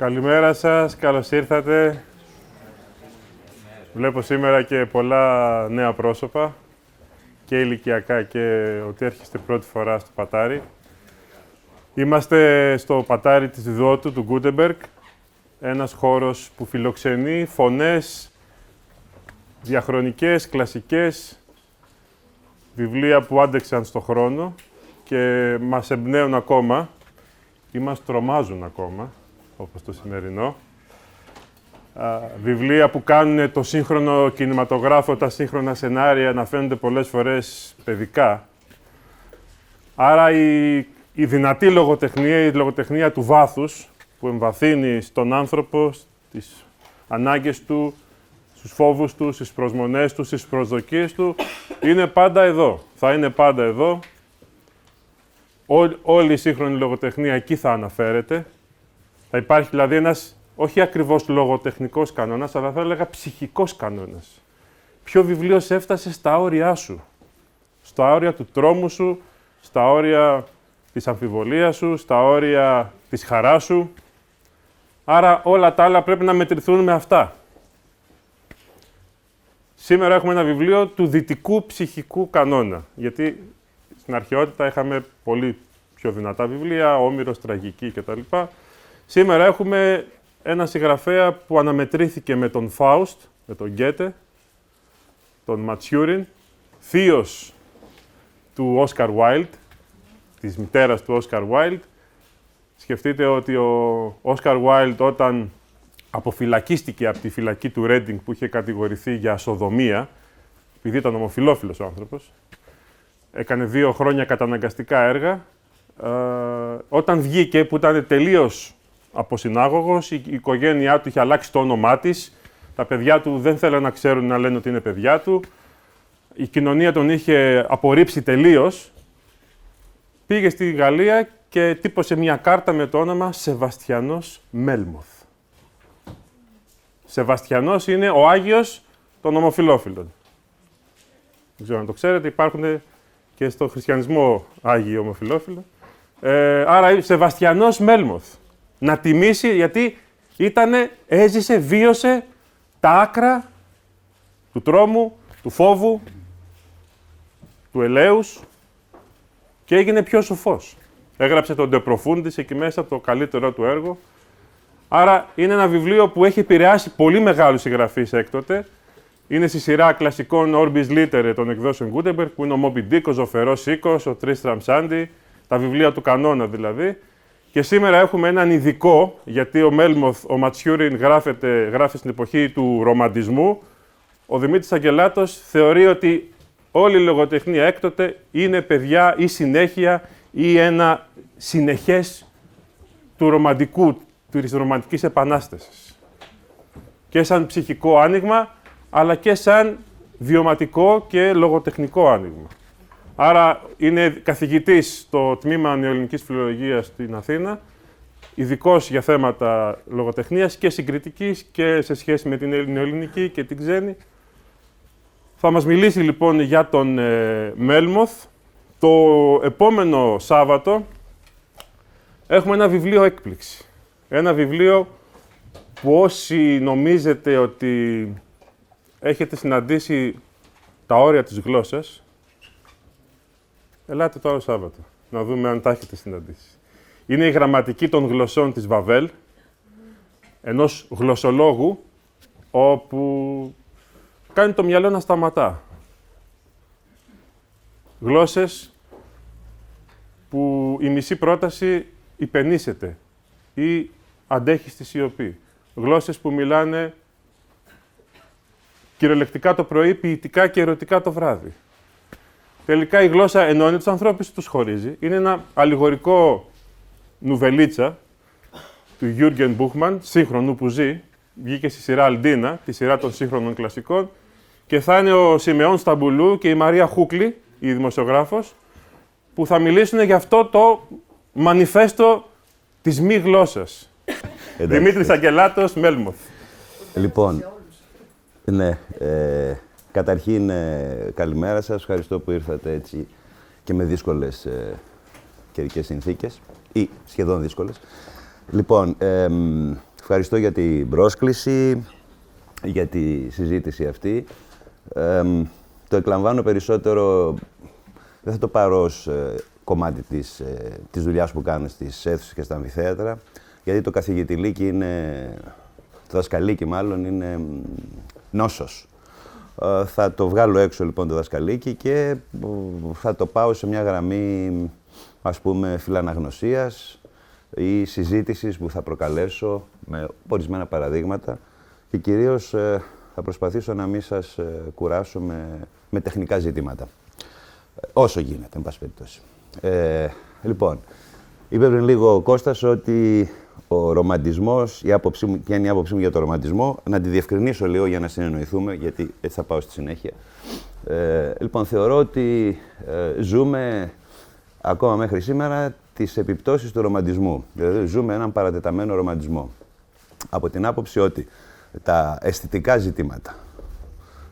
Καλημέρα σας, καλώς ήρθατε. Βλέπω σήμερα και πολλά νέα πρόσωπα, και ηλικιακά και ότι έρχεστε πρώτη φορά στο Πατάρι. Είμαστε στο Πατάρι της Δότου του Γκούντεμπεργκ, ένας χώρος που φιλοξενεί φωνές διαχρονικές, κλασικές, βιβλία που άντεξαν στο χρόνο και μας εμπνέουν ακόμα ή μας τρομάζουν ακόμα, όπως το σημερινό. βιβλία που κάνουν το σύγχρονο κινηματογράφο, τα σύγχρονα σενάρια να φαίνονται πολλές φορές παιδικά. Άρα η, η δυνατή λογοτεχνία, η λογοτεχνία του βάθους, που εμβαθύνει στον άνθρωπο, στις ανάγκες του, στους φόβους του, στις προσμονές του, στις προσδοκίες του, είναι πάντα εδώ. Θα είναι πάντα εδώ. όλη η σύγχρονη λογοτεχνία εκεί θα αναφέρεται. Θα υπάρχει δηλαδή ένας, όχι ακριβώς λογοτεχνικός κανόνας, αλλά θα έλεγα ψυχικός κανόνας. Ποιο βιβλίο σε έφτασε στα όρια σου, στα όρια του τρόμου σου, στα όρια της αμφιβολίας σου, στα όρια της χαράς σου. Άρα όλα τα άλλα πρέπει να μετρηθούν με αυτά. Σήμερα έχουμε ένα βιβλίο του δυτικού ψυχικού κανόνα, γιατί στην αρχαιότητα είχαμε πολύ πιο δυνατά βιβλία, Όμηρος, Τραγική κτλ. Σήμερα έχουμε ένα συγγραφέα που αναμετρήθηκε με τον Φάουστ, με τον Γκέτε, τον Ματσιούριν, θείος του Όσκαρ Βάιλτ, της μητέρας του Όσκαρ Βάιλτ. Σκεφτείτε ότι ο Όσκαρ Βάιλτ όταν αποφυλακίστηκε από τη φυλακή του Ρέντινγκ που είχε κατηγορηθεί για σοδομία, επειδή ήταν ομοφιλόφιλος ο άνθρωπος. Έκανε δύο χρόνια καταναγκαστικά έργα. Ε, όταν βγήκε, που ήταν τελείως αποσυνάγωγος, η οικογένειά του είχε αλλάξει το όνομά της, τα παιδιά του δεν θέλανε να ξέρουν να λένε ότι είναι παιδιά του, η κοινωνία τον είχε απορρίψει τελείως, πήγε στη Γαλλία και τύπωσε μια κάρτα με το όνομα Σεβαστιανός Μέλμοθ. Σεβαστιανός είναι ο Άγιος των ομοφιλόφιλων. Δεν ξέρω αν το ξέρετε, υπάρχουν και στο χριστιανισμό Άγιοι ομοφιλόφιλοι. Ε, άρα, Σεβαστιανός Μέλμοθ. Να τιμήσει, γιατί ήτανε, έζησε, βίωσε τα άκρα του τρόμου, του φόβου, του ελέους και έγινε πιο σοφός. Έγραψε τον De Profundis εκεί μέσα, το καλύτερό του έργο, Άρα είναι ένα βιβλίο που έχει επηρεάσει πολύ μεγάλους συγγραφείς έκτοτε. Είναι στη σειρά κλασικών Orbis Liter των εκδόσεων Gutenberg, που είναι ο Moby Dick, ο Ζωφερός Οίκο, ο Tristram Shandy, τα βιβλία του κανόνα δηλαδή. Και σήμερα έχουμε έναν ειδικό, γιατί ο Μέλμοθ, ο Ματσιούριν, γράφεται, γράφει στην εποχή του ρομαντισμού. Ο Δημήτρης Αγγελάτος θεωρεί ότι όλη η λογοτεχνία έκτοτε είναι παιδιά ή συνέχεια ή ένα συνεχές του ρομαντικού, της ρομαντικής επανάστασης. Και σαν ψυχικό άνοιγμα, αλλά και σαν βιωματικό και λογοτεχνικό άνοιγμα. Άρα είναι καθηγητής στο τμήμα νεοελληνικής φιλολογίας στην Αθήνα, ειδικός για θέματα λογοτεχνίας και συγκριτικής και σε σχέση με την νεοελληνική και την ξένη. Θα μας μιλήσει λοιπόν για τον ε, Μέλμοθ. Το επόμενο Σάββατο έχουμε ένα βιβλίο έκπληξη. Ένα βιβλίο που όσοι νομίζετε ότι έχετε συναντήσει τα όρια της γλώσσας, ελάτε το άλλο Σάββατο, να δούμε αν τα έχετε συναντήσει. Είναι η γραμματική των γλωσσών της Βαβέλ, ενός γλωσσολόγου, όπου κάνει το μυαλό να σταματά. Γλώσσες που η μισή πρόταση υπενήσεται ή αντέχει στη σιωπή. Γλώσσες που μιλάνε κυριολεκτικά το πρωί, ποιητικά και ερωτικά το βράδυ. Τελικά η γλώσσα ενώνει τους ανθρώπους τους χωρίζει. Είναι ένα αλληγορικό νουβελίτσα του Γιούργεν Μπούχμαν, σύγχρονου που ζει. Βγήκε στη σειρά Αλντίνα, τη σειρά των σύγχρονων κλασικών. Και θα είναι ο Σιμεών Σταμπουλού και η Μαρία Χούκλη, η δημοσιογράφος, που θα μιλήσουν για αυτό το μανιφέστο της μη γλώσσας. Δημήτρης Αγγελάτος, Μέλμοθ. Λοιπόν, ναι, ε, καταρχήν ε, καλημέρα σας. Ευχαριστώ που ήρθατε έτσι και με δύσκολες ε, καιρικές συνθήκες ή σχεδόν δύσκολες. Λοιπόν, ευχαριστώ για την πρόσκληση, για τη συζήτηση αυτή. το εκλαμβάνω περισσότερο, δεν θα το πάρω ως ε, κομμάτι της, ε, της δουλειάς που κάνω στις αίθουσες και στα αμφιθέατρα, γιατί το καθηγητηλίκι είναι, το δασκαλίκι μάλλον, είναι νόσος. Ε, θα το βγάλω έξω λοιπόν το δασκαλίκι και θα το πάω σε μια γραμμή ας πούμε φιλαναγνωσίας ή συζήτησης που θα προκαλέσω με ορισμένα παραδείγματα και κυρίως ε, θα προσπαθήσω να μην σας ε, κουράσω με, με τεχνικά ζητήματα. Όσο γίνεται, εν πάση περιπτώσει. Ε, λοιπόν, είπε πριν λίγο ο Κώστας ότι ο ρομαντισμός, η άποψή μου, ποια είναι η άποψή μου για το ρομαντισμό, να τη διευκρινίσω λίγο για να συνεννοηθούμε, γιατί έτσι θα πάω στη συνέχεια. Ε, λοιπόν, θεωρώ ότι ε, ζούμε ακόμα μέχρι σήμερα τις επιπτώσεις του ρομαντισμού. Δηλαδή, ζούμε έναν παρατεταμένο ρομαντισμό. Από την άποψη ότι τα αισθητικά ζητήματα,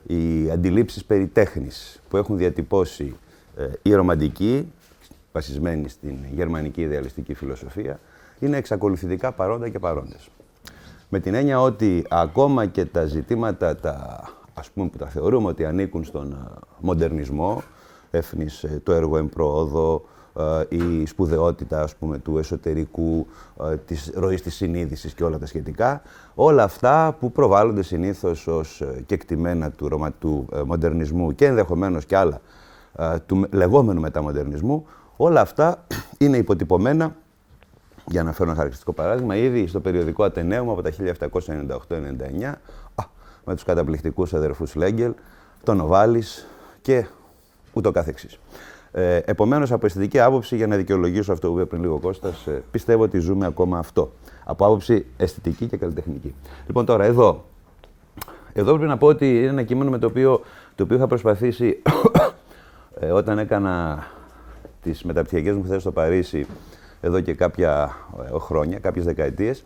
οι αντιλήψεις περί τέχνης που έχουν διατυπώσει ε, οι ρομαντικοί, βασισμένοι στην γερμανική ιδεαλιστική φιλοσοφία, είναι εξακολουθητικά παρόντα και παρόντες. Με την έννοια ότι ακόμα και τα ζητήματα τα, ας πούμε, που τα θεωρούμε ότι ανήκουν στον ε, μοντερνισμό, έφνης ε, το έργο εμπρόοδο, ε, η σπουδαιότητα ας πούμε, του εσωτερικού, της ροής της συνείδησης και όλα τα σχετικά, όλα αυτά που προβάλλονται συνήθως ως κεκτημένα του, ρωμα, του μοντερνισμού και ενδεχομένως και άλλα του λεγόμενου μεταμοντερνισμού, όλα αυτά είναι υποτυπωμένα για να φέρω ένα χαρακτηριστικό παράδειγμα, ήδη στο περιοδικό Ατενέum από τα 1798-99, με τους καταπληκτικούς αδερφούς Λέγκελ, τον Οβάλης και ούτω καθεξής. Ε, Επομένως, από αισθητική άποψη, για να δικαιολογήσω αυτό που είπε πριν λίγο ο Κώστας, ε, πιστεύω ότι ζούμε ακόμα αυτό. Από άποψη αισθητική και καλλιτεχνική. Λοιπόν, τώρα εδώ. Εδώ πρέπει να πω ότι είναι ένα κείμενο με το οποίο, το οποίο είχα προσπαθήσει ε, όταν έκανα τις μεταπτυχιακές μου θέσεις στο Παρίσι εδώ και κάποια ε, χρόνια, κάποιες δεκαετίες,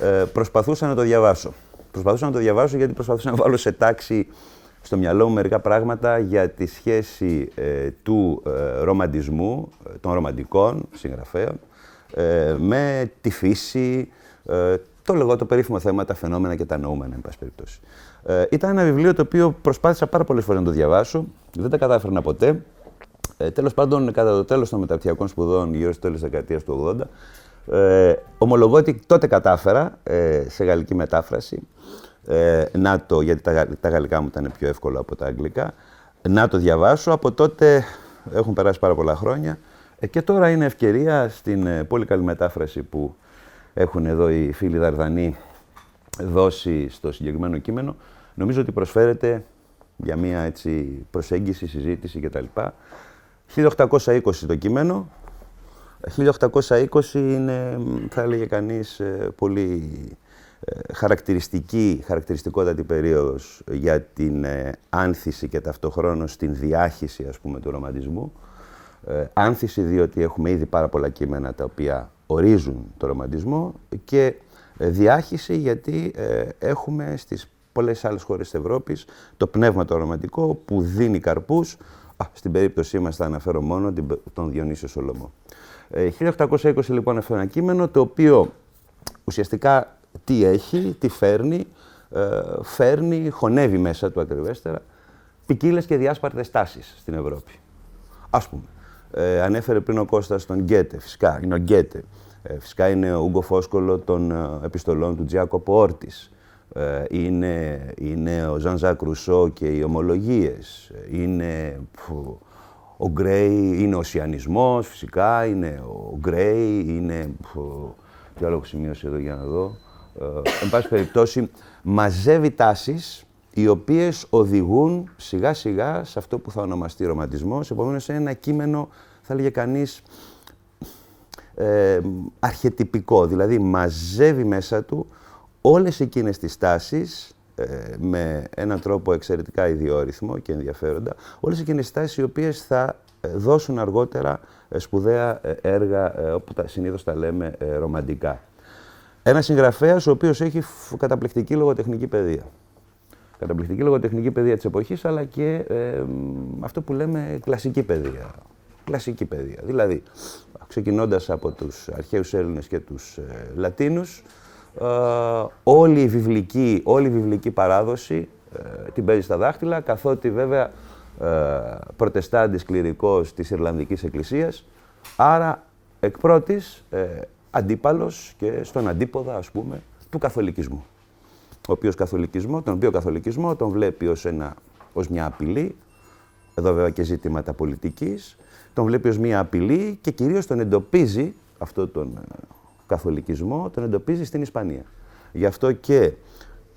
ε, προσπαθούσα να το διαβάσω. Προσπαθούσα να το διαβάσω γιατί προσπαθούσα να βάλω σε τάξη στο μυαλό μου μερικά πράγματα για τη σχέση ε, του ρομαντισμού, των ρομαντικών συγγραφέων, με τη φύση, το λεγό το περίφημο θέμα, τα φαινόμενα και τα νοούμενα, εν πάση περιπτώσει. ήταν ένα βιβλίο το οποίο προσπάθησα πάρα πολλές φορές να το διαβάσω, δεν τα κατάφερνα ποτέ. Ε, τέλος πάντων, κατά το τέλος των μεταπτυχιακών σπουδών, γύρω στο τέλος της δεκαετίας του 80, ε, ομολογώ ότι τότε κατάφερα ε, σε γαλλική μετάφραση, ε, να το, γιατί τα, τα γαλλικά μου ήταν πιο εύκολα από τα αγγλικά, να το διαβάσω. Από τότε έχουν περάσει πάρα πολλά χρόνια ε, και τώρα είναι ευκαιρία στην ε, πολύ καλή μετάφραση που έχουν εδώ οι φίλοι Δαρδανοί δώσει στο συγκεκριμένο κείμενο. Νομίζω ότι προσφέρεται για μια έτσι, προσέγγιση, συζήτηση κτλ. 1820 το κείμενο. 1820 είναι, θα έλεγε κανείς, ε, πολύ ε, χαρακτηριστική, χαρακτηριστικότατη περίοδος για την ε, άνθηση και ταυτοχρόνως την διάχυση, ας πούμε, του ρομαντισμού. Άνθηση διότι έχουμε ήδη πάρα πολλά κείμενα τα οποία ορίζουν το ρομαντισμό και διάχυση γιατί έχουμε στις πολλές άλλες χώρες της Ευρώπης το πνεύμα το ρομαντικό που δίνει καρπούς Α, στην περίπτωσή μας θα αναφέρω μόνο τον Διονύσιο Σολομό. Ε, 1820 λοιπόν αυτό ένα κείμενο το οποίο ουσιαστικά τι έχει, τι φέρνει, ε, φέρνει, χωνεύει μέσα του ακριβέστερα, ποικίλες και διάσπαρτες τάσεις στην Ευρώπη. Ας πούμε, ε, ανέφερε πριν ο Κώστας τον Γκέτε, φυσικά, είναι ο Γκέτε. Ε, φυσικά είναι ο Ούγκο Φόσκολο των ε, επιστολών του Τζιάκοπο Όρτης. Ε, είναι, είναι ο Ζαν Ζακ Ρουσό και οι ομολογίες, είναι ο Γκρέι, είναι ο Σιανισμός φυσικά, είναι ο Γκρέι, είναι... Τι άλλο έχω σημειώσει εδώ για να δω. Ε, εν πάση περιπτώσει, μαζεύει τάσεις οι οποίες οδηγούν σιγά σιγά σε αυτό που θα ονομαστεί ρομαντισμός. Επομένως, είναι ένα κείμενο, θα έλεγε κανείς, ε, αρχετυπικό. Δηλαδή, μαζεύει μέσα του όλες εκείνες τις τάσεις ε, με έναν τρόπο εξαιρετικά ιδιόρυθμο και ενδιαφέροντα, όλες εκείνες τις τάσεις οι οποίες θα ε, δώσουν αργότερα ε, σπουδαία έργα, όπου τα, συνήθως τα λέμε ρομαντικά. Ένας συγγραφέας ο οποίος έχει καταπληκτική λογοτεχνική παιδεία. Καταπληκτική λογοτεχνική παιδεία της εποχής, αλλά και αυτό που λέμε κλασική παιδεία. Κλασική παιδεία. Δηλαδή, ξεκινώντας από τους αρχαίους Έλληνες και τους Λατίνους, όλη, η βιβλική, όλη η βιβλική παράδοση την παίζει στα δάχτυλα, καθότι βέβαια προτεστάντης κληρικός της Ιρλανδικής Εκκλησίας, άρα εκ πρώτης αντίπαλος και στον αντίποδα, ας πούμε, του καθολικισμού. Ο οποίος καθολικισμό, τον οποίο καθολικισμό τον βλέπει ως, ένα, ως μια απειλή, εδώ βέβαια και ζήτηματα πολιτικής, τον βλέπει ως μια απειλή και κυρίως τον εντοπίζει, αυτό τον ε, καθολικισμό, τον εντοπίζει στην Ισπανία. Γι' αυτό και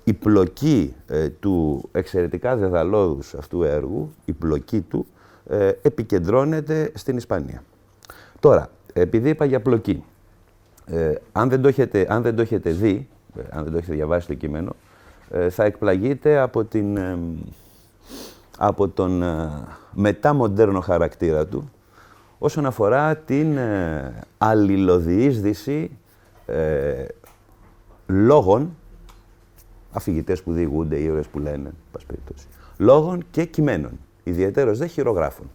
η πλοκή ε, του εξαιρετικά δεδαλώδους αυτού έργου, η πλοκή του, ε, επικεντρώνεται στην Ισπανία. Τώρα, επειδή είπα για πλοκή, ε, αν, δεν το έχετε, αν δεν το έχετε δει, ε, αν δεν το έχετε διαβάσει το κείμενο, ε, θα εκπλαγείτε από, την, από τον μεταμοντέρνο χαρακτήρα του όσον αφορά την αλληλοδιείσδυση λόγων, αφηγητές που διηγούνται, ήρωες που λένε, πας λόγων και κειμένων, ιδιαίτερος δε χειρογράφων.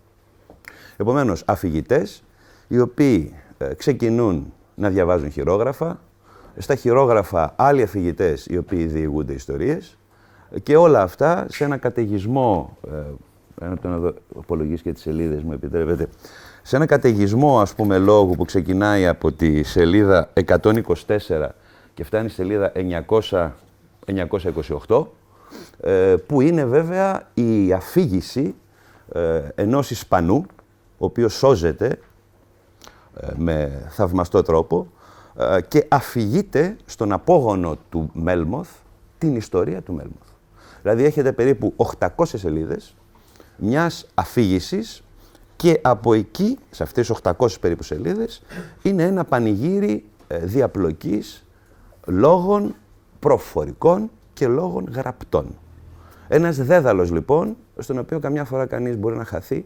Επομένως, αφηγητές οι οποίοι ξεκινούν να διαβάζουν χειρόγραφα. Στα χειρόγραφα άλλοι αφηγητές οι οποίοι διηγούνται ιστορίες και όλα αυτά σε ένα καταιγισμό, ε, ένα από τον απολογίσει και τις σελίδες μου επιτρέπετε, σε ένα καταιγισμό ας πούμε λόγου που ξεκινάει από τη σελίδα 124 και φτάνει στη σελίδα 900, 928, ε, που είναι βέβαια η αφήγηση ε, ενός Ισπανού, ο οποίος σώζεται ε, με θαυμαστό τρόπο ε, και αφηγείται στον απόγονο του Μέλμοθ την ιστορία του Μέλμοθ. Δηλαδή έχετε περίπου 800 σελίδες μιας αφήγησης και από εκεί, σε αυτές τις 800 περίπου σελίδες, είναι ένα πανηγύρι ε, διαπλοκής λόγων προφορικών και λόγων γραπτών. Ένας δέδαλος λοιπόν, στον οποίο καμιά φορά κανείς μπορεί να χαθεί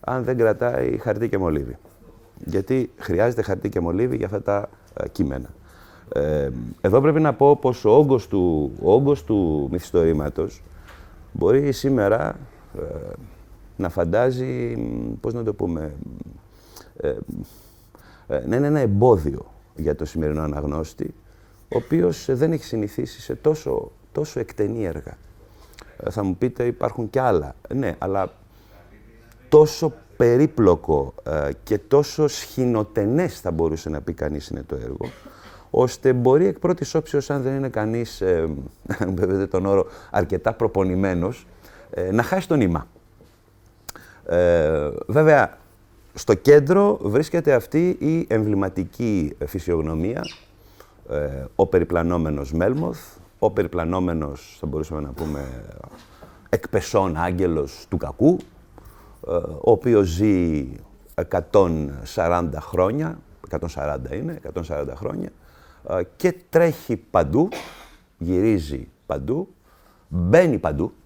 αν δεν κρατάει χαρτί και μολύβι γιατί χρειάζεται χαρτί και μολύβι για αυτά τα ε, κείμενα. Ε, εδώ πρέπει να πω πως ο όγκος του, ο όγκος του μυθιστορήματος μπορεί σήμερα ε, να φαντάζει, πώς να το πούμε, ε, να είναι ένα εμπόδιο για το σημερινό αναγνώστη, ο οποίος δεν έχει συνηθίσει σε τόσο, τόσο εκτενή έργα. θα μου πείτε υπάρχουν κι άλλα. Ναι, αλλά τόσο περίπλοκο ε, και τόσο σχηνοτενές θα μπορούσε να πει κανείς είναι το έργο, ώστε μπορεί εκ πρώτης όψεως, αν δεν είναι κανείς, ε, τον όρο, αρκετά προπονημένος, ε, να χάσει το νήμα. Ε, βέβαια, στο κέντρο βρίσκεται αυτή η εμβληματική φυσιογνωμία, ο περιπλανόμενος Μέλμοθ, ο περιπλανόμενος, θα μπορούσαμε να πούμε, εκπεσόν άγγελος του κακού, ε, ο οποίος ζει 140 χρόνια, 140 είναι, 140 χρόνια, ε, και τρέχει παντού, γυρίζει παντού, μπαίνει παντού, ε,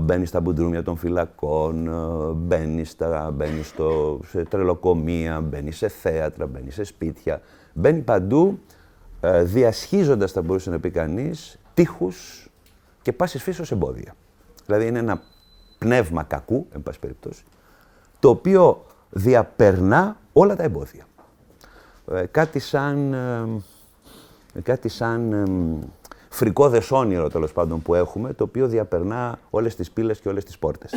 μπαίνεις στα μπουντρούμια των φυλακών, μπαίνεις, στα, μπαίνεις στο, σε τρελοκομεία, μπαίνεις σε θέατρα, μπαίνεις σε σπίτια, μπαίνει παντού, διασχίζοντας, θα μπορούσε να πει κανείς, τείχους και πάσης φύσεως εμπόδια. Δηλαδή είναι ένα πνεύμα κακού, εν πάση περιπτώσει, το οποίο διαπερνά όλα τα εμπόδια. Ε, κάτι σαν, ε, κάτι σαν ε, φρικόδες όνειρο, τέλος πάντων, που έχουμε, το οποίο διαπερνά όλες τις πύλες και όλες τις πόρτες.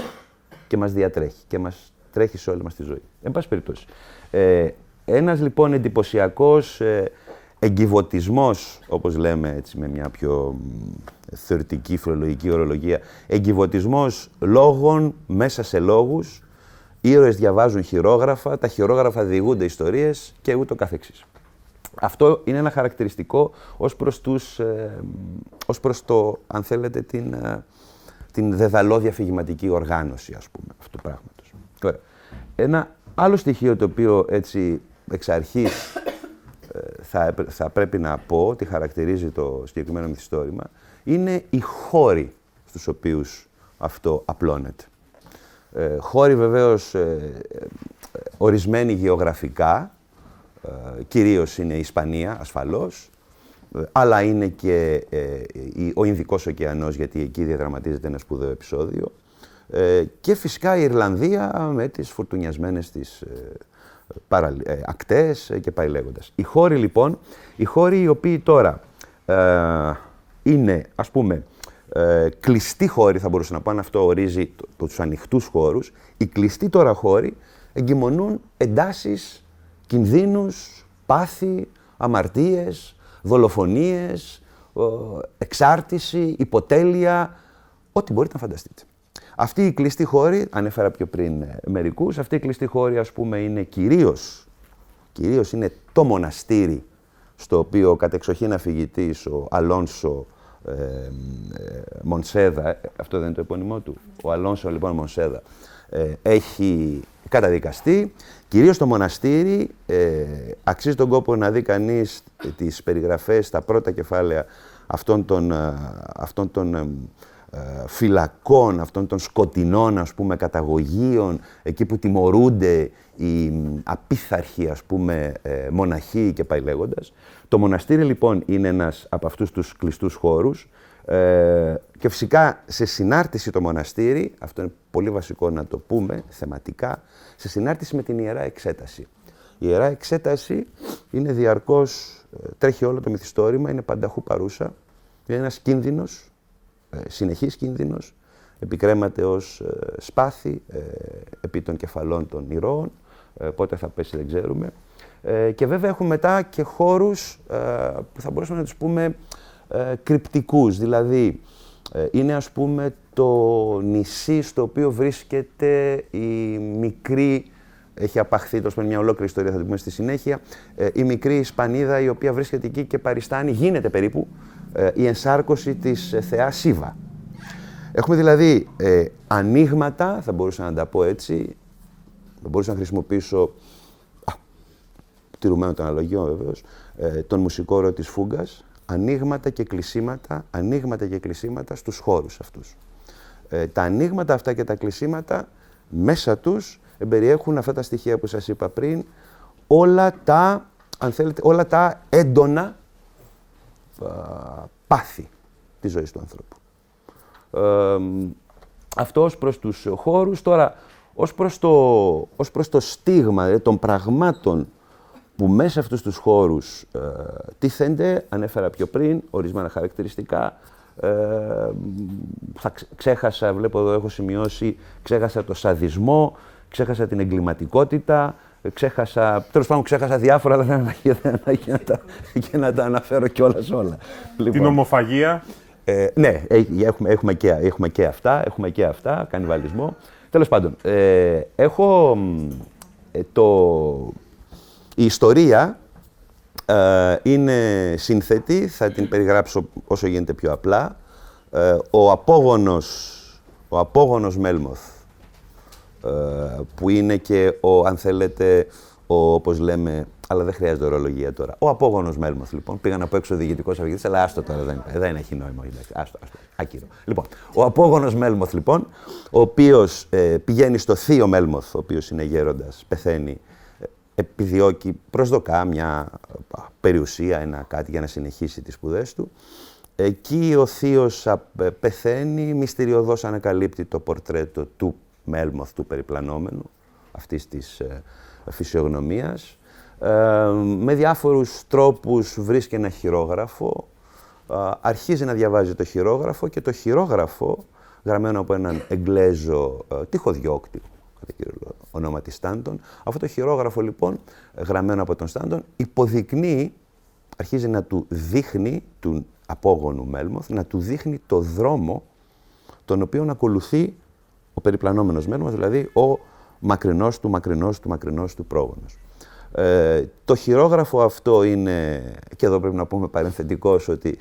Και μας διατρέχει και μας τρέχει σε όλη μας τη ζωή. Εν πάση περιπτώσει. Ε, ένας λοιπόν εντυπωσιακός εγκυβωτισμός, όπως λέμε έτσι με μια πιο θεωρητική φιλολογική ορολογία, εγκυβωτισμός λόγων μέσα σε λόγους, ήρωες διαβάζουν χειρόγραφα, τα χειρόγραφα διηγούνται ιστορίες και ούτω καθεξής. Αυτό είναι ένα χαρακτηριστικό ως προς, τους, ε, ως προς το, αν θέλετε, την, ε, την δεδαλώδια φυγηματική οργάνωση, ας πούμε, αυτού του πράγματος. Ένα άλλο στοιχείο το οποίο έτσι εξ αρχής θα, θα πρέπει να πω ότι χαρακτηρίζει το συγκεκριμένο μυθιστόρημα είναι οι χώροι στους οποίους αυτό απλώνεται. Ε, χώροι βεβαίως ε, ε ορισμένοι γεωγραφικά, ε, κυρίως είναι η Ισπανία ασφαλώς, ε, αλλά είναι και ο Ινδικός ωκεανός, γιατί εκεί διαδραματίζεται ένα σπουδαίο επεισόδιο, και φυσικά η Ιρλανδία με τις φουρτουνιασμένες της παρα, ε, ακτές ε, και πάει λέγοντας. Οι χώροι λοιπόν, οι χώροι οι οποίοι τώρα ε, είναι ας πούμε ε, κλειστοί χώροι θα μπορούσα να πω, αν αυτό ορίζει το, το, τους ανοιχτούς χώρους, οι κλειστοί τώρα χώροι εγκυμονούν εντάσεις, κινδύνους, πάθη, αμαρτίες, δολοφονίες, εξάρτηση, υποτέλεια, ό,τι μπορείτε να φανταστείτε. Αυτή η κλειστή χώρη, ανέφερα πιο πριν ε, μερικούς, αυτή η κλειστή χώρη ας πούμε είναι κυρίως, κυρίως είναι το μοναστήρι στο οποίο ο κατεξοχήν αφηγητής, ο Αλόνσο ε, ε, Μονσέδα, αυτό δεν είναι το επώνυμό του, ο Αλόνσο λοιπόν Μονσέδα, ε, έχει καταδικαστεί. Κυρίως το μοναστήρι, ε, αξίζει τον κόπο να δει κανείς τις περιγραφές, τα πρώτα κεφάλαια αυτών των, αυτών των φυλακών, αυτών των σκοτεινών ας πούμε καταγωγίων, εκεί που τιμωρούνται οι απίθαρχοι ας πούμε μοναχοί και πάει λέγοντας. Το μοναστήρι λοιπόν είναι ένας από αυτούς τους κλειστούς χώρους ε, και φυσικά σε συνάρτηση το μοναστήρι, αυτό είναι πολύ βασικό να το πούμε θεματικά, σε συνάρτηση με την Ιερά Εξέταση. Η Ιερά Εξέταση είναι διαρκώς, ε, τρέχει όλο το μυθιστόρημα, είναι πανταχού παρούσα, είναι ένας κίνδυνος, ε, συνεχής κίνδυνος, επικρέμαται ως σπάθη επί των κεφαλών των ηρώων, πότε θα πέσει δεν ξέρουμε. Και βέβαια έχουμε μετά και χώρους που θα μπορούσαμε να τους πούμε ε, κρυπτικούς, δηλαδή ε, είναι ας πούμε το νησί στο οποίο βρίσκεται η μικρή, έχει απαχθεί τόσο μια ολόκληρη ιστορία θα την πούμε στη συνέχεια, ε, η μικρή Ισπανίδα η οποία βρίσκεται εκεί και παριστάνει, γίνεται περίπου, ε, η ενσάρκωση της θεάς Σίβα. Έχουμε δηλαδή ε, ανοίγματα, θα μπορούσα να τα πω έτσι, θα μπορούσα να χρησιμοποιήσω, α, τηρουμένο των αναλογιών βεβαίως, ε, τον μουσικόρο της Φούγκας, ανοίγματα και κλεισίματα, ανοίγματα και κλεισίματα στους χώρους αυτούς. Ε, τα ανοίγματα αυτά και τα κλεισίματα μέσα τους εμπεριέχουν αυτά τα στοιχεία που σας είπα πριν, όλα τα, αν θέλετε, όλα τα έντονα πάθη της ζωής του ανθρώπου. Ε, αυτό ως προς τους χώρους. Τώρα, ως προς το, ως προς το στίγμα δηλαδή, των πραγμάτων που μέσα σε αυτούς τους χώρους ε, τίθενται, ανέφερα πιο πριν, ορισμένα χαρακτηριστικά. Ε, θα ξέχασα, βλέπω εδώ έχω σημειώσει, ξέχασα το σαδισμό, ξέχασα την εγκληματικότητα, ξέχασα, τέλος πάντων ξέχασα διάφορα, αλλά για, να, τα, για να τα αναφέρω κιόλας όλα. Λοιπόν, την ομοφαγία. Ε, ναι, έχουμε, έχουμε, και, έχουμε και αυτά, έχουμε και αυτά, κανιβαλισμό. Τέλος πάντων, ε, έχω ε, το, η ιστορία ε, είναι σύνθετη, θα την περιγράψω όσο γίνεται πιο απλά. Ε, ο απόγονος, ο απόγονος Μέλμοθ, ε, που είναι και ο, αν θέλετε, ο, όπως λέμε, αλλά δεν χρειάζεται ορολογία τώρα. Ο απόγονος Μέλμοθ, λοιπόν, πήγα να πω έξω διοικητικός αφηγητής, αλλά άστο τώρα, δεν, δεν έχει νόημα, εντάξει, άστο, άστο, άκυρο. Λοιπόν, ο απόγονος Μέλμοθ, λοιπόν, ο οποίος ε, πηγαίνει στο θείο Μέλμοθ, ο οποίος είναι γέροντας, πεθαίνει επιδιώκει, προσδοκά μια περιουσία, ένα κάτι για να συνεχίσει τις σπουδές του. Εκεί ο θείος πεθαίνει, μυστηριωδώς ανακαλύπτει το πορτρέτο του Μέλμοθ, του περιπλανόμενου, αυτής της ε, φυσιογνωμίας. Ε, με διάφορους τρόπους βρίσκει ένα χειρόγραφο, αρχίζει να διαβάζει το χειρόγραφο και το χειρόγραφο, γραμμένο από έναν Εγγλέζο ε, τυχοδιώκτη, κατά κύριο ονόματι Στάντον. Αυτό το χειρόγραφο λοιπόν, γραμμένο από τον Στάντον, υποδεικνύει, αρχίζει να του δείχνει, του απόγονου Μέλμοθ, να του δείχνει το δρόμο τον οποίο ακολουθεί ο περιπλανόμενος Μέλμοθ, δηλαδή ο μακρινός του, μακρινός του, μακρινός του πρόγονος. Ε, το χειρόγραφο αυτό είναι, και εδώ πρέπει να πούμε παρενθετικός, ότι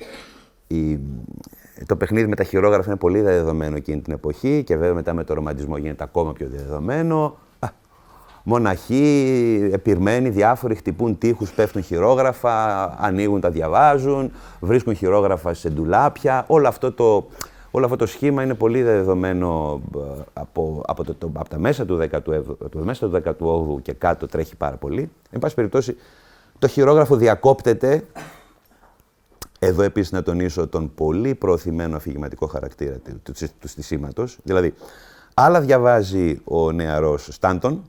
η, το παιχνίδι με τα χειρόγραφα είναι πολύ διαδεδομένο εκείνη την εποχή και βέβαια μετά με το ρομαντισμό γίνεται ακόμα πιο διαδεδομένο. Μοναχοί, επιρμένοι, διάφοροι χτυπούν τείχους, πέφτουν χειρόγραφα, ανοίγουν, τα διαβάζουν, βρίσκουν χειρόγραφα σε ντουλάπια. Όλο αυτό το, όλο αυτό το σχήμα είναι πολύ δεδομένο ε, από, από, το, από τα μέσα του, 17, το μέσα του 18ου και κάτω τρέχει πάρα πολύ. Εν πάση περιπτώσει, το χειρόγραφο διακόπτεται εδώ επίσης να τονίσω τον πολύ προωθημένο αφηγηματικό χαρακτήρα του, του στισίματος. Δηλαδή, άλλα διαβάζει ο νεαρός Στάντον,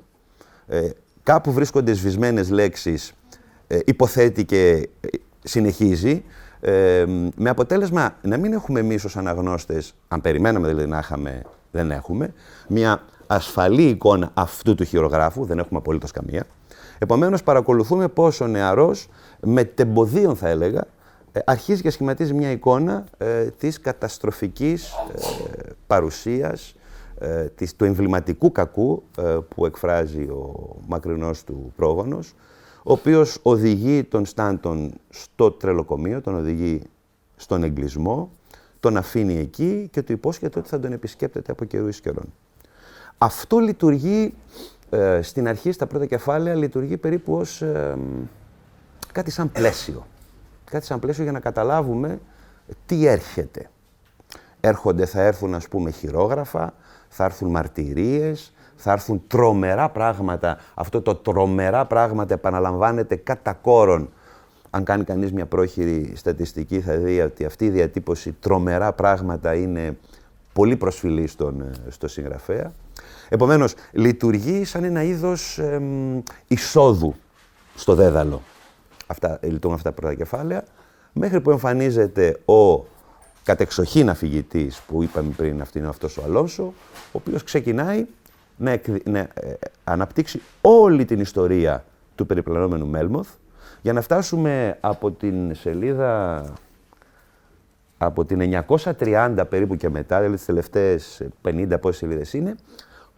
ε, κάπου βρίσκονται σβησμένες λέξεις, ε, υποθέτει και ε, συνεχίζει, ε, με αποτέλεσμα να μην έχουμε εμείς ως αναγνώστες, αν περιμέναμε δηλαδή να είχαμε, δεν έχουμε, μια ασφαλή εικόνα αυτού του χειρογράφου, δεν έχουμε απολύτως καμία. Επομένως, παρακολουθούμε πώς ο νεαρός, με τεμποδίων θα έλεγα, ε, αρχίζει και σχηματίζει μια εικόνα ε, της καταστροφικής ε, παρουσίας, ε, της, του εμβληματικού κακού ε, που εκφράζει ο μακρινός του πρόγονος, ο οποίος οδηγεί τον Στάντον στο τρελοκομείο, τον οδηγεί στον εγκλισμό, τον αφήνει εκεί και του υπόσχεται ότι θα τον επισκέπτεται από καιρούς εις καιρόν. Αυτό λειτουργεί ε, στην αρχή, στα πρώτα κεφάλαια, λειτουργεί περίπου ως ε, κάτι σαν πλαίσιο. Κάτι σαν πλαίσιο για να καταλάβουμε τι έρχεται. Έρχονται, θα έρθουν ας πούμε χειρόγραφα, θα έρθουν μαρτυρίες, θα έρθουν τρομερά πράγματα. Αυτό το τρομερά πράγματα επαναλαμβάνεται κατά κόρον. Αν κάνει κανείς μια πρόχειρη στατιστική θα δει ότι αυτή η διατύπωση τρομερά πράγματα είναι πολύ προσφυλή στον, ε, στο συγγραφέα. Επομένως, λειτουργεί σαν ένα είδος εισόδου στο δέδαλο. Αυτά, λειτουργούν αυτά τα πρώτα κεφάλαια, μέχρι που εμφανίζεται ο κατεξοχήν αφηγητής που είπαμε πριν, αυτή είναι αυτός ο Αλόνσο, ο οποίος ξεκινάει να, ε, αναπτύξει όλη την ιστορία του περιπλανόμενου Μέλμοθ, για να φτάσουμε από την σελίδα από την 930 περίπου και μετά, δηλαδή τις τελευταίες 50 πόσες σελίδες είναι,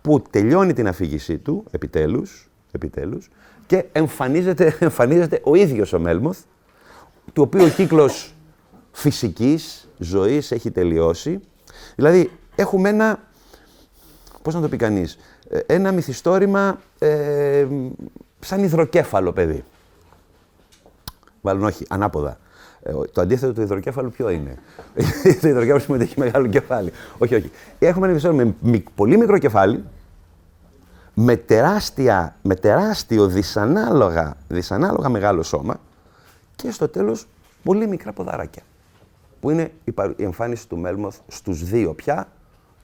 που τελειώνει την αφήγησή του, επιτέλους, επιτέλους και εμφανίζεται, εμφανίζεται ο ίδιος ο Μέλμοθ, του οποίου ο κύκλος φυσικής ζωής έχει τελειώσει. Δηλαδή, έχουμε ένα, πώς να το πει κανείς, ε, ένα μυθιστόρημα ε, σαν υδροκέφαλο, παιδί. Μάλλον όχι, ανάποδα. Ε, το αντίθετο του υδροκέφαλου ποιο είναι; το υδροκέφαλο σημαίνει ότι έχει μεγάλο κεφάλι. Όχι, όχι. Έχουμε ένα μυθιστόρημα με πολύ μικρό κεφάλι, με, τεράστια, με τεράστιο δυσανάλογα, δυσανάλογα μεγάλο σώμα και στο τέλος πολύ μικρά ποδαράκια. Που είναι η εμφάνιση του Μέλμοθ στους δύο πια,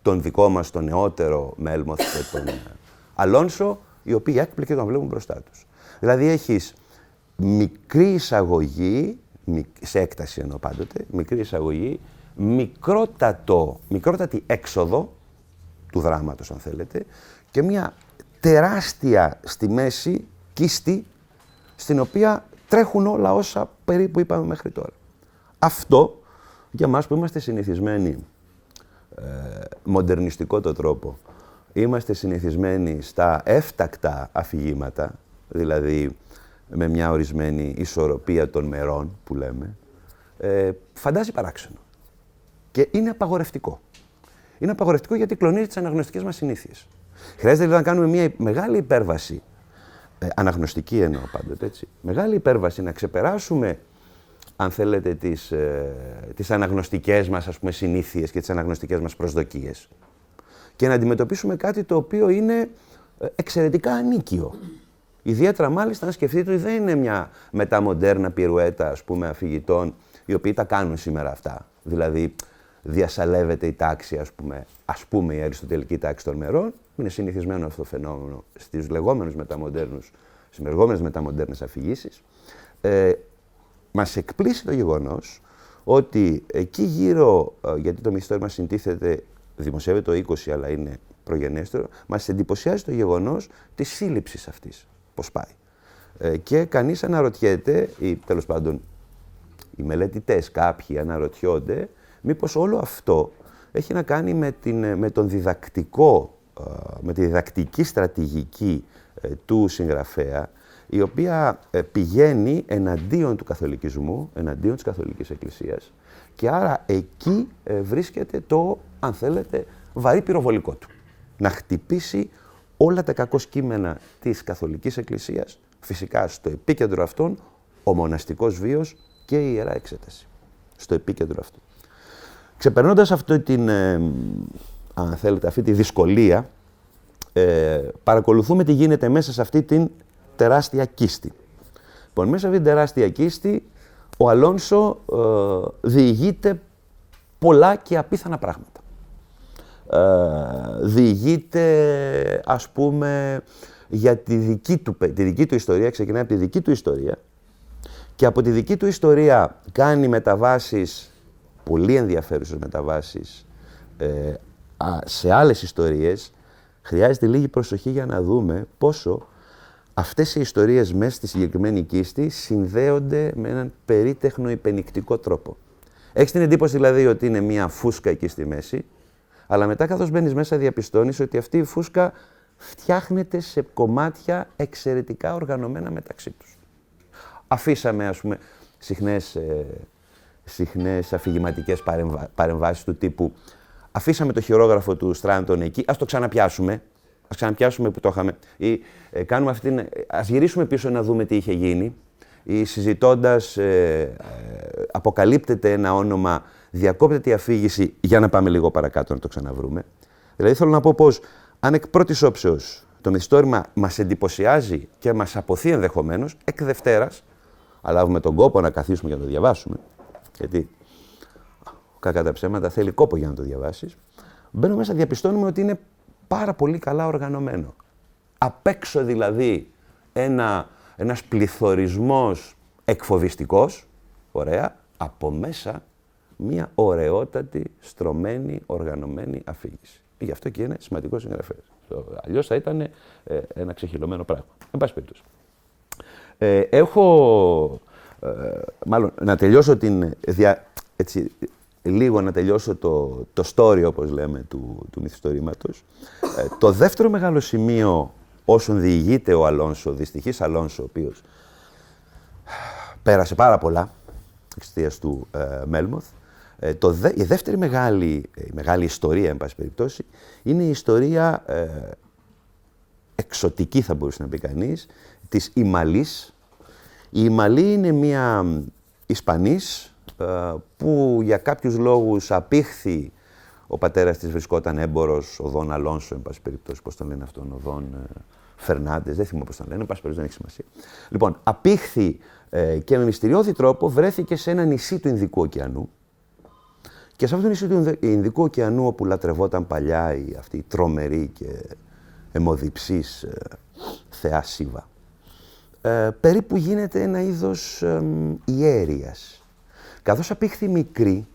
τον δικό μας τον νεότερο Μέλμοθ και τον Αλόνσο, οι οποίοι έκπληκε τον βλέπουν μπροστά τους. Δηλαδή έχεις μικρή εισαγωγή, σε έκταση εννοώ πάντοτε, μικρή εισαγωγή, μικρότατο, μικρότατη έξοδο του δράματος αν θέλετε και μια τεράστια στη μέση κίστη στην οποία τρέχουν όλα όσα περίπου είπαμε μέχρι τώρα. Αυτό για μας που είμαστε συνηθισμένοι, ε, μοντερνιστικό το τρόπο, είμαστε συνηθισμένοι στα έφτακτα αφηγήματα, δηλαδή με μια ορισμένη ισορροπία των μερών που λέμε, ε, φαντάζει παράξενο. Και είναι απαγορευτικό. Είναι απαγορευτικό γιατί κλονίζει τις αναγνωστικές μας συνήθειες. Χρειάζεται δηλαδή να κάνουμε μια μεγάλη υπέρβαση, ε, αναγνωστική εννοώ πάντοτε έτσι, μεγάλη υπέρβαση να ξεπεράσουμε αν θέλετε, τις, ε, τις αναγνωστικές μας ας πούμε, συνήθειες και τις αναγνωστικές μας προσδοκίες. Και να αντιμετωπίσουμε κάτι το οποίο είναι ε, εξαιρετικά ανίκιο. Ιδιαίτερα μάλιστα αν σκεφτείτε ότι δεν είναι μια μεταμοντέρνα πυρουέτα ας πούμε, αφηγητών οι οποίοι τα κάνουν σήμερα αυτά. Δηλαδή διασαλεύεται η τάξη, ας πούμε, ας πούμε η αριστοτελική τάξη των μερών. Είναι συνηθισμένο αυτό το φαινόμενο στις λεγόμενους μεταμοντέρνους, στις λεγόμενες μεταμοντέρνες αφηγήσεις. Ε, μας εκπλήσει το γεγονός ότι εκεί γύρω, ε, γιατί το μυθιστόρημα συντίθεται, δημοσιεύεται το 20 αλλά είναι προγενέστερο, μας εντυπωσιάζει το γεγονός της σύλληψης αυτής, πώς πάει. Ε, και κανείς αναρωτιέται, ή τέλος πάντων οι μελετητές κάποιοι αναρωτιόνται, μήπως όλο αυτό έχει να κάνει με, την, με τον διδακτικό, ε, με τη διδακτική στρατηγική ε, του συγγραφέα, η οποία ε, πηγαίνει εναντίον του καθολικισμού, εναντίον της καθολικής εκκλησίας και άρα εκεί βρίσκεται το, αν θέλετε, βαρύ πυροβολικό του. Να χτυπήσει όλα τα κακό κείμενα της καθολικής εκκλησίας, φυσικά στο επίκεντρο αυτών ο μοναστικός βίος και η Ιερά Εξέταση. Στο επίκεντρο αυτού. Ξεπερνώντας αυτή, την, ε, αν θέλετε, αυτή τη δυσκολία, ε, παρακολουθούμε τι γίνεται μέσα σε αυτή την τεράστια κίστη. Λοιπόν, μέσα σε αυτή την τεράστια κίστη, ο Αλόνσο ε, διηγείται πολλά και απίθανα πράγματα. Ε, διηγείται, ας πούμε, για τη δική, του, τη δική του ιστορία, ξεκινάει από τη δική του ιστορία και από τη δική του ιστορία κάνει μεταβάσεις, πολύ ενδιαφέρουσες μεταβάσεις, ε, σε άλλες ιστορίες. Χρειάζεται λίγη προσοχή για να δούμε πόσο αυτές οι ιστορίες μέσα στη συγκεκριμένη κίστη συνδέονται με έναν περίτεχνο υπενικτικό τρόπο. Έχεις την εντύπωση δηλαδή ότι είναι μια φούσκα εκεί στη μέση, αλλά μετά καθώς μπαίνεις μέσα διαπιστώνεις ότι αυτή η φούσκα φτιάχνεται σε κομμάτια εξαιρετικά οργανωμένα μεταξύ τους. Αφήσαμε, ας πούμε, συχνές, ε, συχνές αφηγηματικές παρεμβα... παρεμβάσεις του τύπου αφήσαμε το χειρόγραφο του Στράντον εκεί, ας το ξαναπιάσουμε, ας ξαναπιάσουμε που το είχαμε, ή ε, κάνουμε αυτήν, ας γυρίσουμε πίσω να δούμε τι είχε γίνει, ή συζητώντας ε, ε, αποκαλύπτεται ένα όνομα, διακόπτεται η αφήγηση για να πάμε λίγο παρακάτω να το ξαναβρούμε. Δηλαδή θέλω να πω πως αν εκ πρώτης όψεως το μυθιστόρημα μας εντυπωσιάζει και μας αποθεί ενδεχομένως, εκ Δευτέρας, αλλά λάβουμε τον κόπο να καθίσουμε για να το διαβάσουμε, γιατί κακά τα ψέματα θέλει κόπο για να το διαβάσεις, μπαίνουμε μέσα, διαπιστώνουμε ότι είναι πάρα πολύ καλά οργανωμένο. Απ' έξω δηλαδή ένα, ένας πληθωρισμός εκφοβιστικός, ωραία, από μέσα μια ωραιότατη, στρωμένη, οργανωμένη αφήγηση. Γι' αυτό και είναι σημαντικό συγγραφέας. Αλλιώς θα ήταν ε, ένα ξεχυλωμένο πράγμα. Εν πάση περιπτώσει. Ε, έχω. Ε, μάλλον να τελειώσω την. Δια, έτσι, λίγο να τελειώσω το, το story, όπως λέμε, του, του μυθιστορήματος. Ε, το δεύτερο μεγάλο σημείο όσον διηγείται ο Αλόνσο, ο δυστυχής Αλόνσο, ο οποίος πέρασε πάρα πολλά εξαιτίας του ε, Μέλμοθ, ε, το η δεύτερη μεγάλη, ε, η μεγάλη ιστορία, εν πάση περιπτώσει, είναι η ιστορία ε, εξωτική, θα μπορούσε να πει κανείς, της Ιμαλής. Η Ιμαλή είναι μια Ισπανής που για κάποιους λόγους απήχθη ο πατέρας της βρισκόταν έμπορος, ο Δον Αλόνσο, εν πάση περιπτώσει, πώς τον λένε αυτόν, ο Δον Φερνάντες, δεν θυμάμαι πώς τον λένε, εν πάση περιπτώσει δεν έχει σημασία. Λοιπόν, απήχθη και με μυστηριώδη τρόπο βρέθηκε σε ένα νησί του Ινδικού ωκεανού, και σε αυτό το νησί του Ινδικού ωκεανού, όπου λατρευόταν παλιά η, αυτή η τρομερή και αιμοδιψής ε, θεά Σίβα, ε, περίπου γίνεται ένα είδος ε, ιέρειας. Καθώς απήχθη μικρή,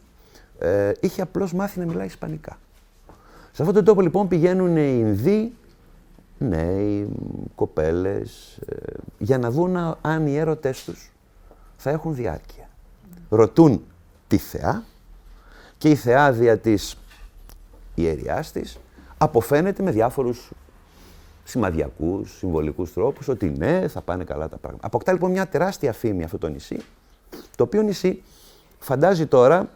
ε, είχε απλώς μάθει να μιλάει Ισπανικά. Σε αυτόν τον τόπο λοιπόν πηγαίνουν οι Ινδοί, νέοι, κοπέλες, ε, για να δουν αν οι έρωτές τους θα έχουν διάρκεια. Ρωτούν τη θεά, και η θεάδια της ιεριάς της αποφαίνεται με διάφορους σημαδιακούς, συμβολικούς τρόπους ότι ναι, θα πάνε καλά τα πράγματα. Αποκτά λοιπόν μια τεράστια φήμη αυτό το νησί, το οποίο νησί φαντάζει τώρα,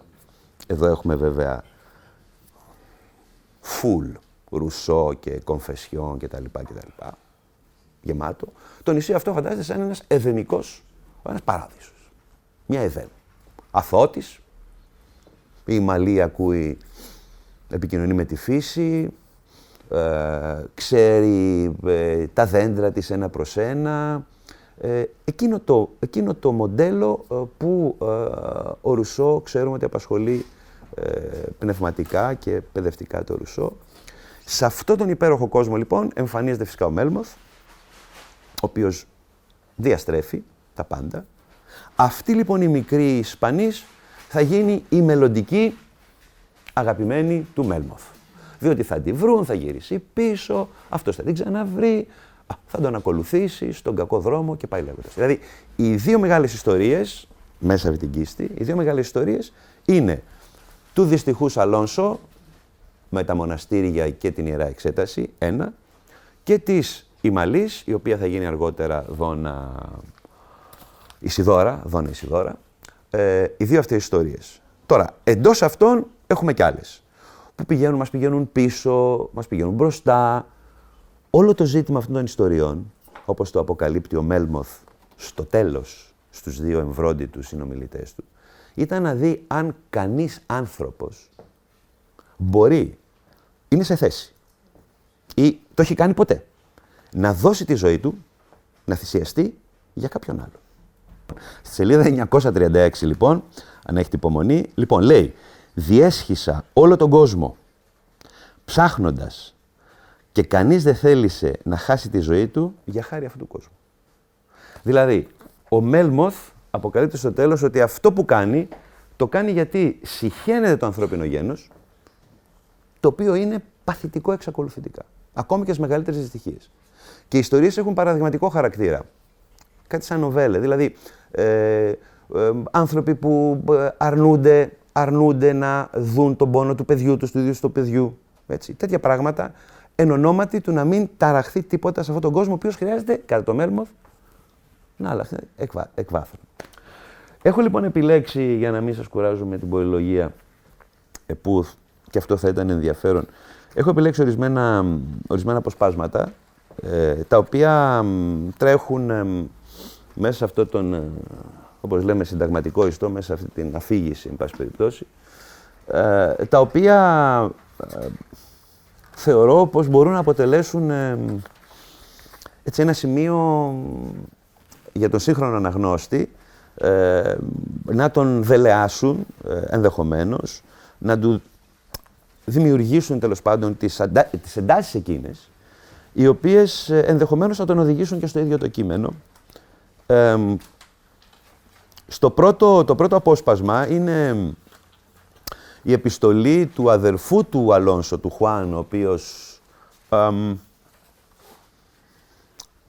εδώ έχουμε βέβαια φουλ, ρουσό και κομφεσιόν κτλ. κτλ γεμάτο. Το νησί αυτό φαντάζεται σαν ένας εδενικός, ένας παράδεισος. Μια εδέν. Αθώτης, η Μαλή ακούει, επικοινωνεί με τη φύση, ε, ξέρει ε, τα δέντρα της ένα προς ένα. Ε, εκείνο, το, εκείνο το μοντέλο ε, που ο Ρουσό ξέρουμε ότι απασχολεί πνευματικά και παιδευτικά το Ρουσό. Σε αυτόν τον υπέροχο κόσμο λοιπόν εμφανίζεται φυσικά ο Μέλμοθ, ο οποίος διαστρέφει τα πάντα. Αυτή λοιπόν η μικρή Ισπανής θα γίνει η μελλοντική αγαπημένη του Μέλμοθ. Διότι θα τη βρουν, θα γυρίσει πίσω, αυτός θα την ξαναβρει, θα τον ακολουθήσει στον κακό δρόμο και πάει λέγοντας. Δηλαδή, οι δύο μεγάλες ιστορίες, μέσα από την κίστη, οι δύο μεγάλες ιστορίες είναι του δυστυχούς Αλόνσο, με τα μοναστήρια και την Ιερά Εξέταση, ένα, και της Ιμαλής, η οποία θα γίνει αργότερα δόνα Ισιδώρα, δόνα Ισιδώρα, ε, οι δύο αυτές ιστορίες. Τώρα, εντός αυτών έχουμε κι άλλες. Που πηγαίνουν, μας πηγαίνουν πίσω, μας πηγαίνουν μπροστά. Όλο το ζήτημα αυτών των ιστοριών, όπως το αποκαλύπτει ο Μέλμοθ στο τέλος, στους δύο εμβρόντιτους συνομιλητές του, ήταν να δει αν κανείς άνθρωπος μπορεί, είναι σε θέση ή το έχει κάνει ποτέ, να δώσει τη ζωή του, να θυσιαστεί για κάποιον άλλο. Στη σελίδα 936 λοιπόν, αν έχετε υπομονή, λοιπόν λέει «Διέσχισα όλο τον κόσμο, ψάχνοντας και κανείς δεν θέλησε να χάσει τη ζωή του για χάρη αυτού του κόσμου. Δηλαδή, ο Μέλμοθ αποκαλύπτει στο τέλος ότι αυτό που κάνει, το κάνει γιατί συχαίνεται το ανθρώπινο γένος, το οποίο είναι παθητικό εξακολουθητικά. Ακόμη και στις μεγαλύτερες δυστυχίες. Και οι ιστορίες έχουν παραδειγματικό χαρακτήρα. Κάτι σαν νοβέλε. Δηλαδή, ε, ε, άνθρωποι που ε, αρνούνται, αρνούνται να δουν τον πόνο του παιδιού τους, του ίδιου του παιδιού. Έτσι. Τέτοια πράγματα εν ονόματι του να μην ταραχθεί τίποτα σε αυτόν τον κόσμο, ο οποίος χρειάζεται, κατά το Μέλμοθ, να αλλάχθει εκ, βάθρων. Έχω λοιπόν επιλέξει, για να μην σας κουράζω με την πολυλογία, ε, που και αυτό θα ήταν ενδιαφέρον, έχω επιλέξει ορισμένα, ορισμένα αποσπάσματα, ε, τα οποία τρέχουν ε, μέσα σε αυτό τον, ε, όπως λέμε, συνταγματικό ιστό, μέσα σε αυτή την αφήγηση, εν πάση περιπτώσει, τα οποία θεωρώ πως μπορούν να αποτελέσουν έτσι ένα σημείο για τον σύγχρονο αναγνώστη ε, να τον δελεάσουν ε, ενδεχομένως, να του δημιουργήσουν τέλος πάντων τις, αντα... τις εντάσεις εκείνες, οι οποίες ε, ενδεχομένως θα τον οδηγήσουν και στο ίδιο το κείμενο. Στο πρώτο, το πρώτο απόσπασμα είναι η επιστολή του αδερφού του Αλόνσο, του Χουάν, ο οποίος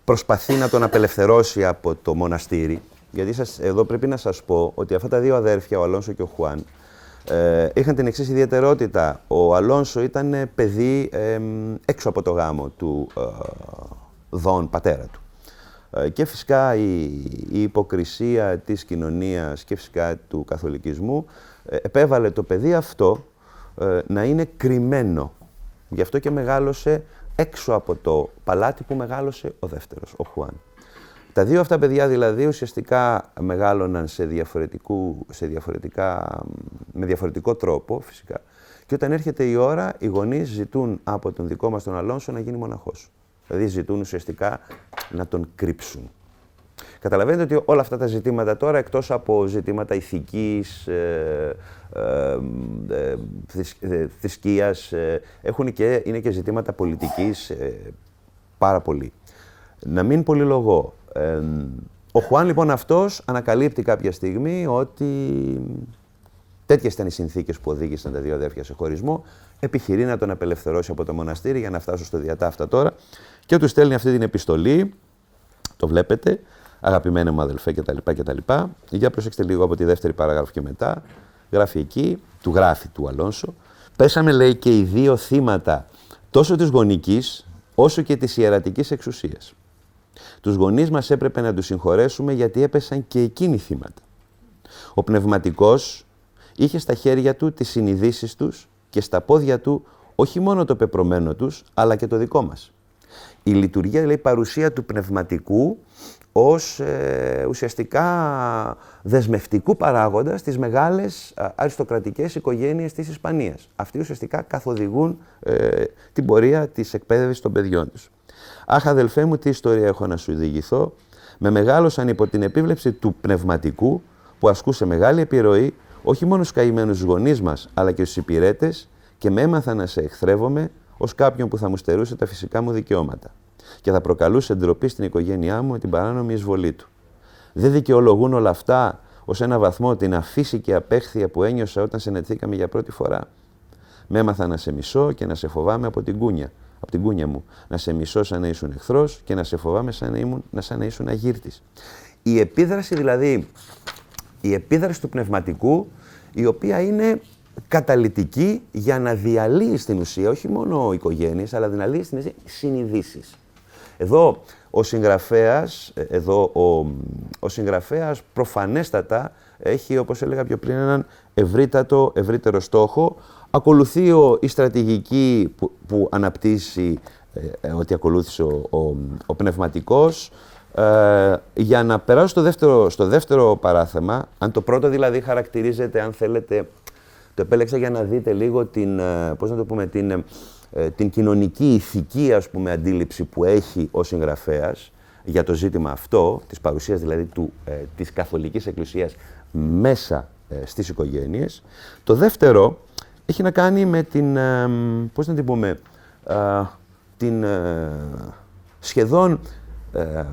προσπαθεί να τον απελευθερώσει από το μοναστήρι. Γιατί σας, εδώ πρέπει να σας πω ότι αυτά τα δύο αδέρφια, ο Αλόνσο και ο Χουάν, ε, είχαν την εξής ιδιαιτερότητα. Ο Αλόνσο ήταν παιδί έξω από το γάμο του ε, Δον, πατέρα του. Ε, και φυσικά η, η, υποκρισία της κοινωνίας και φυσικά του καθολικισμού ε, επέβαλε το παιδί αυτό να είναι κρυμμένο. Γι' αυτό και μεγάλωσε έξω από το παλάτι που μεγάλωσε ο δεύτερος, ο Χουάν. Τα δύο αυτά παιδιά δηλαδή ουσιαστικά μεγάλωναν σε, διαφορετικού, σε διαφορετικά, με διαφορετικό τρόπο φυσικά και όταν έρχεται η ώρα οι γονείς ζητούν από τον δικό μας τον Αλόνσο να γίνει μοναχός. Δηλαδή ζητούν ουσιαστικά να τον κρύψουν. Καταλαβαίνετε ότι όλα αυτά τα ζητήματα τώρα, εκτός από ζητήματα ηθικής, ε, ε, ε, ε θρησκείας, έχουν και, είναι και ζητήματα πολιτικής πάρα πολύ. Να μην πολυλογώ. ο Χουάν λοιπόν αυτός ανακαλύπτει κάποια στιγμή ότι τέτοιες ήταν οι συνθήκες που οδήγησαν τα δύο αδέρφια σε χωρισμό, επιχειρεί να τον απελευθερώσει από το μοναστήρι για να φτάσω στο διατάφτα τώρα και του στέλνει αυτή την επιστολή, το βλέπετε, αγαπημένοι μου αδελφέ κτλ. κτλ. Για προσέξτε λίγο από τη δεύτερη παράγραφο και μετά. Γράφει εκεί, του γράφει του Αλόνσο. Πέσαμε, λέει, και οι δύο θύματα τόσο της γονικής όσο και της ιερατικής εξουσίας. Τους γονείς μας έπρεπε να τους συγχωρέσουμε γιατί έπεσαν και εκείνοι θύματα. Ο πνευματικός είχε στα χέρια του τις συνειδήσεις τους και στα πόδια του όχι μόνο το πεπρωμένο τους, αλλά και το δικό μας. Η λειτουργία, λέει, παρουσία του πνευματικού ως ε, ουσιαστικά δεσμευτικού παράγοντα στις μεγάλες αριστοκρατικές οικογένειες της Ισπανίας. Αυτοί ουσιαστικά καθοδηγούν ε, την πορεία της εκπαίδευσης των παιδιών τους. Αχ, αδελφέ μου, τι ιστορία έχω να σου διηγηθώ. Με μεγάλωσαν υπό την επίβλεψη του πνευματικού που ασκούσε μεγάλη επιρροή όχι μόνο στους καημένους γονείς μας, αλλά και στους υπηρέτες και με έμαθα να σε εχθρεύομαι ως κάποιον που θα μου στερούσε τα φυσικά μου δικαιώματα και θα προκαλούσε ντροπή στην οικογένειά μου με την παράνομη εισβολή του. Δεν δικαιολογούν όλα αυτά ως ένα βαθμό την αφήση και απέχθεια που ένιωσα όταν συναντηθήκαμε για πρώτη φορά. Με έμαθα να σε μισώ και να σε φοβάμαι από την κούνια, από την κούνια μου. Να σε μισώ σαν να ήσουν εχθρός και να σε φοβάμαι σαν να, ήμουν, σαν να ήσουν αγύρτης. Η επίδραση δηλαδή, η επίδραση του πνευματικού, η οποία είναι καταλητική για να διαλύει στην ουσία όχι μόνο οικογένειες, αλλά να διαλύει στην ουσία συνειδήσεις. Εδώ ο συγγραφέας, ε, εδώ ο, ο συγγραφέας προφανέστατα έχει, όπως έλεγα πιο πριν, έναν ευρύτατο, ευρύτερο στόχο. Ακολουθεί ο, η στρατηγική που, που αναπτύσσει, ε, ε, ότι ακολούθησε ο, ο, ο πνευματικός, για να περάσω στο δεύτερο, στο δεύτερο παράθεμα, αν το πρώτο δηλαδή χαρακτηρίζεται, αν θέλετε, το επέλεξα για να δείτε λίγο την, πώς να το πούμε, την ε, την κοινωνική ηθική ας πούμε, αντίληψη που έχει ο συγγραφέας για το ζήτημα αυτό, της παρουσίας δηλαδή του, ε, της Καθολικής Εκκλησίας μέσα ε, στις οικογένειες. Το δεύτερο έχει να κάνει με την, ε, πώς να την πούμε, την ε, σχεδόν ε,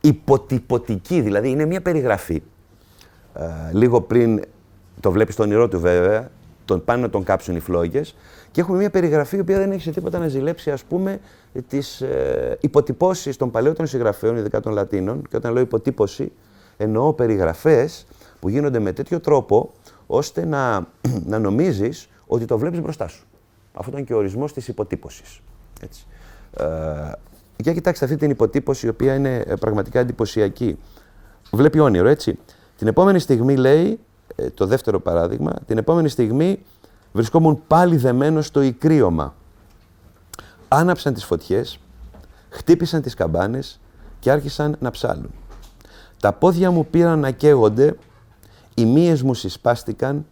υποτυπωτική, δηλαδή είναι μια περιγραφή. Ε, λίγο πριν, το βλέπεις στο όνειρό του βέβαια, τον πάνε να τον κάψουν οι φλόγες και έχουμε μια περιγραφή η οποία δεν έχει σε τίποτα να ζηλέψει ας πούμε τις ε, υποτυπώσεις των παλαιότερων συγγραφέων, ειδικά των Λατίνων και όταν λέω υποτύπωση εννοώ περιγραφές που γίνονται με τέτοιο τρόπο ώστε να, να νομίζεις ότι το βλέπεις μπροστά σου. Αυτό ήταν και ο ορισμός της υποτύπωσης. Έτσι. Ε, για κοιτάξτε αυτή την υποτύπωση η οποία είναι ε, πραγματικά εντυπωσιακή. Βλέπει όνειρο, έτσι. Την επόμενη στιγμή λέει, ε, το δεύτερο παράδειγμα, την επόμενη στιγμή βρισκόμουν πάλι δεμένος στο ικρίωμα. Άναψαν τις φωτιές, χτύπησαν τις καμπάνες και άρχισαν να ψάλουν. Τα πόδια μου πήραν να καίγονται, οι μύες μου συσπάστηκαν,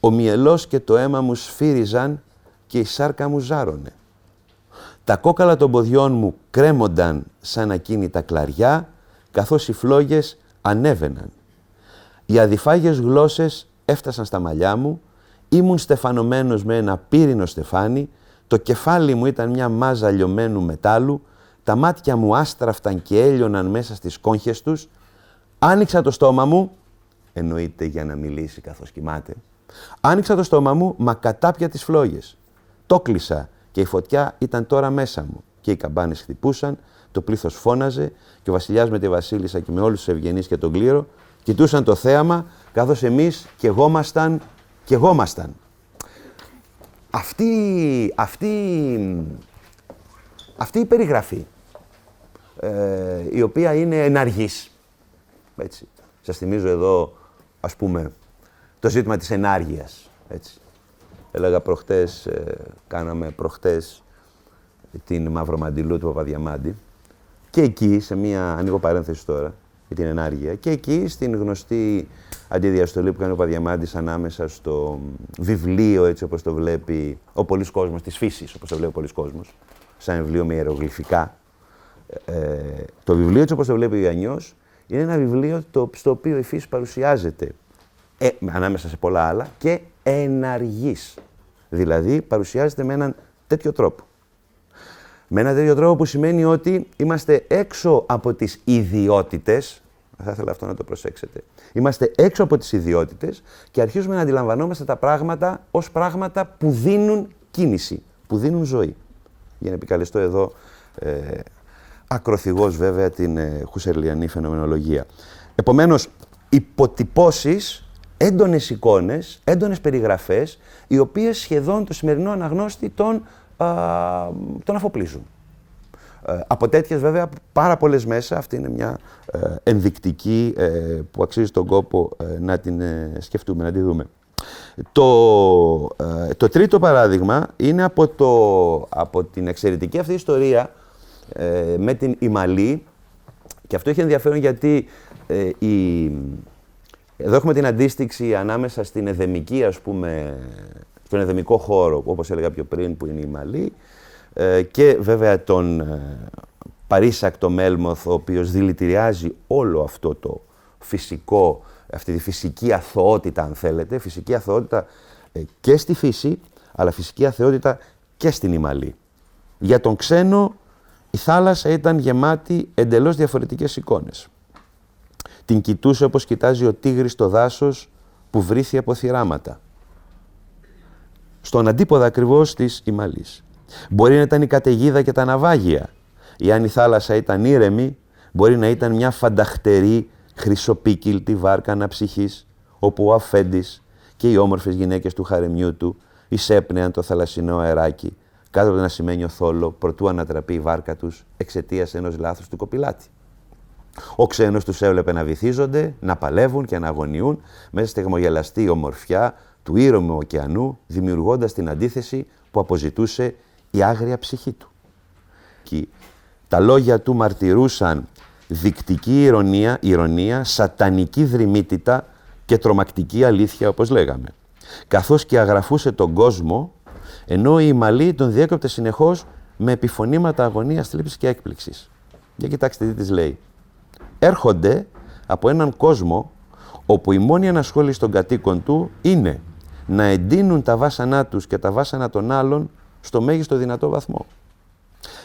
ο μυελός και το αίμα μου σφύριζαν και η σάρκα μου ζάρωνε. Τα κόκαλα των ποδιών μου κρέμονταν σαν ακίνητα κλαριά, καθώς οι φλόγες ανέβαιναν. Οι αδιφάγες γλώσσες έφτασαν στα μαλλιά μου, ήμουν στεφανωμένος με ένα πύρινο στεφάνι, το κεφάλι μου ήταν μια μάζα λιωμένου μετάλλου, τα μάτια μου άστραφταν και έλειωναν μέσα στις κόγχες τους, άνοιξα το στόμα μου, εννοείται για να μιλήσει καθώς κοιμάται, άνοιξα το στόμα μου, μα κατάπια τις φλόγες. Το κλείσα και η φωτιά ήταν τώρα μέσα μου. Και οι καμπάνες χτυπούσαν, το πλήθος φώναζε και ο βασιλιάς με τη βασίλισσα και με όλους τους ευγενείς και τον κλήρο κοιτούσαν το θέαμα καθώς εμείς και εγώμασταν και εγώμασταν. Αυτή, αυτή, αυτή η περιγραφή, ε, η οποία είναι εναργής, έτσι. Σας θυμίζω εδώ, ας πούμε, το ζήτημα της ενάργειας, έτσι. Έλεγα προχτές, ε, κάναμε προχτές την Μαυρομαντιλού του Παπαδιαμάντη και εκεί, σε μία, ανοίγω παρένθεση τώρα, για την ενάργεια, και εκεί στην γνωστή αντιδιαστολή που κάνει ο Παπαδιαμάντης ανάμεσα στο βιβλίο, έτσι όπως το βλέπει ο πολλής κόσμος, της φύσης, όπως το βλέπει ο πολλής κόσμος, σαν βιβλίο με ιερογλυφικά. Ε, το βιβλίο, έτσι όπως το βλέπει ο Ιαννιός, είναι ένα βιβλίο το, στο οποίο η φύση παρουσιάζεται ε, ανάμεσα σε πολλά άλλα και εναργής. Δηλαδή παρουσιάζεται με έναν τέτοιο τρόπο. Με έναν τέτοιο τρόπο που σημαίνει ότι είμαστε έξω από τις ιδιότητες, θα ήθελα αυτό να το προσέξετε, είμαστε έξω από τις ιδιότητες και αρχίζουμε να αντιλαμβανόμαστε τα πράγματα ως πράγματα που δίνουν κίνηση, που δίνουν ζωή. Για να επικαλεστώ εδώ ε, ακροθυγός βέβαια την ε, χουσερλιανή φαινομενολογία. Επομένως, υποτυπώσεις έντονες εικόνες, έντονες περιγραφές, οι οποίες σχεδόν το σημερινό αναγνώστη τον, α, τον αφοπλίζουν. Ε, από τέτοιες βέβαια πάρα πολλές μέσα, αυτή είναι μια ε, ενδεικτική ε, που αξίζει τον κόπο να την σκεφτούμε, να τη δούμε. Το, το τρίτο παράδειγμα είναι από, το, από την εξαιρετική αυτή ιστορία με την Ιμαλή και αυτό έχει ενδιαφέρον γιατί η, εδώ έχουμε την αντίστοιξη ανάμεσα στην εδεμική, ας πούμε, στον εδεμικό χώρο, όπως έλεγα πιο πριν, που είναι η Μαλή, ε, και βέβαια τον ε, παρήσακτο Μέλμοθ, ο οποίος δηλητηριάζει όλο αυτό το φυσικό, αυτή τη φυσική αθωότητα, αν θέλετε, φυσική αθωότητα ε, και στη φύση, αλλά φυσική αθωότητα και στην Ιμαλή. Για τον ξένο, η θάλασσα ήταν γεμάτη εντελώς διαφορετικές εικόνες. Την κοιτούσε όπως κοιτάζει ο τίγρης στο δάσος που βρήθη από θυράματα. Στον αντίποδα ακριβώς της Ιμαλής. Μπορεί να ήταν η καταιγίδα και τα ναυάγια. Ή αν η θάλασσα ήταν ήρεμη, μπορεί να ήταν μια φανταχτερή χρυσοπίκυλτη βάρκα αναψυχής, όπου ο αφέντης και οι όμορφες γυναίκες του χαρεμιού του εισέπνεαν το θαλασσινό αεράκι κάτω από ένα σημαίνιο θόλο προτού ανατραπεί η βάρκα τους εξαιτίας ενός λάθους του κοπηλάτη. Ο ξένος τους έβλεπε να βυθίζονται, να παλεύουν και να αγωνιούν μέσα στη γεμογελαστή ομορφιά του ήρωμου ωκεανού, δημιουργώντας την αντίθεση που αποζητούσε η άγρια ψυχή του. Και τα λόγια του μαρτυρούσαν δικτική ηρωνία, ηρωνία, σατανική δρυμύτητα και τρομακτική αλήθεια, όπως λέγαμε. Καθώς και αγραφούσε τον κόσμο, ενώ η Μαλή τον διέκοπτε συνεχώς με επιφωνήματα αγωνίας, θλίψης και έκπληξης. Για κοιτάξτε τι της λέει έρχονται από έναν κόσμο όπου η μόνη ανασχόληση των κατοίκων του είναι να εντείνουν τα βάσανά τους και τα βάσανα των άλλων στο μέγιστο δυνατό βαθμό.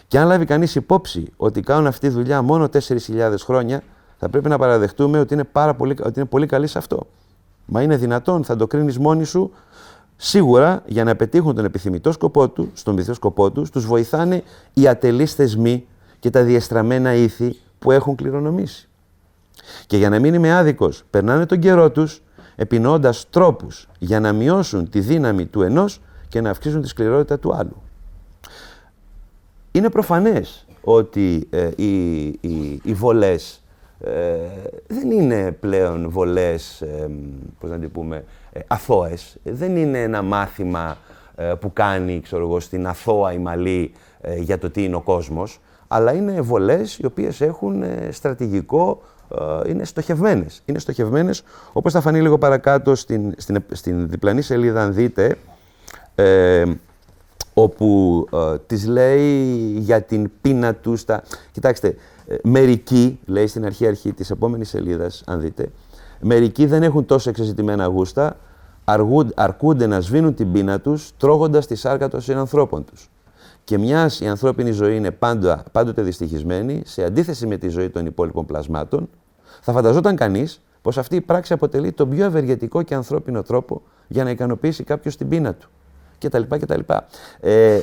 Και αν λάβει κανείς υπόψη ότι κάνουν αυτή τη δουλειά μόνο 4.000 χρόνια, θα πρέπει να παραδεχτούμε ότι είναι, πάρα πολύ, ότι είναι πολύ καλή σε αυτό. Μα είναι δυνατόν, θα το κρίνεις μόνη σου. Σίγουρα για να πετύχουν τον επιθυμητό σκοπό του, στον βυθό σκοπό τους, τους βοηθάνε οι ατελείς θεσμοί και τα διεστραμμένα ήθη που έχουν κληρονομήσει. Και για να μην είμαι άδικος, περνάνε τον καιρό τους επινοώντα τρόπους για να μειώσουν τη δύναμη του ενός και να αυξήσουν τη σκληρότητα του άλλου. Είναι προφανές ότι ε, οι, οι, οι βολές ε, δεν είναι πλέον βολές, ε, πώς να την πούμε, ε, αθώες. Δεν είναι ένα μάθημα ε, που κάνει, ξέρω εγώ, στην αθώα Μαλή για το τι είναι ο κόσμος, αλλά είναι βολές οι οποίες έχουν στρατηγικό, είναι στοχευμένες. Είναι στοχευμένες, όπως θα φανεί λίγο παρακάτω στην, στην, στην διπλανή σελίδα, αν δείτε, όπου ε, της λέει για την πείνα τους στα... Κοιτάξτε, ε, μερικοί, λέει στην αρχή αρχή της επόμενης σελίδας, αν δείτε, μερικοί δεν έχουν τόσο εξεζητημένα γούστα, αρκούνται να σβήνουν την πείνα τους, τρώγοντας τη σάρκα των συνανθρώπων τους. Και μιας η ανθρώπινη ζωή είναι πάντα, πάντοτε δυστυχισμένη, σε αντίθεση με τη ζωή των υπόλοιπων πλασμάτων, θα φανταζόταν κανείς πως αυτή η πράξη αποτελεί τον πιο ευεργετικό και ανθρώπινο τρόπο για να ικανοποιήσει κάποιος την πείνα του κτλ. κτλ. Ε,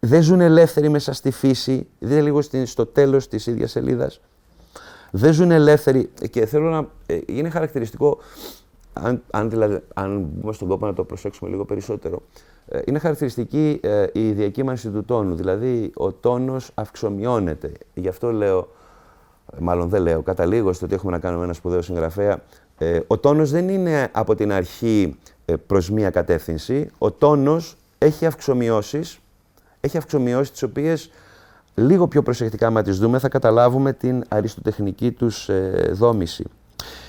δεν ζουν ελεύθεροι μέσα στη φύση, δείτε λίγο στο τέλος της ίδιας σελίδας. Δεν ζουν ελεύθεροι και θέλω να... Ε, είναι χαρακτηριστικό, αν, αν, δηλαδή, αν μπούμε στον κόπο να το προσέξουμε λίγο περισσότερο, ε, είναι χαρακτηριστική ε, η διακύμανση του τόνου, δηλαδή ο τόνος αυξομειώνεται. Γι' αυτό λέω, μάλλον δεν λέω, καταλήγω στο ότι έχουμε να κάνουμε ένα σπουδαίο συγγραφέα, ε, ο τόνος δεν είναι από την αρχή ε, προς μία κατεύθυνση. Ο τόνος έχει αυξομοιώσεις, έχει αυξομοιώσεις τις οποίες λίγο πιο προσεκτικά μα τις δούμε θα καταλάβουμε την αριστοτεχνική τους ε, δόμηση.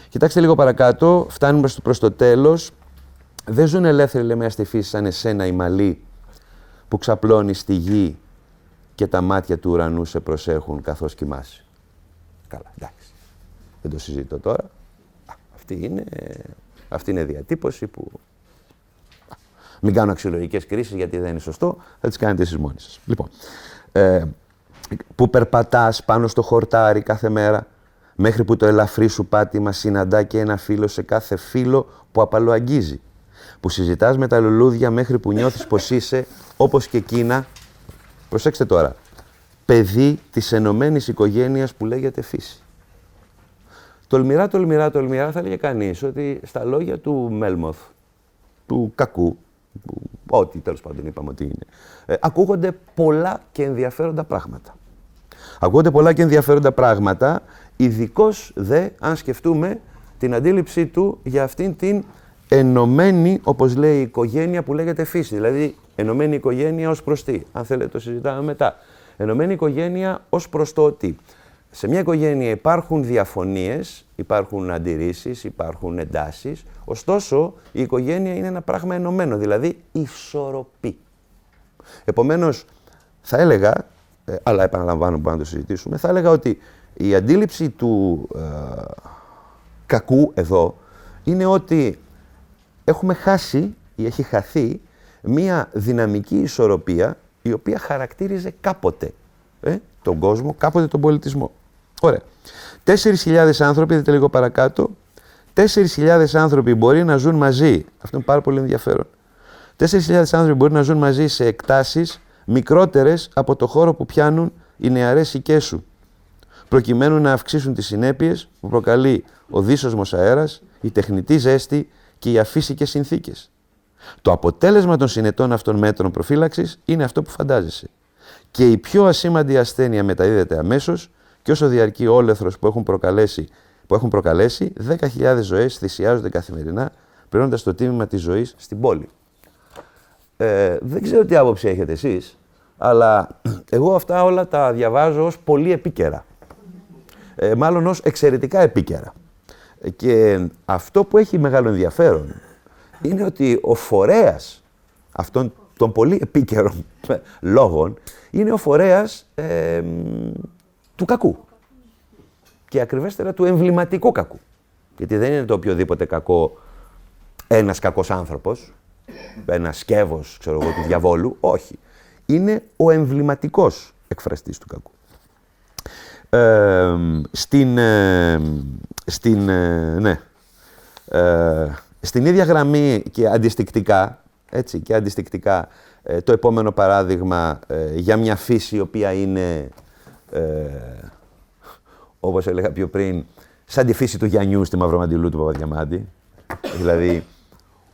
Κοιτάξτε λίγο παρακάτω, φτάνουμε προς το τέλος. Δεν ζουν ελεύθεροι, λέμε, στη φύση σαν εσένα η μαλλί που ξαπλώνει στη γη και τα μάτια του ουρανού σε προσέχουν καθώς κοιμάσαι. Καλά, εντάξει. Δεν το συζητώ τώρα. Αυτή είναι, αυτή είναι διατύπωση που μην κάνω αξιολογικές κρίσεις γιατί δεν είναι σωστό. Θα τις κάνετε εσείς μόνοι σας. Λοιπόν, ε, που περπατάς πάνω στο χορτάρι κάθε μέρα, μέχρι που το ελαφρύ σου πάτημα συναντά και ένα φίλο σε κάθε φίλο που απαλοαγγίζει. Που συζητάς με τα λουλούδια μέχρι που νιώθεις πως είσαι, όπως και εκείνα, προσέξτε τώρα, παιδί της ενωμένης οικογένειας που λέγεται φύση. Τολμηρά, τολμηρά, τολμηρά θα έλεγε κανείς ότι στα λόγια του Μέλμοθ, του κακού, ό,τι τέλος πάντων είπαμε ότι είναι, ε, ακούγονται πολλά και ενδιαφέροντα πράγματα. Ακούγονται πολλά και ενδιαφέροντα πράγματα, ειδικώς δε αν σκεφτούμε την αντίληψή του για αυτήν την ενωμένη, όπως λέει η οικογένεια που λέγεται φύση. Δηλαδή, ενωμένη οικογένεια ως προς τι, αν θέλετε το συζητάμε μετά. Ενωμένη οικογένεια ως προς το ότι σε μια οικογένεια υπάρχουν διαφωνίες, υπάρχουν αντιρρήσεις, υπάρχουν εντάσεις, ωστόσο η οικογένεια είναι ένα πράγμα ενωμένο, δηλαδή ισορροπή. Επομένως, θα έλεγα, ε, αλλά επαναλαμβάνω που να το συζητήσουμε, θα έλεγα ότι η αντίληψη του ε, κακού εδώ είναι ότι έχουμε χάσει ή έχει χαθεί μία δυναμική ισορροπία η οποία χαρακτήριζε κάποτε ε, τον κόσμο, κάποτε τον πολιτισμό. Ωραία. 4.000 άνθρωποι, δείτε λίγο παρακάτω, 4.000 άνθρωποι μπορεί να ζουν μαζί. Αυτό είναι πάρα πολύ ενδιαφέρον. 4.000 άνθρωποι μπορεί να ζουν μαζί σε εκτάσεις μικρότερες από το χώρο που πιάνουν οι νεαρές οικές σου, προκειμένου να αυξήσουν τις συνέπειες που προκαλεί ο δίσοσμος αέρας, η τεχνητή ζέστη και οι αφύσικες συνθήκες. Το αποτέλεσμα των συνετών αυτών μέτρων προφύλαξης είναι αυτό που φαντάζεσαι. Και η πιο ασήμαντη ασθένεια μεταδίδεται αμέσως και όσο διαρκεί ο όλεθρος που έχουν προκαλέσει, που έχουν προκαλέσει 10.000 ζωές θυσιάζονται καθημερινά, πληρώνοντας το τίμημα της ζωής στην πόλη. Ε, δεν ξέρω τι άποψη έχετε εσείς, αλλά εγώ αυτά όλα τα διαβάζω ως πολύ επίκαιρα. Ε, μάλλον ως εξαιρετικά επίκαιρα. Και αυτό που έχει μεγάλο ενδιαφέρον είναι ότι ο φορέας αυτών των πολύ επίκαιρων λόγων είναι ο φορέας ε, του κακού. Και ακριβέστερα του εμβληματικού κακού. Γιατί δεν είναι το οποιοδήποτε κακό ένας κακός άνθρωπος, ένας σκεύος, ξέρω εγώ, του διαβόλου. Όχι. Είναι ο εμβληματικός εκφραστής του κακού. Ε, στην, ε, στην, ε, ναι, στην ίδια γραμμή και αντιστικτικά, έτσι, και αντιστικτικά το επόμενο παράδειγμα για μια φύση η οποία είναι, όπως έλεγα πιο πριν, σαν τη φύση του Γιαννιού στη Μαυρομαντιλού του Παπαδιαμάντη, δηλαδή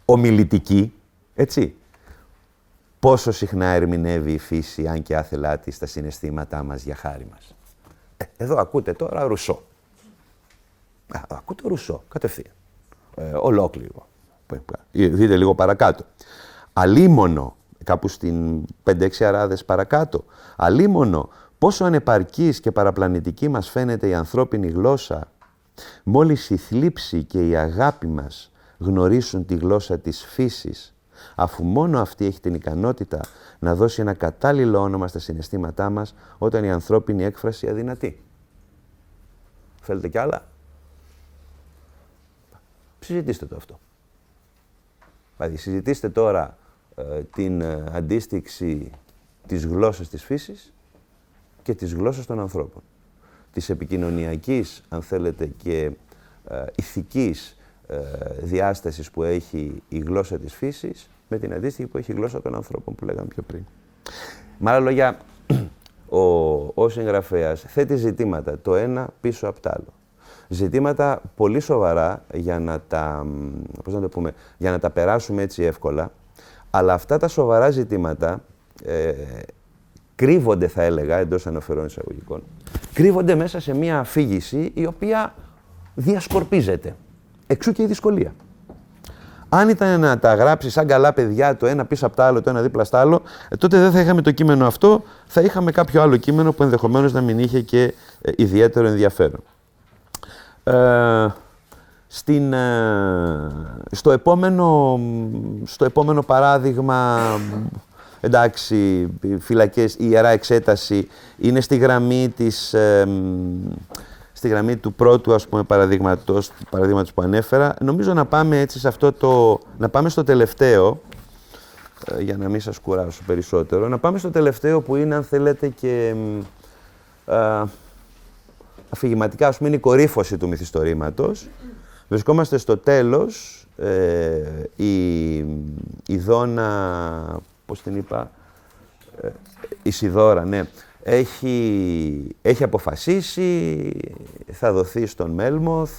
ομιλητική, έτσι. Πόσο συχνά ερμηνεύει η φύση, αν και άθελά της, τα συναισθήματά μας για χάρη μας. Ε, εδώ ακούτε τώρα Ρουσό. Α, ακούτε Ρουσό, κατευθείαν. Ε, ολόκληρο. Δείτε λίγο παρακάτω. Αλίμονο, κάπου στην 5-6 αράδες παρακάτω, αλίμονο πόσο ανεπαρκής και παραπλανητική μας φαίνεται η ανθρώπινη γλώσσα, μόλις η θλίψη και η αγάπη μας γνωρίσουν τη γλώσσα της φύσης, αφού μόνο αυτή έχει την ικανότητα να δώσει ένα κατάλληλο όνομα στα συναισθήματά μας όταν η ανθρώπινη έκφραση αδυνατεί. Θέλετε κι άλλα; Συζητήστε το αυτό. Δηλαδή, συζητήστε τώρα ε, την ε, αντίστοιξη της γλώσσας της φύσης και της γλώσσας των ανθρώπων. Της επικοινωνιακής, αν θέλετε, και ε, ηθικής ε, διάστασης που έχει η γλώσσα της φύσης με την αντίστοιχη που έχει η γλώσσα των ανθρώπων που λέγαμε πιο πριν. Με άλλα λόγια, ο, ο συγγραφέα θέτει ζητήματα το ένα πίσω από το άλλο. Ζητήματα πολύ σοβαρά για να τα, πώς να το πούμε, για να τα περάσουμε έτσι εύκολα, αλλά αυτά τα σοβαρά ζητήματα ε, κρύβονται, θα έλεγα, εντός αναφερών εισαγωγικών, κρύβονται μέσα σε μια αφήγηση η οποία διασκορπίζεται. Εξού και η δυσκολία. Αν ήταν να τα γράψει σαν καλά παιδιά το ένα πίσω από το άλλο, το ένα δίπλα στο άλλο, ε, τότε δεν θα είχαμε το κείμενο αυτό, θα είχαμε κάποιο άλλο κείμενο που ενδεχομένως να μην είχε και ε, ιδιαίτερο ενδιαφέρον. Ε, στην, στο, επόμενο, στο επόμενο παράδειγμα, εντάξει, φυλακές, η Ιερά Εξέταση είναι στη γραμμή της, στη γραμμή του πρώτου ας πούμε, παραδείγματος, παραδείγματος που ανέφερα. Νομίζω να πάμε έτσι σε αυτό το... να πάμε στο τελευταίο, ε, για να μην σας κουράσω περισσότερο, να πάμε στο τελευταίο που είναι, αν θέλετε, και α, αφηγηματικά, ας πούμε, είναι η κορύφωση του μυθιστορήματος. Βρισκόμαστε στο τέλος, ε, η, η Δόνα, πώς την είπα, ε, η Σιδώρα, ναι, έχει, έχει αποφασίσει, θα δοθεί στον Μέλμοθ.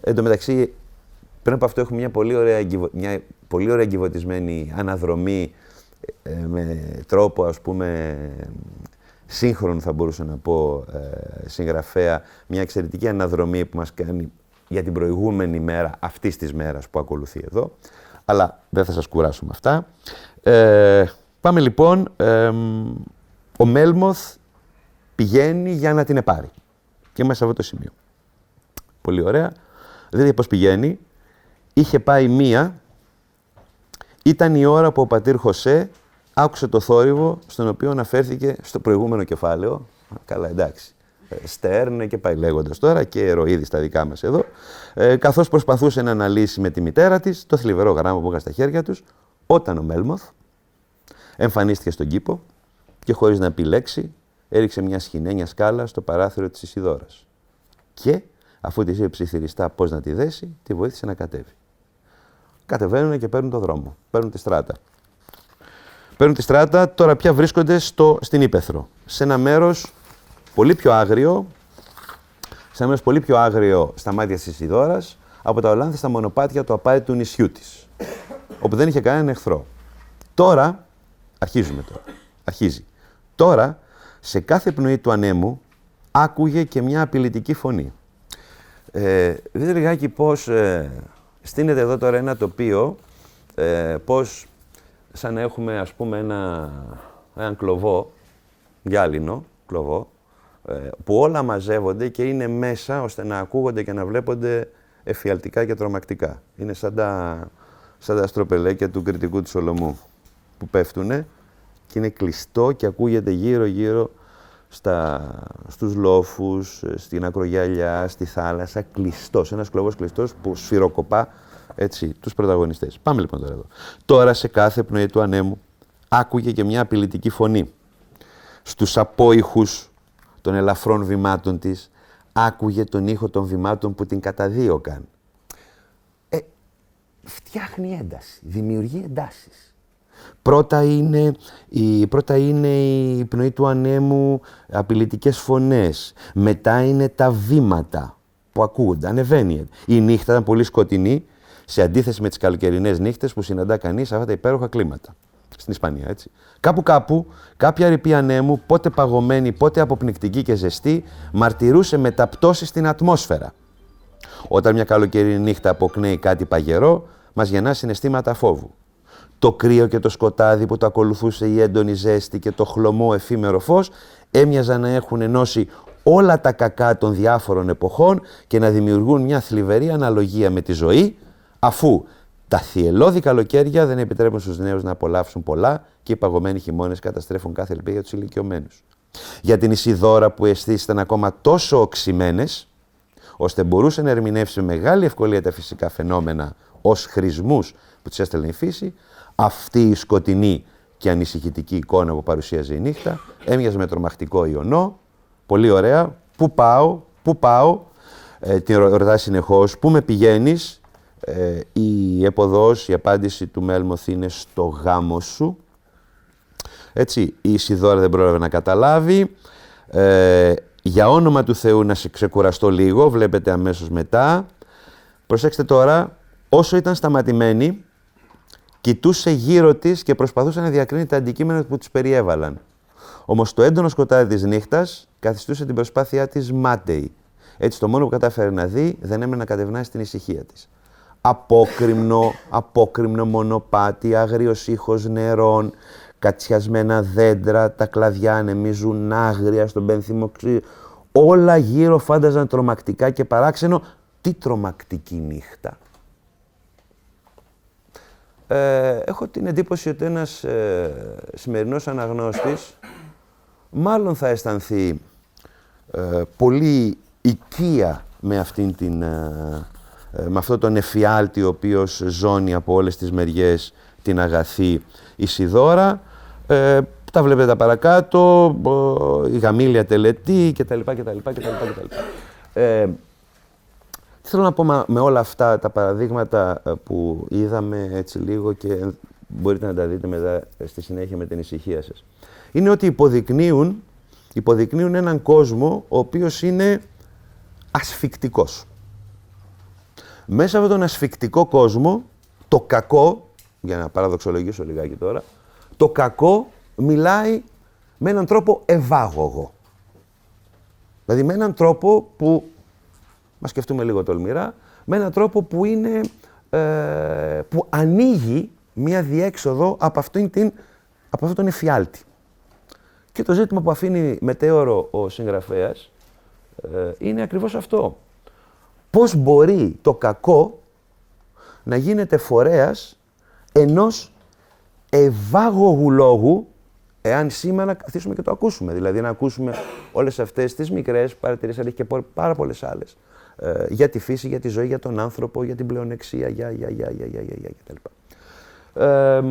Εν τω μεταξύ, πριν από αυτό έχουμε μια πολύ ωραία, μια πολύ ωραία εγκυβωτισμένη αναδρομή ε, με τρόπο, ας πούμε, σύγχρονο θα μπορούσα να πω, ε, συγγραφέα, μια εξαιρετική αναδρομή που μας κάνει για την προηγούμενη μέρα αυτής της μέρας που ακολουθεί εδώ. Αλλά δεν θα σας κουράσω με αυτά. Ε, πάμε λοιπόν ο Μέλμοθ πηγαίνει για να την επάρει. Και είμαστε σε αυτό το σημείο. Πολύ ωραία. Δείτε πώς πηγαίνει. Είχε πάει μία. Ήταν η ώρα που ο πατήρ Χωσέ άκουσε το θόρυβο στον οποίο αναφέρθηκε στο προηγούμενο κεφάλαιο. Καλά, εντάξει. Ε, Στέρν και πάει λέγοντας τώρα και ερωίδης στα δικά μας εδώ. Ε, Καθώς προσπαθούσε να αναλύσει με τη μητέρα της το θλιβερό γράμμα που είχα στα χέρια τους, όταν ο Μέλμοθ εμφανίστηκε στον κήπο και χωρίς να πει λέξη, έριξε μια σχοινένια σκάλα στο παράθυρο της Ισιδόρας. Και, αφού της είπε ψιθυριστά πώς να τη δέσει, τη βοήθησε να κατέβει. Κατεβαίνουν και παίρνουν το δρόμο, παίρνουν τη στράτα. Παίρνουν τη στράτα, τώρα πια βρίσκονται στο, στην Ήπεθρο, σε ένα μέρος πολύ πιο άγριο, σε ένα μέρος πολύ πιο άγριο στα μάτια της Ισιδόρας, από τα ολάνθιστα μονοπάτια του απάιτου νησιού της, όπου δεν είχε κανέναν εχθρό. Τώρα, αρχίζουμε τώρα, αρχίζει. Τώρα, σε κάθε πνοή του ανέμου, άκουγε και μια απειλητική φωνή. Ε, δείτε λιγάκι πώς ε, στείνεται εδώ τώρα ένα τοπίο, ε, πώς σαν να έχουμε ας πούμε ένα, έναν κλοβό, γυάλινο κλοβό, ε, που όλα μαζεύονται και είναι μέσα ώστε να ακούγονται και να βλέπονται εφιαλτικά και τρομακτικά. Είναι σαν τα, σαν τα στροπελέκια του κριτικού του Σολομού που πέφτουνε και είναι κλειστό και ακούγεται γύρω-γύρω στα, στους λόφους, στην ακρογιαλιά, στη θάλασσα, κλειστός, ένας κλωβός κλειστός που σφυροκοπά έτσι, τους πρωταγωνιστές. Πάμε λοιπόν τώρα εδώ. Τώρα σε κάθε πνοή του ανέμου άκουγε και μια απειλητική φωνή. στους απόϊχους των ελαφρών βημάτων της, άκουγε τον ήχο των βημάτων που την καταδίωκαν. Ε, φτιάχνει ένταση, δημιουργεί εντάσεις. Πρώτα είναι, η, πρώτα είναι η πνοή του ανέμου, απειλητικές φωνές. Μετά είναι τα βήματα που ακούγονται, ανεβαίνει. Η νύχτα ήταν πολύ σκοτεινή, σε αντίθεση με τις καλοκαιρινές νύχτες που συναντά κανείς αυτά τα υπέροχα κλίματα. Στην Ισπανία, έτσι. Κάπου κάπου, κάποια ρηπή ανέμου, πότε παγωμένη, πότε αποπνικτική και ζεστή, μαρτυρούσε μεταπτώσεις στην ατμόσφαιρα. Όταν μια καλοκαιρινή νύχτα αποκνέει κάτι παγερό, μας γεννά συναισθήματα φόβου. Το κρύο και το σκοτάδι που το ακολουθούσε η έντονη ζέστη και το χλωμό εφήμερο φως έμοιαζαν να έχουν ενώσει όλα τα κακά των διάφορων εποχών και να δημιουργούν μια θλιβερή αναλογία με τη ζωή, αφού τα θυελώδη καλοκαίρια δεν επιτρέπουν στους νέους να απολαύσουν πολλά και οι παγωμένοι χειμώνες καταστρέφουν κάθε ελπίδα για τους ηλικιωμένους. Για την Ισιδώρα που αισθήσει ήταν ακόμα τόσο οξυμένες, ώστε μπορούσε να ερμηνεύσει με μεγάλη ευκολία τα φυσικά φαινόμενα ως χρησμούς που της έστελνε η φύση, αυτή η σκοτεινή και ανησυχητική εικόνα που παρουσίαζε η νύχτα έμοιαζε με τρομακτικό ιονό, πολύ ωραία, πού πάω, πού πάω, ε, την ρωτάς συνεχώς, πού με πηγαίνεις, ε, η εποδός, η απάντηση του Μέλμοθ είναι στο γάμο σου. Έτσι, η Ισιδώρα δεν πρόλαβε να καταλάβει. Ε, για όνομα του Θεού να σε ξεκουραστώ λίγο, βλέπετε αμέσως μετά. Προσέξτε τώρα, όσο ήταν σταματημένη, κοιτούσε γύρω της και προσπαθούσε να διακρίνει τα αντικείμενα που της περιέβαλαν. Όμως το έντονο σκοτάδι της νύχτας καθιστούσε την προσπάθειά της μάταιη. Έτσι το μόνο που κατάφερε να δει δεν έμενε να κατευνάσει την ησυχία της απόκριμνο, απόκριμνο μονοπάτι, άγριος ήχος νερών, κατσιασμένα δέντρα, τα κλαδιά ανεμίζουν άγρια στον πένθυμο Όλα γύρω φάνταζαν τρομακτικά και παράξενο. Τι τρομακτική νύχτα. Ε, έχω την εντύπωση ότι ένας ε, σημερινός αναγνώστης μάλλον θα αισθανθεί ε, πολύ οικία με αυτήν την ε, ε, με αυτόν τον εφιάλτη ο οποίος ζώνει από όλες τις μεριές την αγαθή Ισιδώρα. Ε, τα βλέπετε παρακάτω, η γαμήλια τελετή κτλ. κτλ, κτλ, Ε, θέλω να πω με όλα αυτά τα παραδείγματα ε, που είδαμε έτσι λίγο και μπορείτε να τα δείτε μετά στη συνέχεια με την ησυχία σας. Είναι ότι υποδεικνύουν, υποδεικνύουν έναν κόσμο ο οποίος είναι ασφικτικός. Μέσα από τον ασφικτικό κόσμο, το κακό, για να παραδοξολογήσω λιγάκι τώρα, το κακό μιλάει με έναν τρόπο ευάγωγο. Δηλαδή με έναν τρόπο που, μας σκεφτούμε λίγο τολμηρά, με έναν τρόπο που είναι, ε, που ανοίγει μία διέξοδο από, αυτήν την, από αυτόν τον εφιάλτη. Και το ζήτημα που αφήνει μετέωρο ο συγγραφέας ε, είναι ακριβώς αυτό πώς μπορεί το κακό να γίνεται φορέας ενός ευάγωγου λόγου, εάν σήμερα να καθίσουμε και το ακούσουμε. Δηλαδή να ακούσουμε όλες αυτές τις μικρές παρατηρήσεις, αλλά και πάρα πολλές άλλες. Ε, για τη φύση, για τη ζωή, για τον άνθρωπο, για την πλεονεξία, για, για, για, για, για, για, για κτλ. Ε,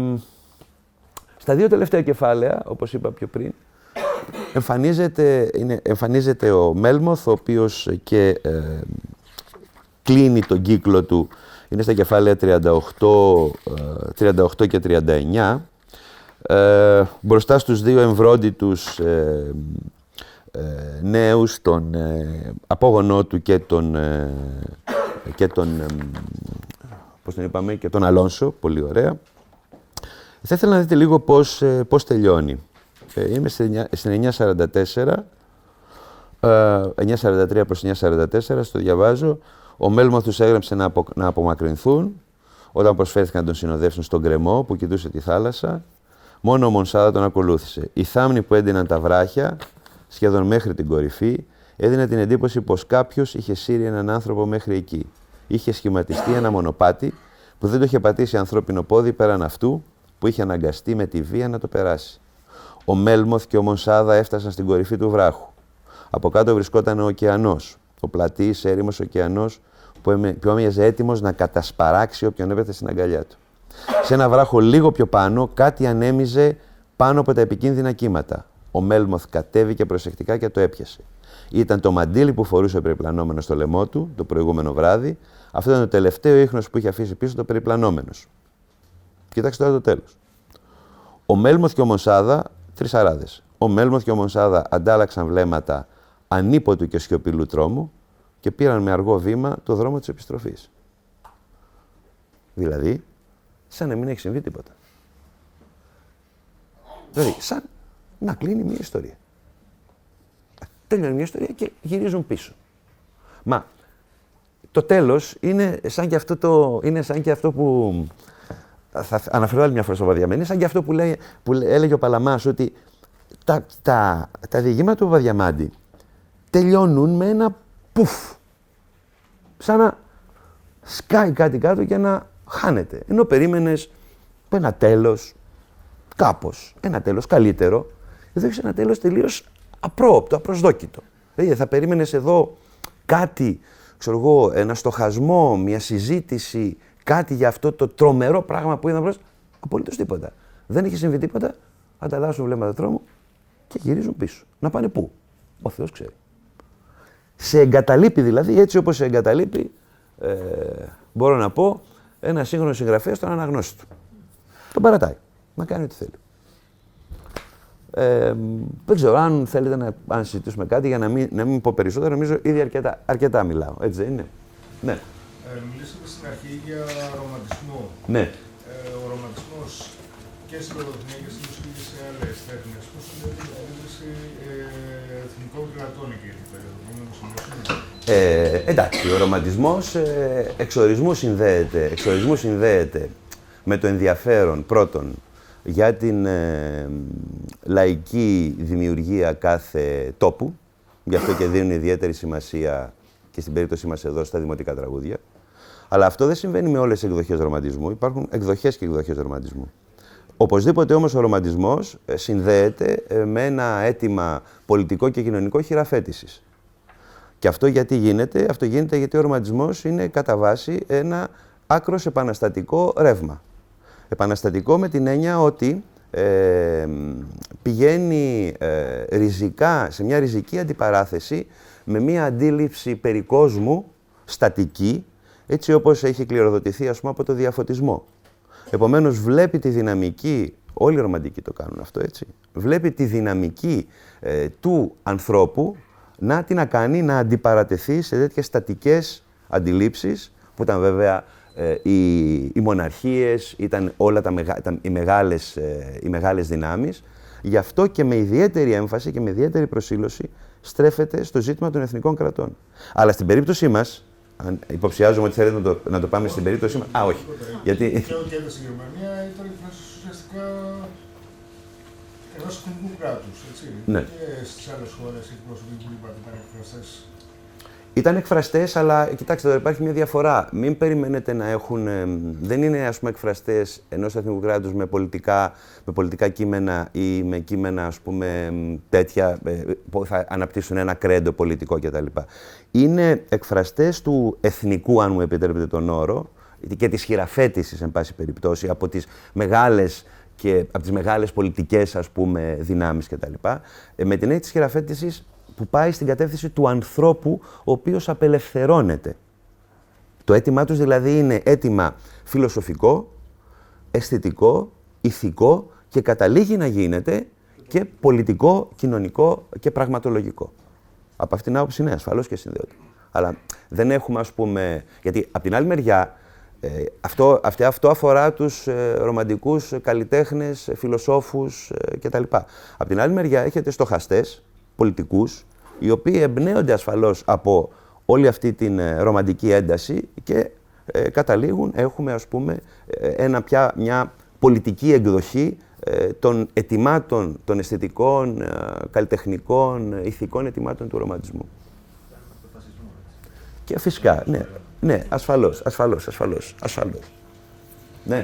στα δύο τελευταία κεφάλαια, όπως είπα πιο πριν, εμφανίζεται, είναι, εμφανίζεται ο Μέλμοθ, ο οποίος και ε, κλείνει τον κύκλο του, είναι στα κεφάλαια 38, 38 ε, και 39. Ε, μπροστά στους δύο εμβρόντιτους ε, ε, νέους, τον ε, απόγονό του και τον, ε, και τον, πώς τον είπαμε, και τον Αλόνσο, πολύ ωραία. Θα ήθελα να δείτε λίγο πώς, πώς τελειώνει. Είμαι στην 944, 943 προς 944, στο διαβάζω. Ο Μέλμοθ τους έγραψε να, απο, να απομακρυνθούν όταν προσφέρθηκαν να τον συνοδεύσουν στον κρεμό που κοιτούσε τη θάλασσα. Μόνο ο Μονσάδα τον ακολούθησε. Οι θάμνοι που έδιναν τα βράχια, σχεδόν μέχρι την κορυφή, έδινε την εντύπωση πως κάποιος είχε σύρει έναν άνθρωπο μέχρι εκεί. Είχε σχηματιστεί ένα μονοπάτι που δεν το είχε πατήσει ανθρώπινο πόδι πέραν αυτού που είχε αναγκαστεί με τη βία να το περάσει. Ο Μέλμοθ και ο Μονσάδα έφτασαν στην κορυφή του βράχου. Από κάτω βρισκόταν ο ωκεανός, ο πλατής έρημος ωκεανός που έμοιαζε έτοιμος να κατασπαράξει όποιον έπεφτε στην αγκαλιά του. Σε ένα βράχο λίγο πιο πάνω, κάτι ανέμιζε πάνω από τα επικίνδυνα κύματα. Ο Μέλμοθ κατέβηκε προσεκτικά και το έπιασε. Ήταν το μαντίλι που φορούσε ο περιπλανόμενος στο λαιμό του το προηγούμενο βράδυ. Αυτό ήταν το τελευταίο ίχνος που είχε αφήσει πίσω το περιπλανόμενος. Κοιτάξτε τώρα το τέλος. Ο Μέλμοθ και ο Μονσάδα, τρισαράδε. Ο Μέλμοθ και ο Μονσάδα αντάλλαξαν βλέμματα ανίποτου και σιωπηλού τρόμου και πήραν με αργό βήμα το δρόμο της επιστροφής. Δηλαδή, σαν να μην έχει συμβεί τίποτα. Δηλαδή, σαν να κλείνει μια ιστορία. Τελειώνει μια ιστορία και γυρίζουν πίσω. Μα το τέλος είναι σαν και αυτό, το, είναι σαν και αυτό που θα αναφέρω άλλη μια φορά στο Βαδιαμένη, σαν και αυτό που, λέει, που έλεγε ο Παλαμάς, ότι τα, τα, τα διηγήματα του Βαδιαμάντη τελειώνουν με ένα πουφ. Σαν να σκάει κάτι κάτω και να χάνεται. Ενώ περίμενες ένα τέλος, κάπως, ένα τέλος καλύτερο. Εδώ έχεις ένα τέλος τελείως απρόοπτο, απροσδόκητο. Δηλαδή θα περίμενες εδώ κάτι, ξέρω εγώ, ένα στοχασμό, μια συζήτηση, κάτι για αυτό το τρομερό πράγμα που είδα μπρος. Απολύτως τίποτα. Δεν έχει συμβεί τίποτα, ανταλλάσσουν βλέμματα τρόμου και γυρίζουν πίσω. Να πάνε πού; Ο Θεός ξέρει. Σε εγκαταλείπει δηλαδή, έτσι όπως σε εγκαταλείπει, ε, μπορώ να πω, ένα σύγχρονο συγγραφέα στον αναγνώστη του. Τον παρατάει. Να κάνει ό,τι θέλει. Ε, δεν ξέρω αν θέλετε να αν συζητήσουμε κάτι για να μην, να μην πω περισσότερο. Νομίζω ήδη αρκετά, αρκετά μιλάω. Έτσι δεν είναι; Ναι. Ε, μιλήσατε στην αρχή για ρομαντισμό. Ναι. Ε, ο ρομαντισμός και στην λογοτεχνία και στην μουσική και σε άλλες τέχνες. Πώς συνδέεται με την αντίληψη ε, εθνικών κρατών εκείνη την περίοδο. Ε, εντάξει, ο ρομαντισμός ε, εξορισμού, συνδέεται, εξορισμού συνδέεται με το ενδιαφέρον πρώτον για την ε, λαϊκή δημιουργία κάθε τόπου. Γι' αυτό και δίνουν ιδιαίτερη σημασία και στην περίπτωση μας εδώ στα δημοτικά τραγούδια. Αλλά αυτό δεν συμβαίνει με όλες τις εκδοχές ρομαντισμού. Υπάρχουν εκδοχές και εκδοχές ρομαντισμού. Οπωσδήποτε όμως ο ρομαντισμός ε, συνδέεται ε, με ένα αίτημα πολιτικό και κοινωνικό χειραφέτησης. Και αυτό γιατί γίνεται, αυτό γίνεται γιατί ο ρομαντισμός είναι κατά βάση ένα άκρος επαναστατικό ρεύμα. Επαναστατικό με την έννοια ότι ε, πηγαίνει ε, ριζικά, σε μια ριζική αντιπαράθεση με μια αντίληψη περί κόσμου στατική, έτσι όπως έχει κληροδοτηθεί ας πούμε, από το διαφωτισμό. Επομένως βλέπει τη δυναμική, όλοι οι ρομαντικοί το κάνουν αυτό έτσι, βλέπει τη δυναμική ε, του ανθρώπου να τι να κάνει, να αντιπαρατεθεί σε τέτοιες στατικές αντιλήψεις, που ήταν βέβαια ε, οι, οι μοναρχίες, ήταν όλα τα, μεγα, τα οι, μεγάλες, ε, οι μεγάλες δυνάμεις. Γι' αυτό και με ιδιαίτερη έμφαση και με ιδιαίτερη προσήλωση στρέφεται στο ζήτημα των εθνικών κρατών. Αλλά στην περίπτωσή μας, αν υποψιάζομαι ότι θέλετε να το, να το πάμε στην περίπτωσή μας... Α, όχι. Γιατί... Και ο στην Γερμανία ήταν ουσιαστικά ενός εθνικού κράτους. Ναι. Και στις άλλες χώρες οι εκπρόσωποι που είπατε ήταν εκφραστές ήταν εκφραστές, αλλά κοιτάξτε, εδώ υπάρχει μια διαφορά. Μην περιμένετε να έχουν. δεν είναι ας πούμε εκφραστές ενός εθνικού κράτους με πολιτικά, με πολιτικά κείμενα ή με κείμενα ας πούμε, τέτοια ε, που θα αναπτύσσουν ένα κρέντο πολιτικό κτλ. Είναι εκφραστές του εθνικού, αν μου επιτρέπετε τον όρο, και της χειραφέτησης, εν πάση περιπτώσει, από τις μεγάλες και από τις μεγάλες πολιτικές ας πούμε δυνάμεις κτλ. Ε, με την έννοια της χειραφέτησης που πάει στην κατεύθυνση του ανθρώπου ο οποίος απελευθερώνεται. Το αίτημά τους δηλαδή είναι αίτημα φιλοσοφικό, αισθητικό, ηθικό και καταλήγει να γίνεται και πολιτικό, κοινωνικό και πραγματολογικό. Από αυτήν την άποψη, ναι, ασφαλώς και συνδέονται. Αλλά δεν έχουμε, ας πούμε... Γιατί από την άλλη μεριά, ε, αυτό, αυτό αφορά τους ε, ρομαντικούς καλλιτέχνες, φιλοσόφους ε, κτλ. Από την άλλη μεριά έχετε στοχαστές, πολιτικούς, οι οποίοι εμπνέονται ασφαλώς από όλη αυτή την ε, ρομαντική ένταση και ε, καταλήγουν, έχουμε ας πούμε ε, ένα πια, μια πολιτική εκδοχή των ετοιμάτων, των αισθητικών, καλλιτεχνικών, ηθικών ετοιμάτων του ρομαντισμού. Και φυσικά, ναι, ναι, ασφαλώς, ασφαλώς, ασφαλώς, ασφαλώς. Ναι.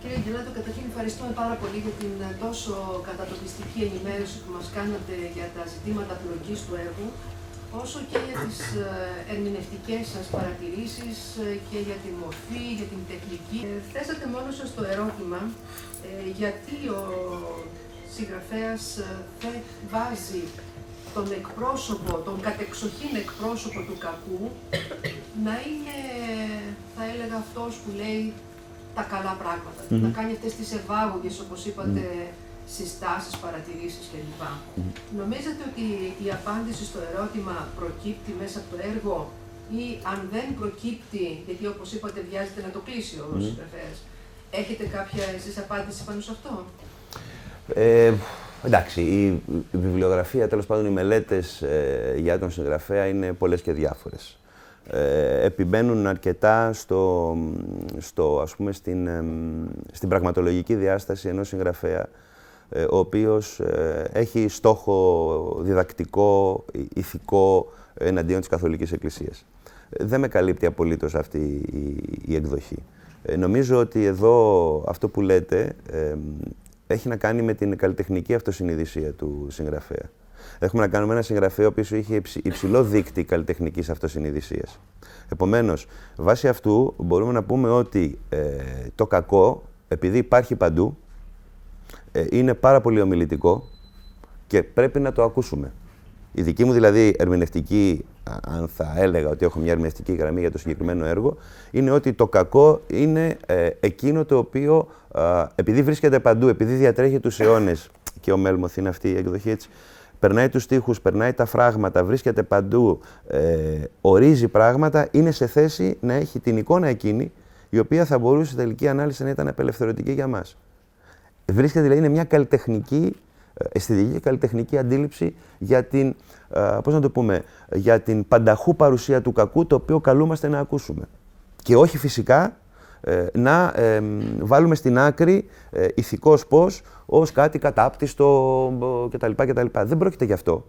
Κύριε Γελάτο, καταρχήν ευχαριστούμε πάρα πολύ για την ε, τόσο κατατοπιστική ενημέρωση που μας κάνατε για τα ζητήματα πλοκής του έργου, όσο και για τις ε, ερμηνευτικές σας παρατηρήσεις ε, και για τη μορφή, για την τεχνική. Θέσατε μόνος σας το ερώτημα γιατί ο συγγραφέας ε, δεν βάζει τον εκπρόσωπο, τον κατεξοχήν εκπρόσωπο του κακού να είναι, θα έλεγα, αυτός που λέει τα καλά πράγματα. Να κάνει αυτές τις ευάγωγες, όπως είπατε, συστάσεις, παρατηρήσεις κλπ. Νομίζετε ότι η απάντηση στο ερώτημα προκύπτει μέσα από το έργο ή αν δεν προκύπτει, γιατί όπως είπατε βιάζεται να το κλείσει ο mm. συγγραφέας, έχετε κάποια εσείς απάντηση πάνω σε αυτό; Ε, εντάξει, η, βιβλιογραφία, τέλος πάντων οι μελέτες ε, για τον συγγραφέα είναι πολλές και διάφορες. Ε, επιμένουν αρκετά στο, στο, ας πούμε, στην, στην πραγματολογική διάσταση ενός συγγραφέα ε, ο οποίος ε, έχει στόχο διδακτικό, ηθικό εναντίον της Καθολικής Εκκλησίας. Δεν με καλύπτει απολύτως αυτή η, εκδοχή. Ε, νομίζω ότι εδώ αυτό που λέτε έχει να κάνει με την καλλιτεχνική αυτοσυνειδησία του συγγραφέα. Έχουμε να κάνουμε ένα συγγραφέα ο οποίος είχε υψηλό δίκτυ καλλιτεχνικής αυτοσυνειδησίας. Επομένως, βάσει αυτού μπορούμε να πούμε ότι το κακό, επειδή υπάρχει παντού, ε, είναι πάρα πολύ ομιλητικό και πρέπει να το ακούσουμε. Η δική μου δηλαδή ερμηνευτική, αν θα έλεγα ότι έχω μια ερμηνευτική γραμμή για το συγκεκριμένο έργο, είναι ότι το κακό είναι ε, εκείνο το οποίο, επειδή βρίσκεται παντού, επειδή διατρέχει τους αιώνες και ο Μέλμοθ είναι αυτή η εκδοχή έτσι, περνάει τους στίχους, περνάει τα φράγματα, βρίσκεται παντού, ε, ορίζει πράγματα, είναι σε θέση να έχει την εικόνα εκείνη, η οποία θα μπορούσε τελική ανάλυση να ήταν απελευθερωτική για μας. Βρίσκεται δηλαδή είναι μια καλλιτεχνική, ε, αισθητική και καλλιτεχνική αντίληψη για την, ε, πώς να το πούμε, για την πανταχού παρουσία του κακού, το οποίο καλούμαστε να ακούσουμε. Και όχι φυσικά ε, να βάλουμε στην άκρη ε, ηθικός πώς ως κάτι κατάπτυστο κτλ. κτλ. Δεν πρόκειται γι' αυτό.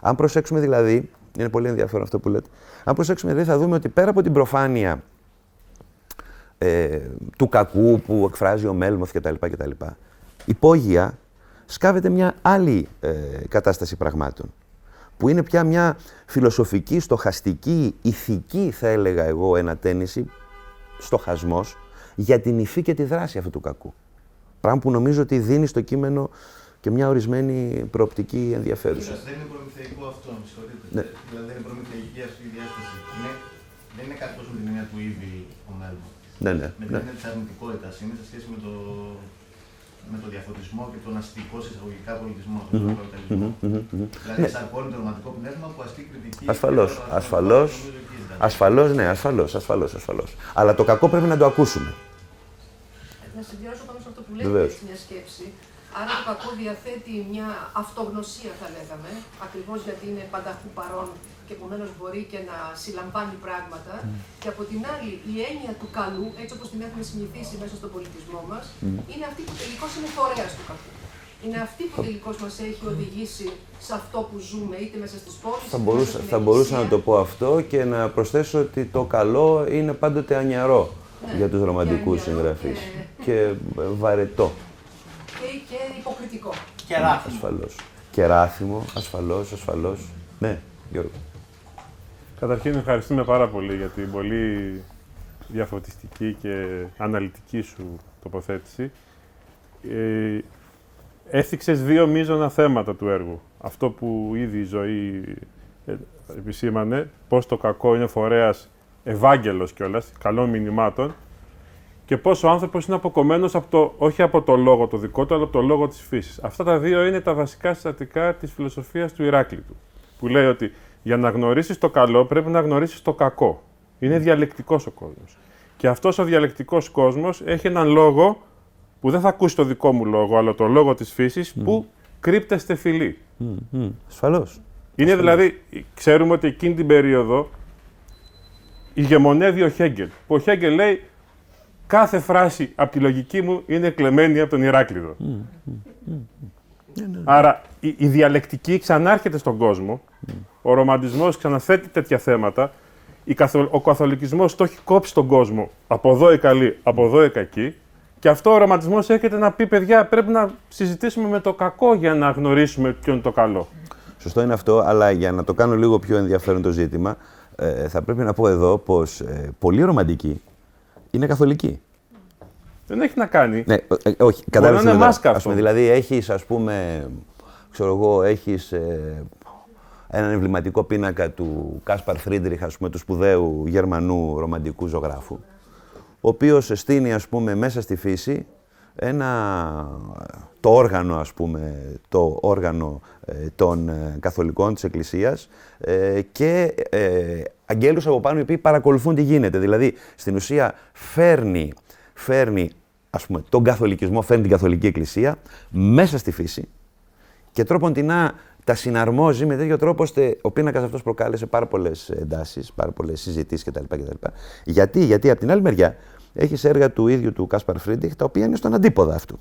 Αν προσέξουμε δηλαδή, είναι πολύ ενδιαφέρον αυτό που λέτε, αν προσέξουμε δηλαδή θα δούμε ότι πέρα από την προφάνεια του κακού που εκφράζει ο Μέλμοθ κτλ υπόγεια σκάβεται μια άλλη ε, κατάσταση πραγμάτων που είναι πια μια φιλοσοφική, στοχαστική, ηθική θα έλεγα εγώ ένα τέννηση, στοχασμός για την υφή και τη δράση αυτού του κακού. Πράγμα που νομίζω ότι δίνει στο κείμενο και μια ορισμένη προοπτική ενδιαφέρουσα. Δεν είναι προμηθεϊκό αυτό, με συγχωρείτε. Ναι. Δηλαδή δεν είναι προμηθεϊκή αυτή η διάσταση. Είναι, δεν είναι κάτι τόσο με την έννοια του ήδη ο Μέλμο. Ναι, ναι. Με την ναι. έννοια τη αρνητικότητα είναι σε σχέση με το με το διαφωτισμό και τον αστικό εισαγωγικά πολιτισμό, τον καπιταλισμό. Δηλαδή, εισαρκώνει το ρομαντικό πνεύμα που ασκεί κριτική. Ασφαλώς. Ασφαλώς. Ασφαλώς, ναι, ασφαλώς. Ασφαλώς, ασφαλώς. Αλλά το κακό πρέπει να το ακούσουμε. Να συμπληρώσω πάνω σε αυτό που λέτε, μια σκέψη. Άρα το κακό διαθέτει μια αυτογνωσία, θα λέγαμε, ακριβώς γιατί είναι πανταχού παρόν και επομένως μπορεί και να συλλαμβάνει πράγματα. Mm. Και από την άλλη, η έννοια του καλού, έτσι όπως την έχουμε συνηθίσει μέσα στον πολιτισμό μας, mm. είναι αυτή που τελικώς είναι φορέας του κακού. Είναι αυτή που τελικώς μας έχει οδηγήσει σε αυτό που ζούμε, είτε μέσα στις πόλεις. Θα, μπορούσα, θα μπορούσα να το πω αυτό και να προσθέσω ότι το καλό είναι πάντοτε ανιαρό ναι, για τους ρομαντικούς συγγραφείς και, και βαρετό. Και, και υποκριτικό. Και ράθιμο. Ασφαλώς. Και ράθιμο, ασφαλώς, ασφαλώς. Ναι, Γιώργο. Καταρχήν ευχαριστούμε πάρα πολύ για την πολύ διαφωτιστική και αναλυτική σου τοποθέτηση. Ε, έθιξες δύο μείζωνα θέματα του έργου. Αυτό που ήδη η ζωή ε, επισήμανε, πώς το κακό είναι φορέας ευάγγελος κιόλας, καλών μηνυμάτων, και πώς ο άνθρωπος είναι αποκομμένος από το, όχι από το λόγο το δικό του, αλλά από το λόγο της φύσης. Αυτά τα δύο είναι τα βασικά συστατικά της φιλοσοφίας του Ηράκλειτου, που λέει ότι για να γνωρίσεις το καλό πρέπει να γνωρίσεις το κακό. Είναι διαλεκτικός ο κόσμος. Και αυτός ο διαλεκτικός κόσμος έχει έναν λόγο που δεν θα ακούσει το δικό μου λόγο, αλλά το λόγο της φύσης που κρύπτεστε φιλή. Mm. Ασφαλώς. Είναι δηλαδή, ξέρουμε ότι εκείνη την περίοδο ηγεμονεύει ο Χέγκελ. Που ο Χέγκελ λέει κάθε φράση από τη λογική μου είναι κλεμμένη από τον Ηράκλειδο. Ναι, ναι. Άρα η, η διαλεκτική ξανάρχεται στον κόσμο, ο ρομαντισμός ξαναθέτει τέτοια θέματα, ο καθολικισμός το έχει κόψει τον κόσμο, από εδώ η καλή, από εδώ η κακή, και αυτό ο ρομαντισμός έρχεται να πει, παιδιά, πρέπει να συζητήσουμε με το κακό για να γνωρίσουμε ποιο είναι το καλό. Σωστό είναι αυτό, αλλά για να το κάνω λίγο πιο ενδιαφέρον το ζήτημα, ε, θα πρέπει να πω εδώ πως ε, πολλοί ρομαντικοί είναι καθολικοί. Δεν έχει να κάνει. Ναι, ε, όχι, Μπορεί να είναι μάσκα αυτό. πούμε, δηλαδή έχεις, ας πούμε, ξέρω εγώ, έχεις ε, έναν εμβληματικό πίνακα του Κάσπαρ Φρίντριχ, ας πούμε, του σπουδαίου Γερμανού ρομαντικού ζωγράφου, ο οποίος στείνει, ας πούμε, μέσα στη φύση ένα, το όργανο, ας πούμε, το όργανο ε, των ε, καθολικών της Εκκλησίας ε, και ε, αγγέλους από πάνω οι οποίοι παρακολουθούν τι γίνεται. Δηλαδή, στην ουσία φέρνει, φέρνει ας πούμε, τον καθολικισμό, φέρνει την καθολική εκκλησία μέσα στη φύση και τρόπον την τα συναρμόζει με τέτοιο τρόπο ώστε ο πίνακας αυτός προκάλεσε πάρα πολλές εντάσεις, πάρα πολλές συζητήσεις κτλ, κτλ. Γιατί, γιατί από την άλλη μεριά έχεις έργα του ίδιου του Κάσπαρ Φρίντριχ τα οποία είναι στον αντίποδα αυτού.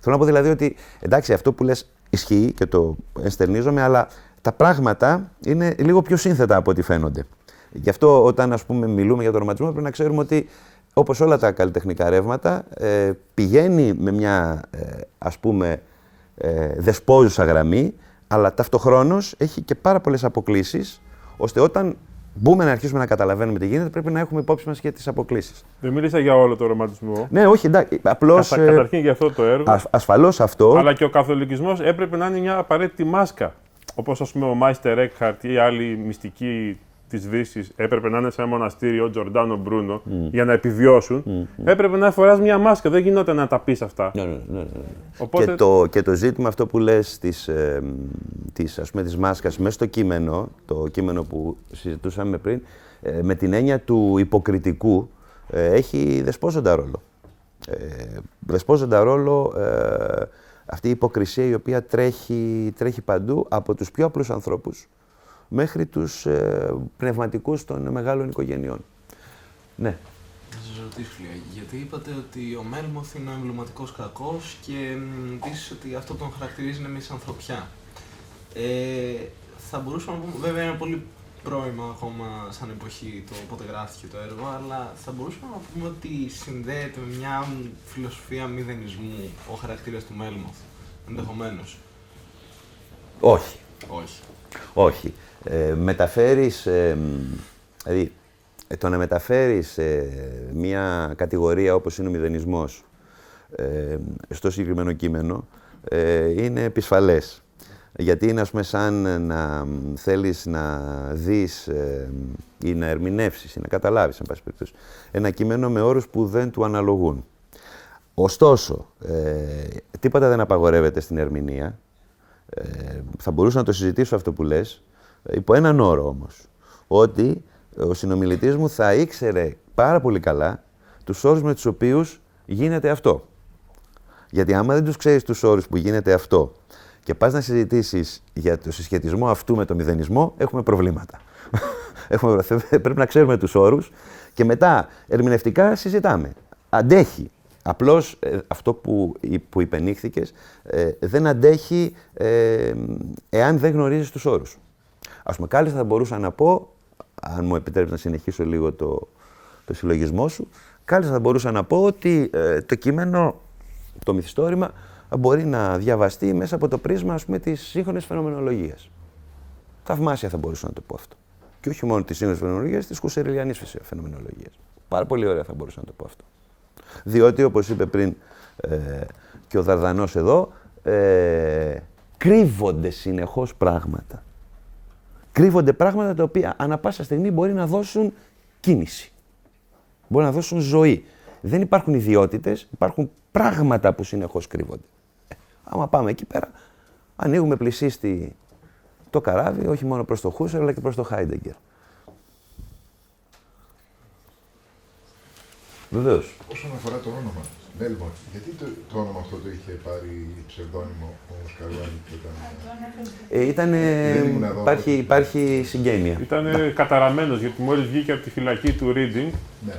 Θέλω να πω δηλαδή ότι εντάξει, αυτό που λες ισχύει και το ενστερνίζομαι, αλλά τα πράγματα είναι λίγο πιο σύνθετα από ό,τι φαίνονται. Γι' αυτό όταν ας πούμε, μιλούμε για τον ρομαντισμό πρέπει να ξέρουμε ότι όπως όλα τα καλλιτεχνικά ρεύματα ε, πηγαίνει με μια ε, ας πούμε ε, δεσπόζουσα γραμμή αλλά ταυτοχρόνως έχει και πάρα πολλές αποκλίσεις ώστε όταν μπούμε να αρχίσουμε να καταλαβαίνουμε τι γίνεται, πρέπει να έχουμε υπόψη μας και τις αποκλήσεις. Δεν μίλησα για όλο το ρομαντισμό. Ναι, όχι, εντάξει. Απλώς. Κατα, καταρχήν για αυτό το έργο. Ασ, Ασφαλώς αυτό. Αλλά και ο καθολικισμός έπρεπε να είναι μια απαραίτητη μάσκα. Όπως ας πούμε ο Μάιστερ Έκχαρτ ή άλλοι μυστικοί της Δύσης έπρεπε να είναι σε ένα μοναστήριο, ο Τζορντάνο Μπρούνο, mm. για να επιβιώσουν. Mm. Έπρεπε να φοράς μια μάσκα. Δεν γινόταν να τα πεις αυτά. Ναι, ναι, ναι, ναι. Οπότε... Και, το, και το ζήτημα αυτό που λες της ε, της, ας πούμε, της μάσκας μέσα στο κείμενο, το κείμενο που συζητούσαμε πριν, ε, με την έννοια του υποκριτικού, ε, έχει δεσπόζοντα ρόλο. Ε, δεσπόζοντα ρόλο ε, αυτή η υποκρισία η οποία τρέχει, τρέχει παντού από τους πιο απλούς ανθρώπους μέχρι τους ε, πνευματικούς των μεγάλων οικογενειών. Ναι. Να σας ρωτήσω, γιατί είπατε ότι ο Μέλμοθ είναι ο εμβληματικός κακός και επίσης ότι αυτό τον χαρακτηρίζει είναι μισανθρωπιά. Ε, θα μπορούσαμε να πούμε, βέβαια είναι πολύ πρώιμο ακόμα σαν εποχή το πότε γράφτηκε το έργο, αλλά θα μπορούσαμε να πούμε ότι συνδέεται με μια φιλοσοφία μηδενισμού ο χαρακτήρας του Μέλμοθ, ενδεχομένως. Όχι. Όχι. Όχι. Ε, μεταφέρεις, ε, δηλαδή, ε, το να μεταφέρεις ε, μια κατηγορία όπως είναι ο μηδενισμός ε, στο συγκεκριμένο κείμενο είναι επισφαλές. Γιατί είναι, ας πούμε, σαν να θέλεις να δεις ή να ερμηνεύσεις ή να καταλάβεις, εν πάση περιπτώσει, ένα κείμενο με όρους που δεν του αναλογούν. Ωστόσο, τίποτα δεν απαγορεύεται στην ερμηνεία. θα μπορούσα να το συζητήσω αυτό που λες, Υπό έναν όρο όμως, ότι ο συνομιλητής μου θα ήξερε πάρα πολύ καλά τους όρους με τους οποίους γίνεται αυτό. Γιατί άμα δεν τους ξέρεις τους όρους που γίνεται αυτό και πας να συζητήσεις για το συσχετισμό αυτού με το μηδενισμό, έχουμε προβλήματα. έχουμε, πρέπει να ξέρουμε τους όρους και μετά ερμηνευτικά συζητάμε. Αντέχει. Απλώς ε, αυτό που, που υπενήχθηκες ε, δεν αντέχει ε, εάν δεν γνωρίζεις τους όρους. Α πούμε, κάλλιστα θα μπορούσα να πω, αν μου επιτρέπεις να συνεχίσω λίγο το, το συλλογισμό σου, κάλλιστα θα μπορούσα να πω ότι ε, το κείμενο, το μυθιστόρημα, μπορεί να διαβαστεί μέσα από το πρίσμα ας πούμε, της σύγχρονης φαινομενολογίας. Θαυμάσια θα μπορούσα να το πω αυτό. Και όχι μόνο της σύγχρονης φαινομενολογίας, της κουσεριλιανή φαινομενολογίας. Πάρα πολύ ωραία θα μπορούσα να το πω αυτό. Διότι, όπως είπε πριν ε, και ο Δαρδανός εδώ, ε, κρύβονται συνεχώς πράγματα κρύβονται πράγματα τα οποία ανα πάσα στιγμή μπορεί να δώσουν κίνηση. Μπορεί να δώσουν ζωή. Δεν υπάρχουν ιδιότητες, υπάρχουν πράγματα που συνεχώς κρύβονται. Ε, άμα πάμε εκεί πέρα, ανοίγουμε πλησίστη το καράβι, όχι μόνο προς το Χούσερ, αλλά και προς το Χάιντεγκερ. Βεβαίως. Όσον αφορά το όνομα, ναι, λοιπόν, γιατί το, το όνομα αυτό το είχε πάρει ψευδόνυμο ο Σκαρουάνη που ήταν. Ε, ήταν υπάρχει, υπάρχει συγγένεια. Ήταν ναι. καταραμένος γιατί μόλις βγήκε από τη φυλακή του Reading ναι.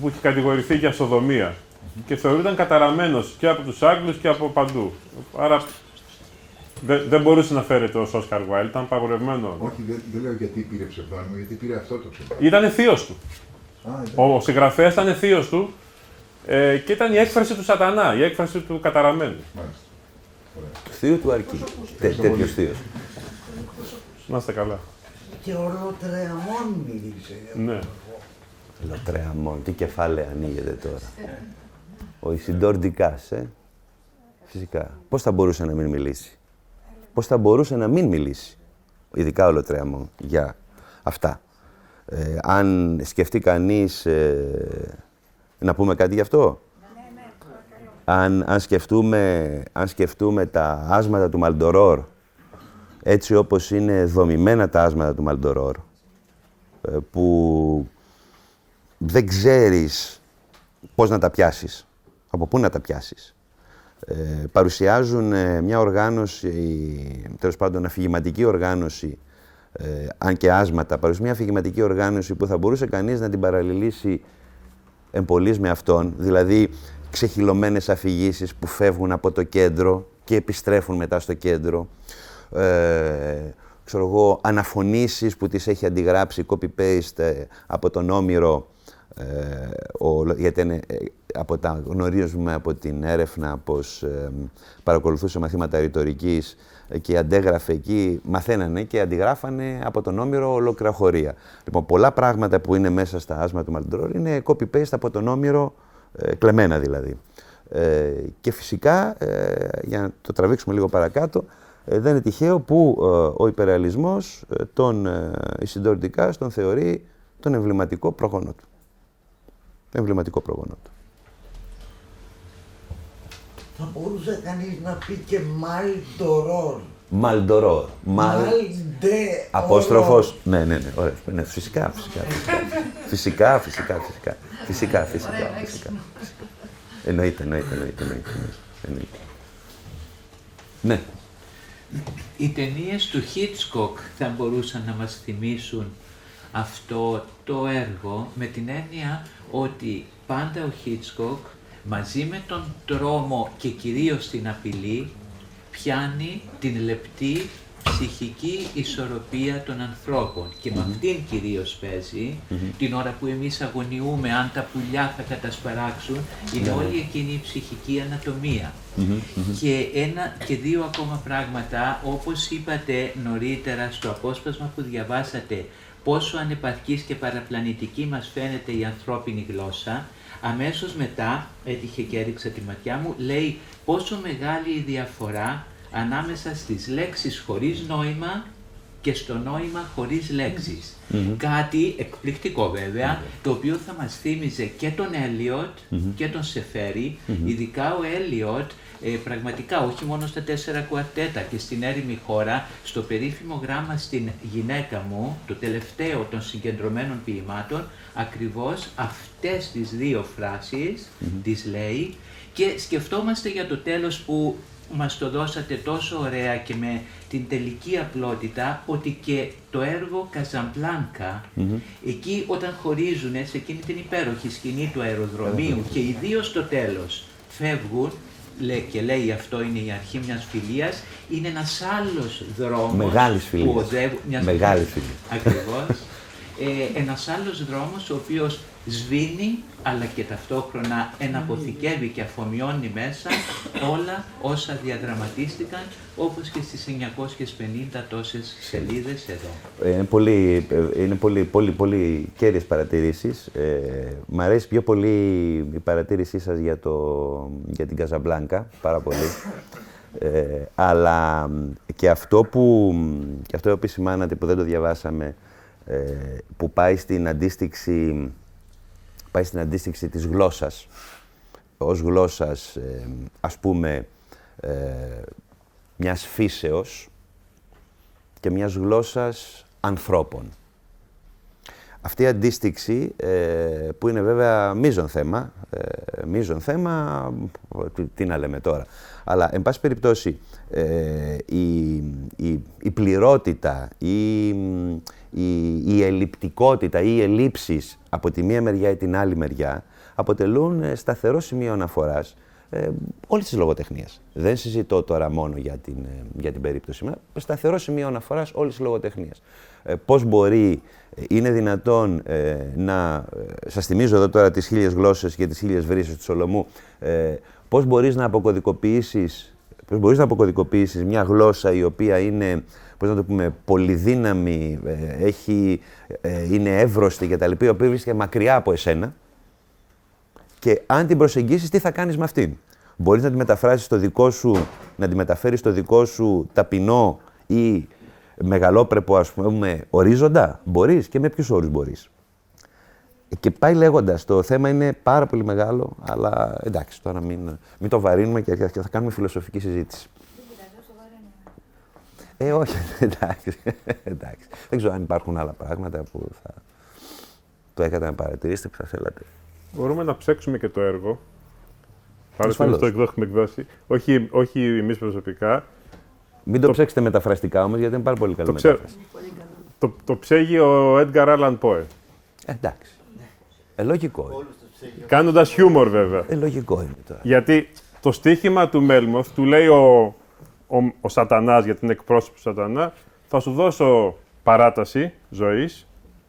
που είχε κατηγορηθεί για σοδομία. Mm-hmm. Και θεωρούνταν καταραμένος και από τους Άγγλους και από παντού. Άρα δεν, δεν μπορούσε να φέρεται ως Όσκαρ Βάιλ, ήταν παγορευμένο. Όχι, δεν, δεν λέω γιατί πήρε ψευδόνυμο, γιατί πήρε αυτό το ψευδόνυμο. Ήταν θείος του. Α, ήταν. Ο συγγραφέας ήταν θείος του ε, και ήταν η έκφραση του σατανά, η έκφραση του καταραμένου. Μάλιστα. Του θείου του αρκεί. Τέτοιος θείο. Να είστε καλά. Και ο Λοτρεαμόν μίλησε. Ναι. Λοτρεαμόν, τι κεφάλαιο ανοίγεται τώρα. Ο Ισιντόρ Ντικάς, ε. Φυσικά. Πώς θα μπορούσε να μην μιλήσει; Πώς θα μπορούσε να μην μιλήσει. Ειδικά ο Λοτρέαμο για αυτά; Ε, αν σκεφτεί κανείς... Ε, να πούμε κάτι γι' αυτό; Αν, αν, σκεφτούμε, αν σκεφτούμε τα άσματα του Μαλντορόρ, έτσι όπως είναι δομημένα τα άσματα του Μαλντορόρ, ε, που δεν ξέρεις πώς να τα πιάσεις, από πού να τα πιάσεις. Ε, παρουσιάζουν ε, μια οργάνωση, τέλος πάντων αφηγηματική οργάνωση, ε, αν και άσματα, παρουσιάζουν μια αφηγηματική οργάνωση που θα μπορούσε κανείς να την παραλληλήσει εμπολής με αυτόν, δηλαδή ξεχυλωμένες αφηγήσεις που φεύγουν από το κέντρο και επιστρέφουν μετά στο κέντρο. Ε, ξέρω εγώ, αναφωνήσεις που τις έχει αντιγράψει copy-paste ε, από τον Όμηρο, ε, ο, γιατί είναι, ε, από τα γνωρίζουμε από την έρευνα πως ε, παρακολουθούσε μαθήματα ρητορικής και αντέγραφε εκεί, μαθαίνανε και αντιγράφανε από τον Όμηρο ολόκληρα χωρία. Λοιπόν, πολλά πράγματα που είναι μέσα στα άσμα του Μαλντρόρ είναι copy-paste από τον Όμηρο, ε, κλεμμένα δηλαδή. Ε, και φυσικά, ε, για να το τραβήξουμε λίγο παρακάτω, ε, δεν είναι τυχαίο που ο υπεραλισμός τον Ισιντόρ τον θεωρεί τον εμβληματικό προγόνο του. Τον εμβληματικό προγόνο του. Θα μπορούσε κανείς να πει και Μαλντορόρ. Μαλντορόρ. Μαλντε. Απόστροφος. Ναι, ναι, ναι. Ωραία. Ναι, φυσικά, φυσικά. Φυσικά, φυσικά, φυσικά. Φυσικά, φυσικά. φυσικά. Εννοείται, εννοείται, εννοείται, εννοείται. Ναι. Οι ταινίες του Hitchcock θα μπορούσαν να μας θυμίσουν αυτό το έργο με την έννοια ότι πάντα ο Hitchcock μαζί με τον τρόμο και κυρίως την απειλή πιάνει την λεπτή ψυχική ισορροπία των ανθρώπων. Και με αυτήν κυρίως την ώρα που εμείς αγωνιούμε αν τα πουλιά θα κατασπαράξουν, είναι ναι. όλη εκείνη η ψυχική Και, ένα, και δύο ακόμα πράγματα, όπως είπατε νωρίτερα στο απόσπασμα που διαβάσατε, πόσο ανεπαρκής και παραπλανητική μας φαίνεται η ανθρώπινη γλώσσα, αμέσως μετά, έτυχε και έριξα τη ματιά μου, λέει πόσο μεγάλη η διαφορά ανάμεσα στις λέξεις χωρίς νόημα και στο νόημα χωρίς Κάτι εκπληκτικό το οποίο θα μας θύμιζε και τον ελιοτ και τον Σεφέρι, ειδικά ο Έλιοτ ε, πραγματικά όχι μόνο στα τέσσερα κουαρτέτα και στην έρημη χώρα, στο περίφημο γράμμα στην γυναίκα μου, το τελευταίο των συγκεντρωμένων ποιημάτων, ακριβώς αυτές τις δύο φράσεις τις λέει. Και σκεφτόμαστε για το τέλος που μας το δώσατε τόσο ωραία και με την τελική απλότητα ότι και το έργο Καζαμπλάνκα, εκεί όταν χωρίζουν σε εκείνη την υπέροχη σκηνή του αεροδρομίου. και ιδίως στο τέλος φεύγουν, λέει, και λέει αυτό είναι η αρχή μιας φιλίας, είναι ένας άλλος δρόμος Μεγάλης φιλίας. που οδεύουν... Μεγάλης φιλίας. Ακριβώς. ε, ένας άλλος δρόμος ο οποίος σβήνει αλλά και ταυτόχρονα εναποθηκεύει και αφομοιώνει μέσα όλα όσα διαδραματίστηκαν όπως και στις 950 τόσες σελίδες εδώ. Είναι πολύ, είναι πολύ, πολύ, πολύ κέρδιες παρατηρήσεις. Ε, μ' αρέσει πιο πολύ η παρατήρησή σας για, το, για την Καζαμπλάνκα, πάρα πολύ. Ε, αλλά και αυτό που, και αυτό που επισημάνατε που δεν το διαβάσαμε, ε, που πάει στην αντίστοιξη πάει στην αντίστοιξη της γλώσσας. Ως γλώσσας, ε, ας πούμε, ε, μιας φύσεως και μιας γλώσσας ανθρώπων. Αυτή η αντίστοιξη, ε, που είναι βέβαια μείζον θέμα, ε, μείζον θέμα, τι, να λέμε τώρα, αλλά εν πάση περιπτώσει ε, η, η, η πληρότητα, η, η, η ελλειπτικότητα ή οι ελλείψεις από τη μία μεριά ή την άλλη μεριά αποτελούν ε, σταθερό σημείο αναφοράς ε, όλης της λογοτεχνίας. Δεν συζητώ τώρα μόνο για την, ε, για την περίπτωση μας. Σταθερό σημείο αναφοράς όλης της λογοτεχνίας. Ε, Πώς μπορεί, ε, είναι δυνατόν ε, να. Σας θυμίζω εδώ τώρα τις χίλιες γλώσσες και τις χίλιες βρύσες του Σολομού. Ε, Πώς μπορείς να αποκωδικοποιήσεις. Πώς μπορείς να αποκωδικοποιήσεις μια γλώσσα η οποία είναι, πώς να το πούμε, πολυδύναμη, έχει, είναι εύρωστη κτλ. η οποία βρίσκεται μακριά από εσένα και αν την προσεγγίσεις, τι θα κάνεις με αυτήν; Μπορείς να τη μεταφράσεις στο δικό σου, να τη μεταφέρεις στο δικό σου ταπεινό ή μεγαλόπρεπο, ας πούμε, ορίζοντα; Μπορείς και με ποιους όρους μπορείς; Και πάει λέγοντας, το θέμα είναι πάρα πολύ μεγάλο, αλλά εντάξει, τώρα μην, μην το βαρύνουμε και θα κάνουμε φιλοσοφική συζήτηση. Ε, όχι, εντάξει, εντάξει. Δεν ξέρω αν υπάρχουν άλλα πράγματα που θα το έκανα να παρατηρήσετε που θα θέλατε. Μπορούμε να ψέξουμε και το έργο. Παρότι το έχουμε εκδώσει. Όχι, όχι εμείς προσωπικά. Μην το, το ψέξετε μεταφραστικά όμως, γιατί είναι πάρα πολύ καλό. Το, μετάφραση. το, το ψέγει ο Edgar Allan Poe. Ε, εντάξει. Ε, λογικό είναι. Κάνοντας χιούμορ βέβαια. Ε, λογικό είναι τώρα. Γιατί το στίχημα του Μέλμοθ του λέει ο, ο, ο Σατανάς, γιατί είναι εκπρόσωπο του Σατανά, θα σου δώσω παράταση ζωής,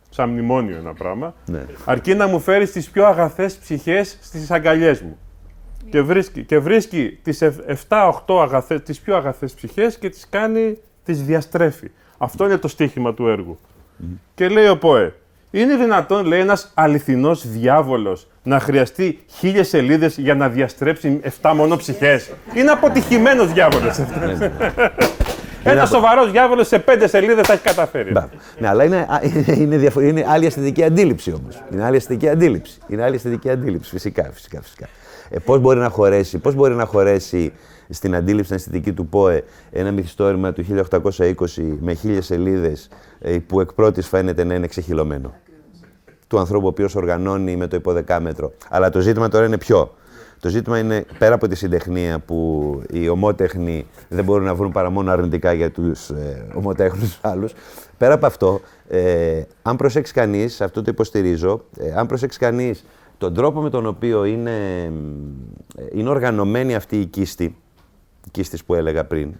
σαν μνημόνιο ένα πράγμα, ναι. αρκεί να μου φέρεις τις πιο αγαθές ψυχές στις αγκαλιές μου. Και βρίσκει, και βρίσκει τις 7-8 αγαθές, τις πιο αγαθές ψυχές και τις κάνει, τις διαστρέφει. Αυτό είναι το στίχημα του έργου. Και λέει ο Πόε, είναι δυνατόν, λέει, ένας αληθινός διάβολος να χρειαστεί χίλιες σελίδες για να διαστρέψει 7 μόνο ψυχές. Είναι αποτυχημένος διάβολος. Ένα σοβαρός διάβολος σε πέντε σελίδες θα έχει καταφέρει. Ναι, αλλά είναι, είναι, διαφο- είναι άλλη αισθητική αντίληψη όμως. Είναι άλλη αισθητική αντίληψη. Είναι άλλη αισθητική αντίληψη, φυσικά. φυσικά, φυσικά. Ε, Πώς μπορεί να χωρέσει, πώς μπορεί να χωρέσει στην αντίληψη στην αισθητική του ΠΟΕ ένα μυθιστόρημα του 1820 με χίλιες σελίδες ε, που εκ πρώτης φαίνεται να είναι ξεχυλωμένο; Του ανθρώπου ο οποίος οργανώνει με το υποδεκάμετρο. Αλλά το ζήτημα τώρα είναι ποιο. Το ζήτημα είναι πέρα από τη συντεχνία που οι ομότεχνοι δεν μπορούν να βρουν παρά μόνο αρνητικά για τους ε, ομοτέχνους άλλους. Πέρα από αυτό, ε, αν προσέξει κανείς, αυτό το υποστηρίζω, ε, αν προσέξει κανείς τον τρόπο με τον οποίο είναι, ε, είναι οργανωμένη αυτή η κίστη, η κίστη που έλεγα πριν,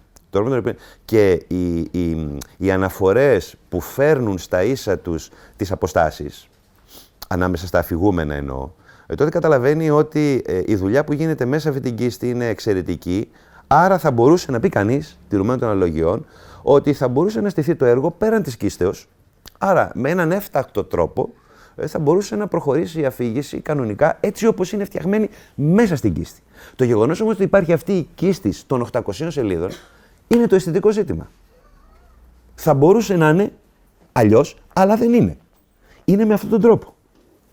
και οι, οι, οι αναφορές που φέρνουν στα ίσα τους τις αποστάσεις, ανάμεσα στα αφηγούμενα εννοώ, ε, τότε καταλαβαίνει ότι ε, η δουλειά που γίνεται μέσα αυτή την κίστη είναι εξαιρετική. Άρα θα μπορούσε να πει κανείς, τηρουμένων των αναλογιών, ότι θα μπορούσε να στηθεί το έργο πέραν της κίστεως. Άρα, με έναν έφτακτο τρόπο, ε, θα μπορούσε να προχωρήσει η αφήγηση κανονικά έτσι όπως είναι φτιαγμένη μέσα στην κίστη. Το γεγονός όμως ότι υπάρχει αυτή η κίστη των 800 σελίδων είναι το αισθητικό ζήτημα. Θα μπορούσε να είναι αλλιώς, αλλά δεν είναι. Είναι με αυτόν τον τρόπο.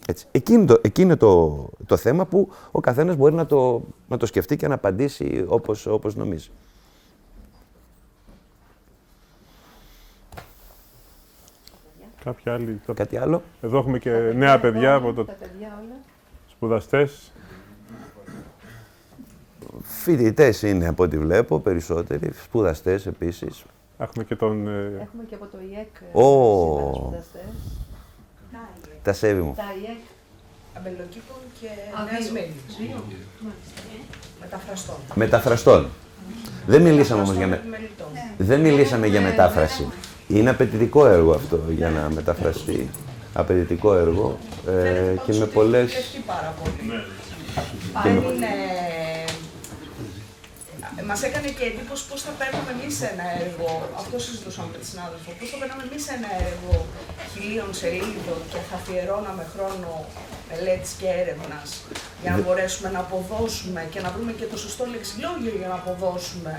Έτσι. Εκείνο, το, εκείνο το, το θέμα που ο καθένας μπορεί να το, να το σκεφτεί και να απαντήσει όπως, όπως νομίζει. Κάποια άλλη... Κάτι άλλο; Εδώ έχουμε και νέα παιδιά από το... Σπουδαστές. Φοιτητές είναι από ό,τι βλέπω, περισσότεροι. Σπουδαστές επίσης. Έχουμε και τον. Ε, έχουμε και από το ΙΕΚ. Oh. Σπουδαστές. Τα σέβη μου. Τα ΙΕΚ. Αμπελοκήπων και Νέας Μεταφραστών. Μεταφραστών. Δεν μιλήσαμε όμως για, με... Δεν μιλήσαμε για μετάφραση. Είναι απαιτητικό έργο αυτό για να μεταφραστεί. Απαιτητικό έργο ε, και με πολλές... πάρα πολύ. Αν είναι Μας έκανε και εντύπωση πώς θα παίρνουμε εμείς ένα έργο. Αυτό συζητούσαμε με τη συνάδελφο. Πώς θα παίρναμε εμείς ένα έργο χιλίων σελίδων και θα αφιερώναμε χρόνο μελέτης και έρευνας για να μπορέσουμε να αποδώσουμε και να βρούμε και το σωστό λεξιλόγιο για να αποδώσουμε.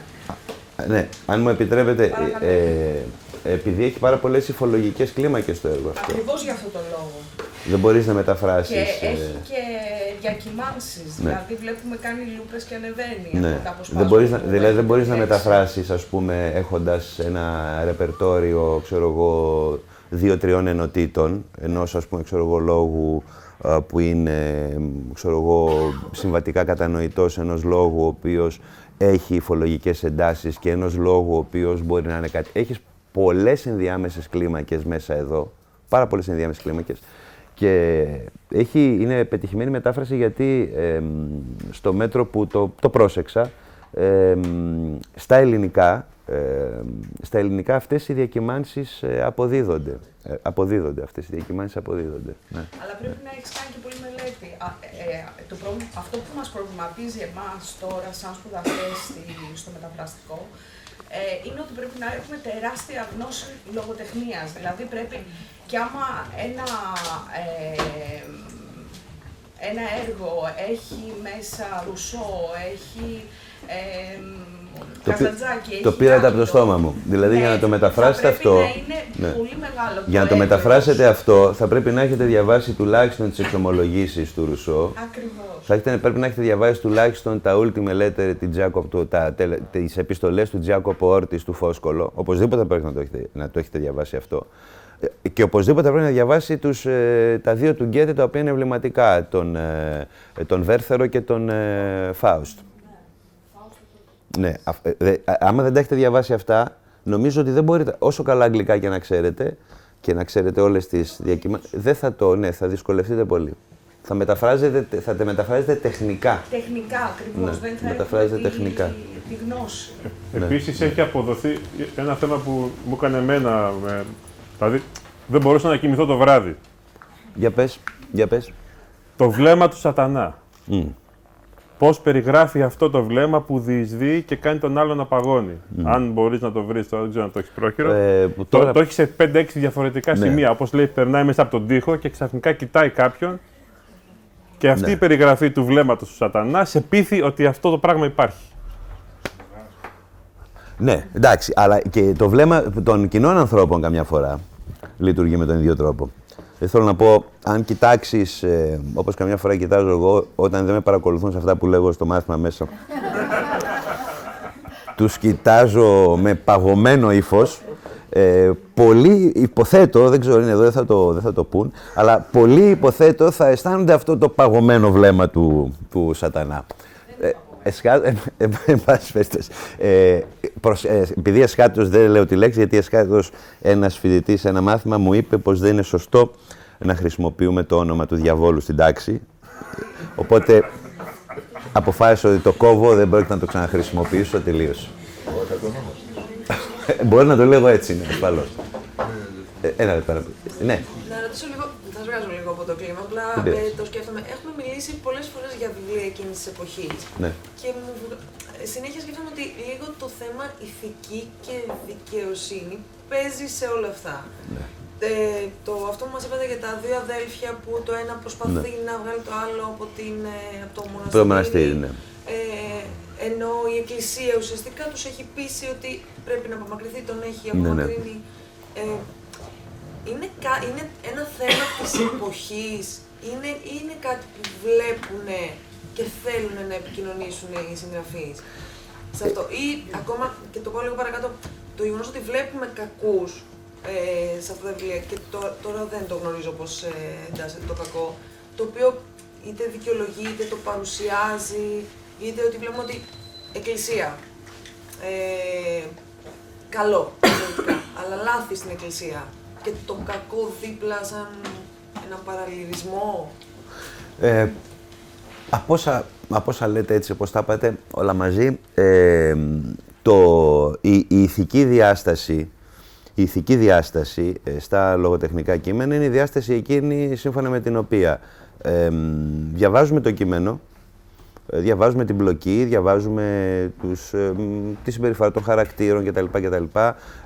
Ναι, αν μου επιτρέπετε, ε, επειδή έχει πάρα πολλές υφολογικές κλίμακες το έργο αυτό. Ακριβώς για αυτό το λόγο. Δεν μπορείς να μεταφράσεις. Και ε... έχει και διακυμάνσει. Ναι. Δηλαδή, βλέπουμε κάνει λούπες και ανεβαίνει. Ναι. Δεν μπορείς να, δηλαδή, δεν μπορείς να μεταφράσεις, ας πούμε, έχοντας ένα ρεπερτόριο, ξέρω εγώ, δύο-τριών ενωτήτων, ενός ας πούμε, ξέρω εγώ, λόγου που είναι ξέρω εγώ, συμβατικά κατανοητός ενός λόγου ο οποίος έχει υφολογικές εντάσεις και ενός λόγου ο οποίος μπορεί να είναι κάτι. Έχεις πολλές ενδιάμεσες κλίμακες μέσα εδώ, πάρα πολλές ενδιάμεσες κλίμακες και έχει, είναι πετυχημένη μετάφραση γιατί στο μέτρο που το, το πρόσεξα, στα ελληνικά, στα ελληνικά αυτές οι διακυμάνσεις ε, αποδίδονται. Ε, αποδίδονται αυτές οι διακυμάνσεις αποδίδονται. Ναι. Αλλά πρέπει να έχεις κάνει και πολύ μελέτη. Ε, το πρόβλημα, αυτό που μας προβληματίζει εμάς τώρα σαν σπουδαστές στο μεταφραστικό ε, είναι ότι πρέπει να έχουμε τεράστια γνώση λογοτεχνίας. Δηλαδή πρέπει και άμα ένα, ε, ένα έργο έχει μέσα Ρουσό, έχει ε, το, Καζαντζάκη, το πήρατε από το στόμα μου. Δηλαδή για να το μεταφράσετε θα αυτό. Να είναι ναι. πολύ μεγάλο για να το μεταφράσετε αυτό, θα πρέπει να έχετε διαβάσει τουλάχιστον τις εξομολογήσεις του Ρουσό. Ακριβώς. Θα έχετε, πρέπει να έχετε διαβάσει τουλάχιστον τα ultime letter, τις επιστολές του Τζάκοπο Όρτη του Φόσκολο. Οπωσδήποτε πρέπει να το έχετε, να το έχετε διαβάσει αυτό. Ε, και οπωσδήποτε πρέπει να διαβάσει τους, ε, τα δύο του Γκέτε, τα οποία είναι εμβληματικά, τον, ε, τον Βέρθερο και τον ε, Φάουστ. Ναι, ε, άμα δεν τα έχετε διαβάσει αυτά, νομίζω ότι δεν μπορείτε, όσο καλά αγγλικά και να ξέρετε και να ξέρετε όλες τις διακοιμάνσεις, δεν θα το, ναι, θα δυσκολευτείτε πολύ. Θα, μεταφράζετε, θα τα μεταφράζετε τεχνικά. Τεχνικά, ακριβώς. Ναι, δεν θα μεταφράζετε τεχνικά. Τη, τη γνώση. Ναι. Επίσης έχει αποδοθεί ένα θέμα που μου έκανε εμένα, με, δηλαδή δεν μπορούσα να κοιμηθώ το βράδυ. Για πες, για πες. Το βλέμμα του σατανά. Mm. Πώς περιγράφει αυτό το βλέμμα που διεισδύει και κάνει τον άλλον να παγώνει. Αν μπορείς να το βρεις, δεν ξέρω αν το έχεις πρόχειρο. Ε, τώρα... Το, το έχεις σε 5-6 διαφορετικά ναι. σημεία. Όπως λέει, περνάει μέσα από τον τοίχο και ξαφνικά κοιτάει κάποιον και αυτή ναι. η περιγραφή του βλέμματος του σατανά σε πείθει ότι αυτό το πράγμα υπάρχει. Ναι, εντάξει, αλλά και το βλέμμα των κοινών ανθρώπων καμιά φορά λειτουργεί με τον ίδιο τρόπο. Δεν θέλω να πω, αν κοιτάξεις, ε, όπως καμιά φορά κοιτάζω εγώ, όταν δεν με παρακολουθούν σε αυτά που λέγω στο μάθημα μέσα. τους κοιτάζω με παγωμένο ύφος. Ε, πολλοί υποθέτω, δεν ξέρω, είναι εδώ, δεν θα, το, δεν θα το πούν, αλλά πολλοί υποθέτω θα αισθάνονται αυτό το παγωμένο βλέμμα του, του σατανά. Ε, εν πάση ε, επειδή εσχάτως δεν λέω τη λέξη, γιατί εσχάτως ένας φοιτητής ένα μάθημα μου είπε πως δεν είναι σωστό να χρησιμοποιούμε το όνομα του διαβόλου στην τάξη. Οπότε αποφάσισα ότι το κόβω, δεν πρόκειται να το ξαναχρησιμοποιήσω, τελείωσε. Μπορεί να το λέω έτσι, ναι, ασφαλώς. Ε, ένα λεπτό. Ναι. Να ρωτήσω λίγο, θα βγάζω λίγο από το κλίμα, απλά ε, το σκέφτομαι. Έχουμε μιλήσει πολλές φορέ για βιβλία εκείνης της εποχής. Ναι. Και μου, συνέχεια σκέφτομαι ότι λίγο το θέμα ηθική και δικαιοσύνη παίζει σε όλα αυτά. Ναι. Ε, το, αυτό που μας είπατε για τα δύο αδέλφια που το ένα προσπαθεί ναι. να βγάλει το άλλο από, την, ε, από το μοναστήρι. Το μοναστήρι, ναι. Ε, ενώ η Εκκλησία ουσιαστικά τους έχει πείσει ότι πρέπει να απομακρυνθεί, τον έχει ναι, ναι. απομακρύνει. Ναι, ε, είναι, είναι ένα θέμα της εποχής, είναι, είναι κάτι που βλέπουν και θέλουν να επικοινωνήσουν οι συγγραφείς σε αυτό. Ή ακόμα, και το πω λίγο παρακάτω, το γεγονός ότι βλέπουμε κακούς ε, σε αυτά τα βιβλία και τώρα δεν το γνωρίζω πώς ε, εντάσσεται το κακό, το οποίο είτε δικαιολογεί, είτε το παρουσιάζει, είτε ότι βλέπουμε ότι εκκλησία, ε, καλό, αλλά λάθη στην εκκλησία και το κακό δίπλα σαν ένα παραλληλισμό; Ε, από, όσα, από όσα λέτε έτσι, όπως τα είπατε, όλα μαζί, ε, το, η, η ηθική διάσταση η ηθική διάσταση ε, στα λογοτεχνικά κείμενα είναι η διάσταση εκείνη σύμφωνα με την οποία ε, διαβάζουμε το κείμενο, ε, διαβάζουμε την πλοκή, διαβάζουμε τους, ε, τη συμπεριφορά των χαρακτήρων κτλ. κτλ.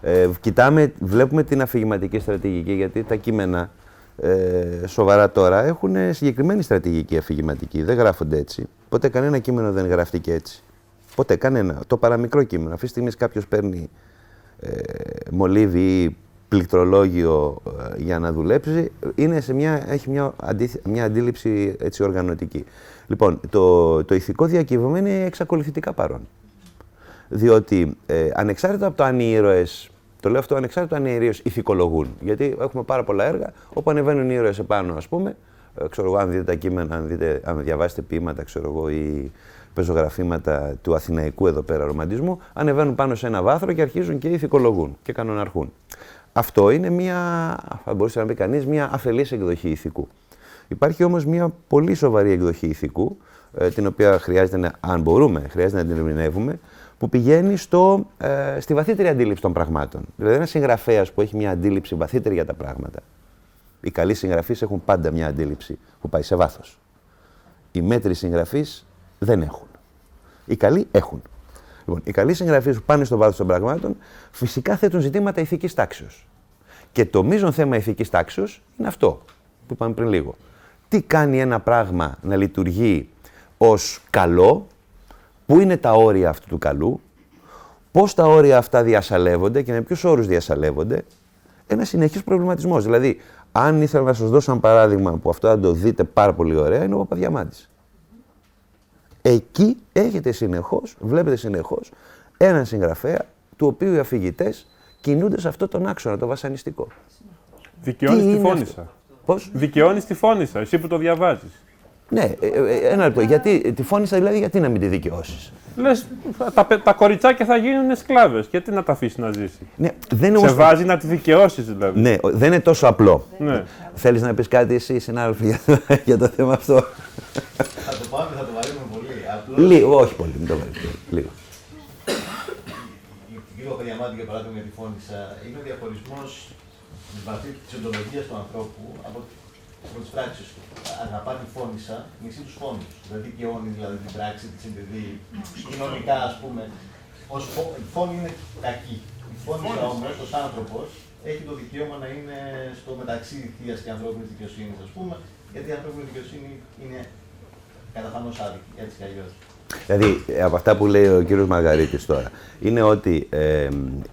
Ε, κοιτάμε, βλέπουμε την αφηγηματική στρατηγική, γιατί τα κείμενα ε, σοβαρά τώρα έχουν συγκεκριμένη στρατηγική αφηγηματική, δεν γράφονται έτσι. Ποτέ κανένα κείμενο δεν γράφτηκε έτσι. Ποτέ κανένα. Το παραμικρό κείμενο. Αυτή τη στιγμή κάποιος παίρνει ε, μολύβι ή πληκτρολόγιο ε, για να δουλέψει, είναι σε μια, έχει μια, μια αντίληψη έτσι οργανωτική. Λοιπόν, το, το ηθικό διακύβωμα είναι εξακολουθητικά παρόν. Διότι ε, ανεξάρτητα από το αν οι ήρωες, το λέω αυτό ανεξάρτητα αν οι ήρωες ηθικολογούν, γιατί έχουμε πάρα πολλά έργα όπου ανεβαίνουν οι ήρωες επάνω, ας πούμε, ε, ξέρω εγώ, αν δείτε τα κείμενα, αν, δείτε, αν διαβάσετε ποίηματα, ξέρω εγώ, ή πεζογραφήματα του αθηναϊκού εδώ πέρα ρομαντισμού, ανεβαίνουν πάνω σε ένα βάθρο και αρχίζουν και ηθικολογούν και κανοναρχούν. Αυτό είναι μια, θα μπορούσε να πει κανείς, μια αφελής εκδοχή ηθικού. Υπάρχει όμως μια πολύ σοβαρή εκδοχή ηθικού, ε, την οποία χρειάζεται να, αν μπορούμε, χρειάζεται να την ερμηνεύουμε, που πηγαίνει στο, ε, στη βαθύτερη αντίληψη των πραγμάτων. Δηλαδή, ένας συγγραφέας που έχει μια αντίληψη βαθύτερη για τα πράγματα. Οι καλοί συγγραφείς έχουν πάντα μια αντίληψη που πάει σε βάθος. Οι μέτροι συγγραφείς δεν έχουν. Οι καλοί έχουν. Λοιπόν, οι καλοί συγγραφείς που πάνε στο βάθος των πραγμάτων φυσικά θέτουν ζητήματα ηθικής τάξεως. Και το μείζον θέμα ηθικής τάξεως είναι αυτό που είπαμε πριν λίγο. τι κάνει ένα πράγμα να λειτουργεί ως καλό, πού είναι τα όρια αυτού του καλού, πώς τα όρια αυτά διασαλεύονται και με ποιους όρους διασαλεύονται, ένα συνεχής προβληματισμός. Δηλαδή, αν ήθελα να σας δώσω ένα παράδειγμα που αυτό θα το δείτε πάρα πολύ ωραία, είναι ο Παπαδιαμάντης. Εκεί έχετε συνεχώς, βλέπετε συνεχώς, έναν συγγραφέα του οποίου οι αφηγητές κινούνται σε αυτό τον άξονα, το βασανιστικό. Δικαιώνεις τη φώνησα. Πώς; Δικαιώνεις τη φώνησα, εσύ που το διαβάζεις. Ναι, ε, ε, ένα λεπτό. Γιατί τη φώνησα, δηλαδή, γιατί να μην τη δικαιώσεις; Λες, τα, τα κοριτσάκια θα γίνουν σκλάβες. Γιατί να τα αφήσεις να ζήσει; Ναι, δεν Σε βάζει να τη δικαιώσεις, δηλαδή. Ναι, δεν είναι τόσο απλό. Ναι. Θέλεις να πεις κάτι εσύ, συνάδελφε, για, το, για το θέμα αυτό; Θα το πάμε, θα το βαρύνουμε πολύ. Απλώς... Λίγο, όχι πολύ, μην το βαρύνουμε. Λίγο. Λίγο διαμάτι για παράδειγμα για τη φώνησα. Είναι ο διαχωρισμός τη βαθύ της οντολογίας του ανθρώπου από, από τι πράξει του. Αγαπά τη φώνησα, μισή τους φόνους. Δηλαδή δικαιώνει δηλαδή, την πράξη, της συντηρεί. Κοινωνικά, ας πούμε. Ως φο... Η φόνη είναι κακή. Η φώνησα όμως, ως άνθρωπος, έχει το δικαίωμα να είναι στο μεταξύ θεία και ανθρώπινης δικαιοσύνης, ας πούμε, γιατί η ανθρώπινη δικαιοσύνη είναι καταφανώ άδικη, έτσι κι αλλιώς. Δηλαδή, από αυτά που λέει ο κύριος Μαργαρίτης τώρα, είναι ότι ε,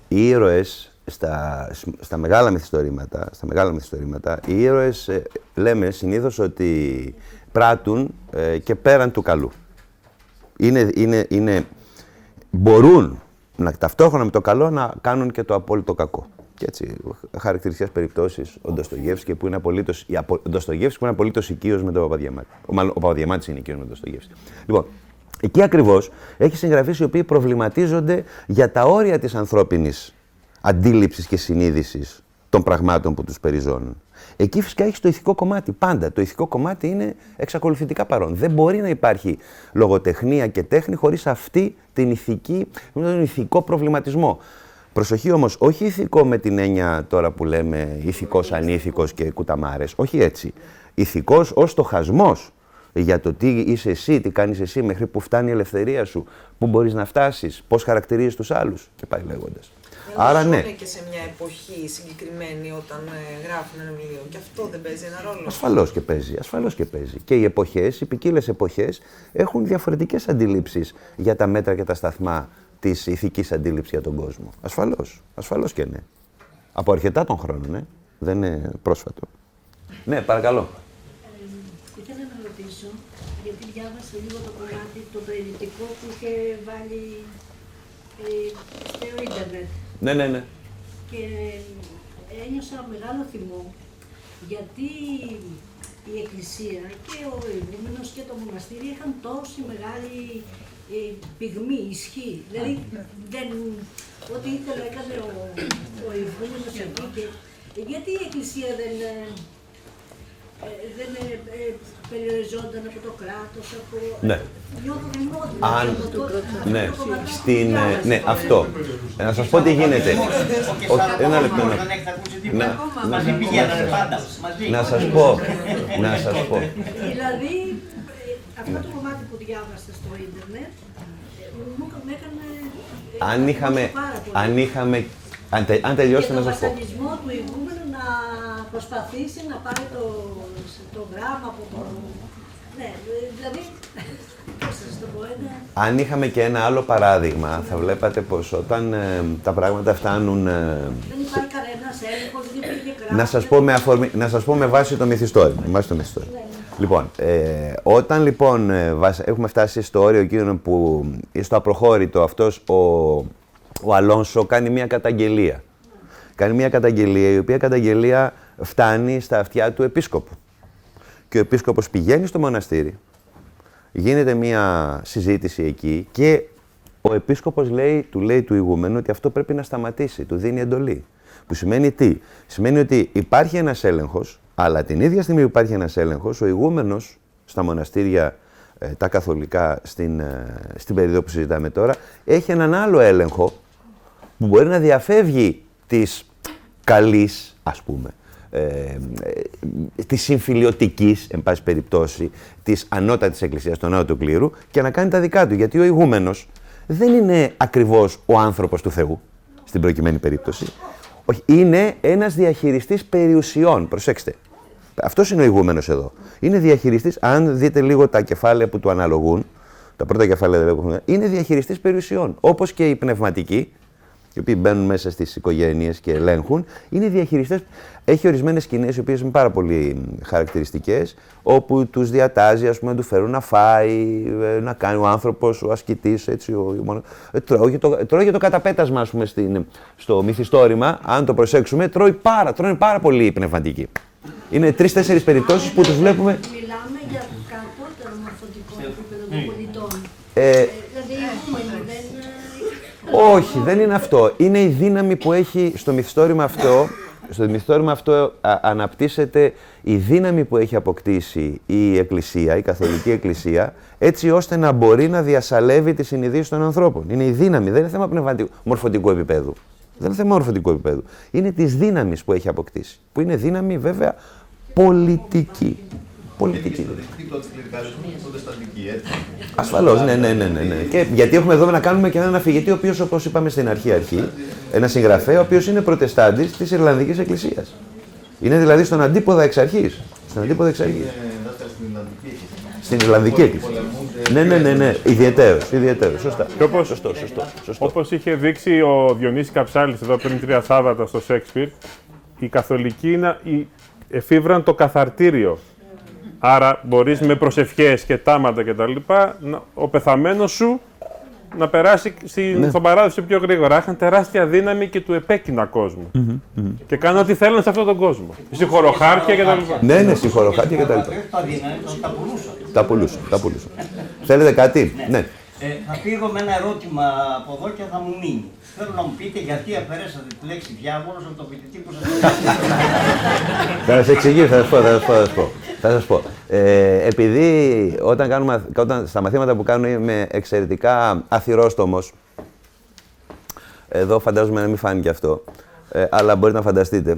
οι ήρωες στα, στα μεγάλα μυθιστορήματα, στα μεγάλα μυθιστορήματα, οι ήρωες ε, λέμε συνήθως ότι πράττουν ε, και πέραν του καλού. Είναι, είναι, είναι, μπορούν να, ταυτόχρονα με το καλό να κάνουν και το απόλυτο κακό. Και έτσι, χαρακτηριστικές περιπτώσεις ο Ντοστογεύσκη που είναι απολύτως. Ο Ντοστογεύσκη που είναι απολύτως οικείος με τον Παπαδιαμάτη. Ο, μάλλον, ο Παπαδιαμάτης είναι οικείος με τον Ντοστογεύσκη. Λοιπόν, εκεί ακριβώς έχει συγγραφείς οι οποίοι προβληματίζονται για τα όρια της ανθρώπινης αντίληψης και συνείδησης των πραγμάτων που τους περιζώνουν. Εκεί φυσικά έχεις το ηθικό κομμάτι. Πάντα. Το ηθικό κομμάτι είναι εξακολουθητικά παρόν. Δεν μπορεί να υπάρχει λογοτεχνία και τέχνη χωρίς αυτή την ηθική, τον ηθικό προβληματισμό. Προσοχή όμως, όχι ηθικό με την έννοια τώρα που λέμε ηθικός, ανήθικος και κουταμάρες. Όχι έτσι. Ηθικός ως το χασμός για το τι είσαι εσύ, τι κάνεις εσύ, μέχρι που φτάνει η ελευθερία σου, πού μπορείς να φτάσεις, πώς χαρακτηρίζεις τους άλλους και πάει λέγοντας. Άρα ναι. και σε μια εποχή συγκεκριμένη όταν ε, γράφουν ένα βιβλίο και αυτό δεν παίζει ένα ρόλο. Ασφαλώς και παίζει, ασφαλώς και παίζει. Και οι εποχές, οι ποικίλες εποχές έχουν διαφορετικές αντιλήψεις για τα μέτρα και τα σταθμά της ηθικής αντίληψης για τον κόσμο. Ασφαλώς. Ασφαλώς και ναι. Από αρκετά των χρόνων, ναι. Δεν είναι πρόσφατο. Ναι, παρακαλώ. Ε, ήθελα να ρωτήσω, γιατί διάβασα λίγο το κομμάτι, το περιτικό που είχε βάλει ε, στο ίντερνετ. Ναι, ναι, ναι. Και ένιωσα μεγάλο θυμό, γιατί η Εκκλησία και ο Ιδρύμενος και το μοναστήρι είχαν τόση μεγάλη ε, πυγμή, ισχύ. Δηλαδή, δεν, ό,τι ήθελε έκανε ο, ο Ιδρύμενος εκεί και γιατί η Εκκλησία δεν, ε, δεν ε, περιοριζόταν από το κράτος, από... Ναι. Νιώθω δηλαδή, Αν, ναι, στην, ναι, αυτό. Να σας πω τι γίνεται. Ένα λεπτό. Να, να, να σας πω, να σας πω. Δηλαδή, αυτό το κομμάτι που διάβασα στο ίντερνετ, μου έκανε... Αν είχαμε, αν είχαμε αν, τε, αν τελειώσετε να σας πω. Και τον βασανισμό του ηγούμενου να προσπαθήσει να πάρει το, το γράμμα από το... Ναι, δηλαδή, πώς σας το πω, είναι... Αν είχαμε και ένα άλλο παράδειγμα, θα βλέπατε πως όταν ε, τα πράγματα φτάνουν... Ε, δεν υπάρχει κανένας έλεγχος, δεν υπήρχε κράτος. Να σας πω με, αφορμή, να σας πω με βάση το μυθιστόρημα. Με βάση το μυθιστόρημα. Ναι, ναι. Λοιπόν, ε, όταν λοιπόν ε, έχουμε φτάσει στο όριο εκείνο που στο απροχώρητο αυτός ο, ο Αλόνσο κάνει μια καταγγελία. Κάνει μια καταγγελία η οποία καταγγελία φτάνει στα αυτιά του επίσκοπου. Και ο επίσκοπος πηγαίνει στο μοναστήρι, γίνεται μια συζήτηση εκεί και ο επίσκοπος λέει, του λέει του ηγούμενου ότι αυτό πρέπει να σταματήσει, του δίνει εντολή. Που σημαίνει τι, σημαίνει ότι υπάρχει ένας έλεγχος αλλά την ίδια στιγμή που υπάρχει ένας έλεγχος, ο ηγούμενος στα μοναστήρια ε, τα καθολικά στην, ε, στην περίοδο που συζητάμε τώρα, έχει έναν άλλο έλεγχο που μπορεί να διαφεύγει της καλής, ας πούμε, ε, ε, της συμφιλιωτικής, εν πάση περιπτώσει, της ανώτατης εκκλησίας, του ανώτατου κλήρου και να κάνει τα δικά του. Γιατί ο ηγούμενος δεν είναι ακριβώς ο άνθρωπος του Θεού, στην προκειμένη περίπτωση. Όχι, είναι ένας διαχειριστής περιουσιών. Προσέξτε. Αυτός είναι ο ηγούμενος εδώ. Είναι διαχειριστής, αν δείτε λίγο τα κεφάλαια που του αναλογούν, τα πρώτα κεφάλαια δηλαδή, είναι διαχειριστής περιουσιών. Όπως και οι πνευματικοί, οι οποίοι μπαίνουν μέσα στις οικογένειες και ελέγχουν, είναι διαχειριστές. Έχει ορισμένες σκηνές, οι οποίες είναι πάρα πολύ χαρακτηριστικές, όπου τους διατάζει, ας πούμε, να του φέρουν να φάει, ε, να κάνει ο άνθρωπος, ο ασκητής, έτσι. Ο, ο, ε, τρώει, το, τρώει το καταπέτασμα, ας πούμε, στην, στο μυθιστόρημα. Αν το προσέξουμε, τρώει πάρα, τρώνε πάρα πολύ πνευματικοί. Είναι τρει-τέσσερι περιπτώσεις που τους βλέπουμε. Μιλάμε για κατώτερο μορφωτικό επίπεδο των πολιτών. Ε, Δηλαδή, δεν. Όχι, δεν είναι αυτό. Είναι η δύναμη που έχει στο μυθιστόρημα αυτό. Στο μυθιστόρημα αυτό α, αναπτύσσεται η δύναμη που έχει αποκτήσει η Εκκλησία, η Καθολική Εκκλησία, έτσι ώστε να μπορεί να διασαλεύει τη συνειδήση των ανθρώπων. Είναι η δύναμη, δεν είναι θέμα πνευματικού, μορφωτικού επίπεδου. Δεν είναι θέμα μορφωτικού επίπεδου. Είναι της δύναμης που έχει αποκτήσει. Που είναι δύναμη βέβαια πολιτική. Πολιτική. Στο δίκτυο του κληρικαλισμού και προτεσταντική, έτσι. Ασφαλώς, ναι, ναι, ναι, ναι, ναι. Και γιατί έχουμε εδώ να κάνουμε και έναν αφηγητή, ο οποίος, όπως είπαμε στην αρχή, αρχή, ένα συγγραφέα, ο οποίος είναι προτεστάντης της Ιρλανδικής Εκκλησίας. Είναι δηλαδή στον αντίποδα εξ αρχής. Στον αντίποδα εξ αρχής. Είναι δάσκαλο στην Ιρλανδική Εκκλησία. Στην Ιρλανδική Εκκλησία. Ναι, ναι, ναι, ναι. Ιδιαίτερος, ιδιαίτερος. Σωστά. Και όπως, Σωστό, σωστό. σωστό. Όπως είχε δείξει ο Διονύσης Καψάλης εδώ πριν τρία Σάββατα στο Σέξπιρ, οι καθολικοί είναι, οι- εφήβραν το καθαρτήριο. Άρα μπορείς με προσευχές και τάματα και τα λοιπά, να- ο πεθαμένος σου να περάσει στην, Ναι. στον παράδεισο πιο γρήγορα. Είχαν τεράστια δύναμη και του επέκεινα κόσμο. Και κάνουν ό,τι θέλουν σε αυτόν τον κόσμο. Συγχωροχάρτια και τα λοιπά. Ναι, ναι, συγχωροχάρτια και τα λοιπά. Τα δίνανε, τα πουλούσαν. Τα πουλούσα, τα πουλούσα. Θέλετε κάτι, ναι. Ε, θα φύγω με ένα ερώτημα από εδώ και θα μου μείνει. Θέλω να μου πείτε γιατί αφαιρέσατε τη λέξη διάβολος από το ποιητή που σας Θα σα εξηγήσω, θα σας πω, θα σας πω. Θα σας πω. Θα σας πω. Ε, επειδή όταν, κάνουμε, όταν στα μαθήματα που κάνω είμαι εξαιρετικά αθυρόστομος, εδώ φαντάζομαι να μην φάνηκε αυτό, ε, αλλά μπορείτε να φανταστείτε.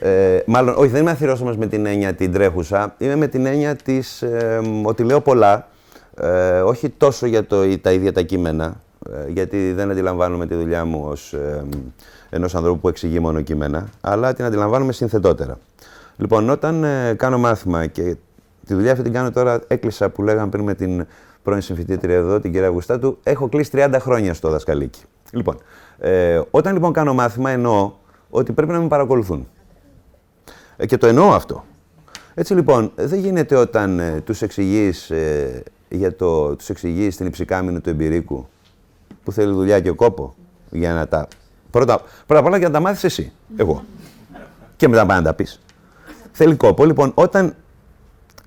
Ε, μάλλον, όχι, δεν είμαι αθυρόστομος με την έννοια την τρέχουσα, είμαι με την έννοια της, ε, ότι λέω πολλά, ε, όχι τόσο για το, τα ίδια τα κείμενα, ε, γιατί δεν αντιλαμβάνομαι τη δουλειά μου ως ε, ενός ανθρώπου που εξηγεί μόνο κείμενα, αλλά την αντιλαμβάνομαι συνθετότερα. Λοιπόν, όταν ε, κάνω μάθημα και τη δουλειά αυτή την κάνω τώρα, έκλεισα που λέγαμε πριν με την πρώην συμφιτήτρια εδώ, την κυρία Αυγουστάτου, έχω κλείσει 30 χρόνια στο δασκαλίκι. Λοιπόν, ε, όταν λοιπόν κάνω μάθημα εννοώ ότι πρέπει να με παρακολουθούν. Ε, και το εννοώ αυτό. Έτσι λοιπόν, δεν γίνεται όταν ε, τους εξηγείς, ε, για το, τους εξηγείς την υψηκάμινο του εμπειρίκου, που θέλει δουλειά και κόπο, για να τα... Πρώτα, πρώτα απ' όλα για να τα μάθεις εσύ, εγώ. Και μετά πάει να τα πεις. Θέλει κόπο. Λοιπόν, όταν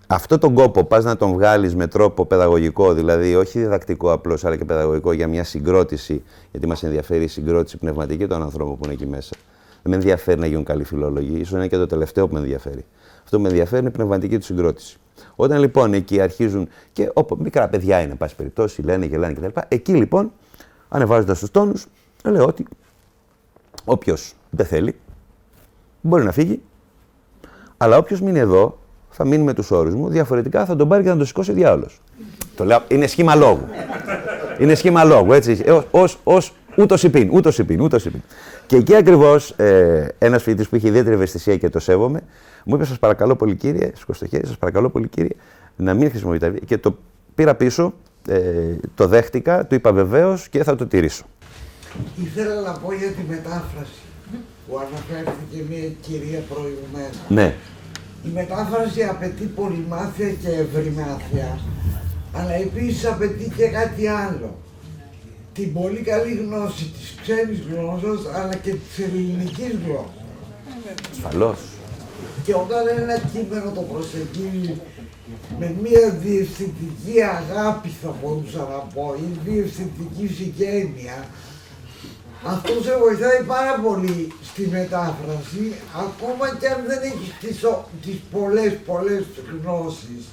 αυτό τον κόπο πας να τον βγάλεις με τρόπο παιδαγωγικό, δηλαδή όχι διδακτικό απλώς, αλλά και παιδαγωγικό για μια συγκρότηση, γιατί μας ενδιαφέρει η συγκρότηση πνευματική των ανθρώπων που είναι εκεί μέσα. Δεν με ενδιαφέρει να γίνουν καλοί φιλόλογοι, ίσως είναι και το τελευταίο που με ενδιαφέρει. Αυτό που με ενδιαφέρει είναι η πνευματική του συγκρότηση. Όταν λοιπόν εκεί αρχίζουν και όπου μικρά παιδιά είναι, εν πάση περιπτώσει, λένε, γελάνε κτλ. Εκεί λοιπόν, ανεβάζοντας τους τόνους, λέω ότι όποιος δεν θέλει, μπορεί να φύγει, αλλά όποιος μείνει εδώ, θα μείνει με τους όρους μου, διαφορετικά θα τον πάρει και θα τον σηκώσει ο διάολος. Το λέω, είναι σχήμα λόγου. είναι σχήμα λόγου, έτσι. Ως, ως, ούτως υπήν, ούτως υπήν, ούτως υπήν. Και εκεί ακριβώς ε, ένας φοιτητής που είχε ιδιαίτερη ευαισθησία και το σέβομαι, μου είπε: Σας παρακαλώ πολύ, κύριε, σηκώ το χέρι, σας παρακαλώ πολύ, κύριε, να μην χρησιμοποιείτε. τα βία». Και το πήρα πίσω, ε, το δέχτηκα, του είπα βεβαίως και θα το τηρήσω. Ήθελα να πω για τη μετάφραση που αναφέρθηκε μια κυρία προηγουμένως. Ναι. Η μετάφραση απαιτεί πολυμάθεια και ευρυμάθεια, αλλά επίσης απαιτεί και κάτι άλλο. Την πολύ καλή γνώση της ξένης γλώσσας, αλλά και της ελληνικής γλώσσας. Ασφαλώς. Και όταν ένα κείμενο το προσεγγίζει με μια διευθυντική αγάπη θα μπορούσα να πω ή διευθυντική συγγένεια, αυτός σε βοηθάει πάρα πολύ στη μετάφραση, ακόμα και αν δεν έχεις τις, ο- τις πολλές πολλές γνώσεις.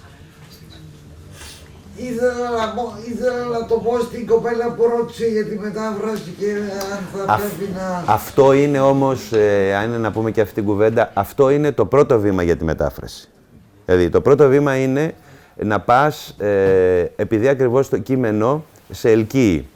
Ήθελα να, πω, ήθελα να το πω στην κοπέλα που ρώτησε για τη μετάφραση και αν θα Αυ- πρέπει να... Αυτό είναι όμως, ε, αν είναι να πούμε και αυτή την κουβέντα, αυτό είναι το πρώτο βήμα για τη μετάφραση. Δηλαδή, το πρώτο βήμα είναι να πας, ε, επειδή ακριβώς το κείμενο σε ελκύει.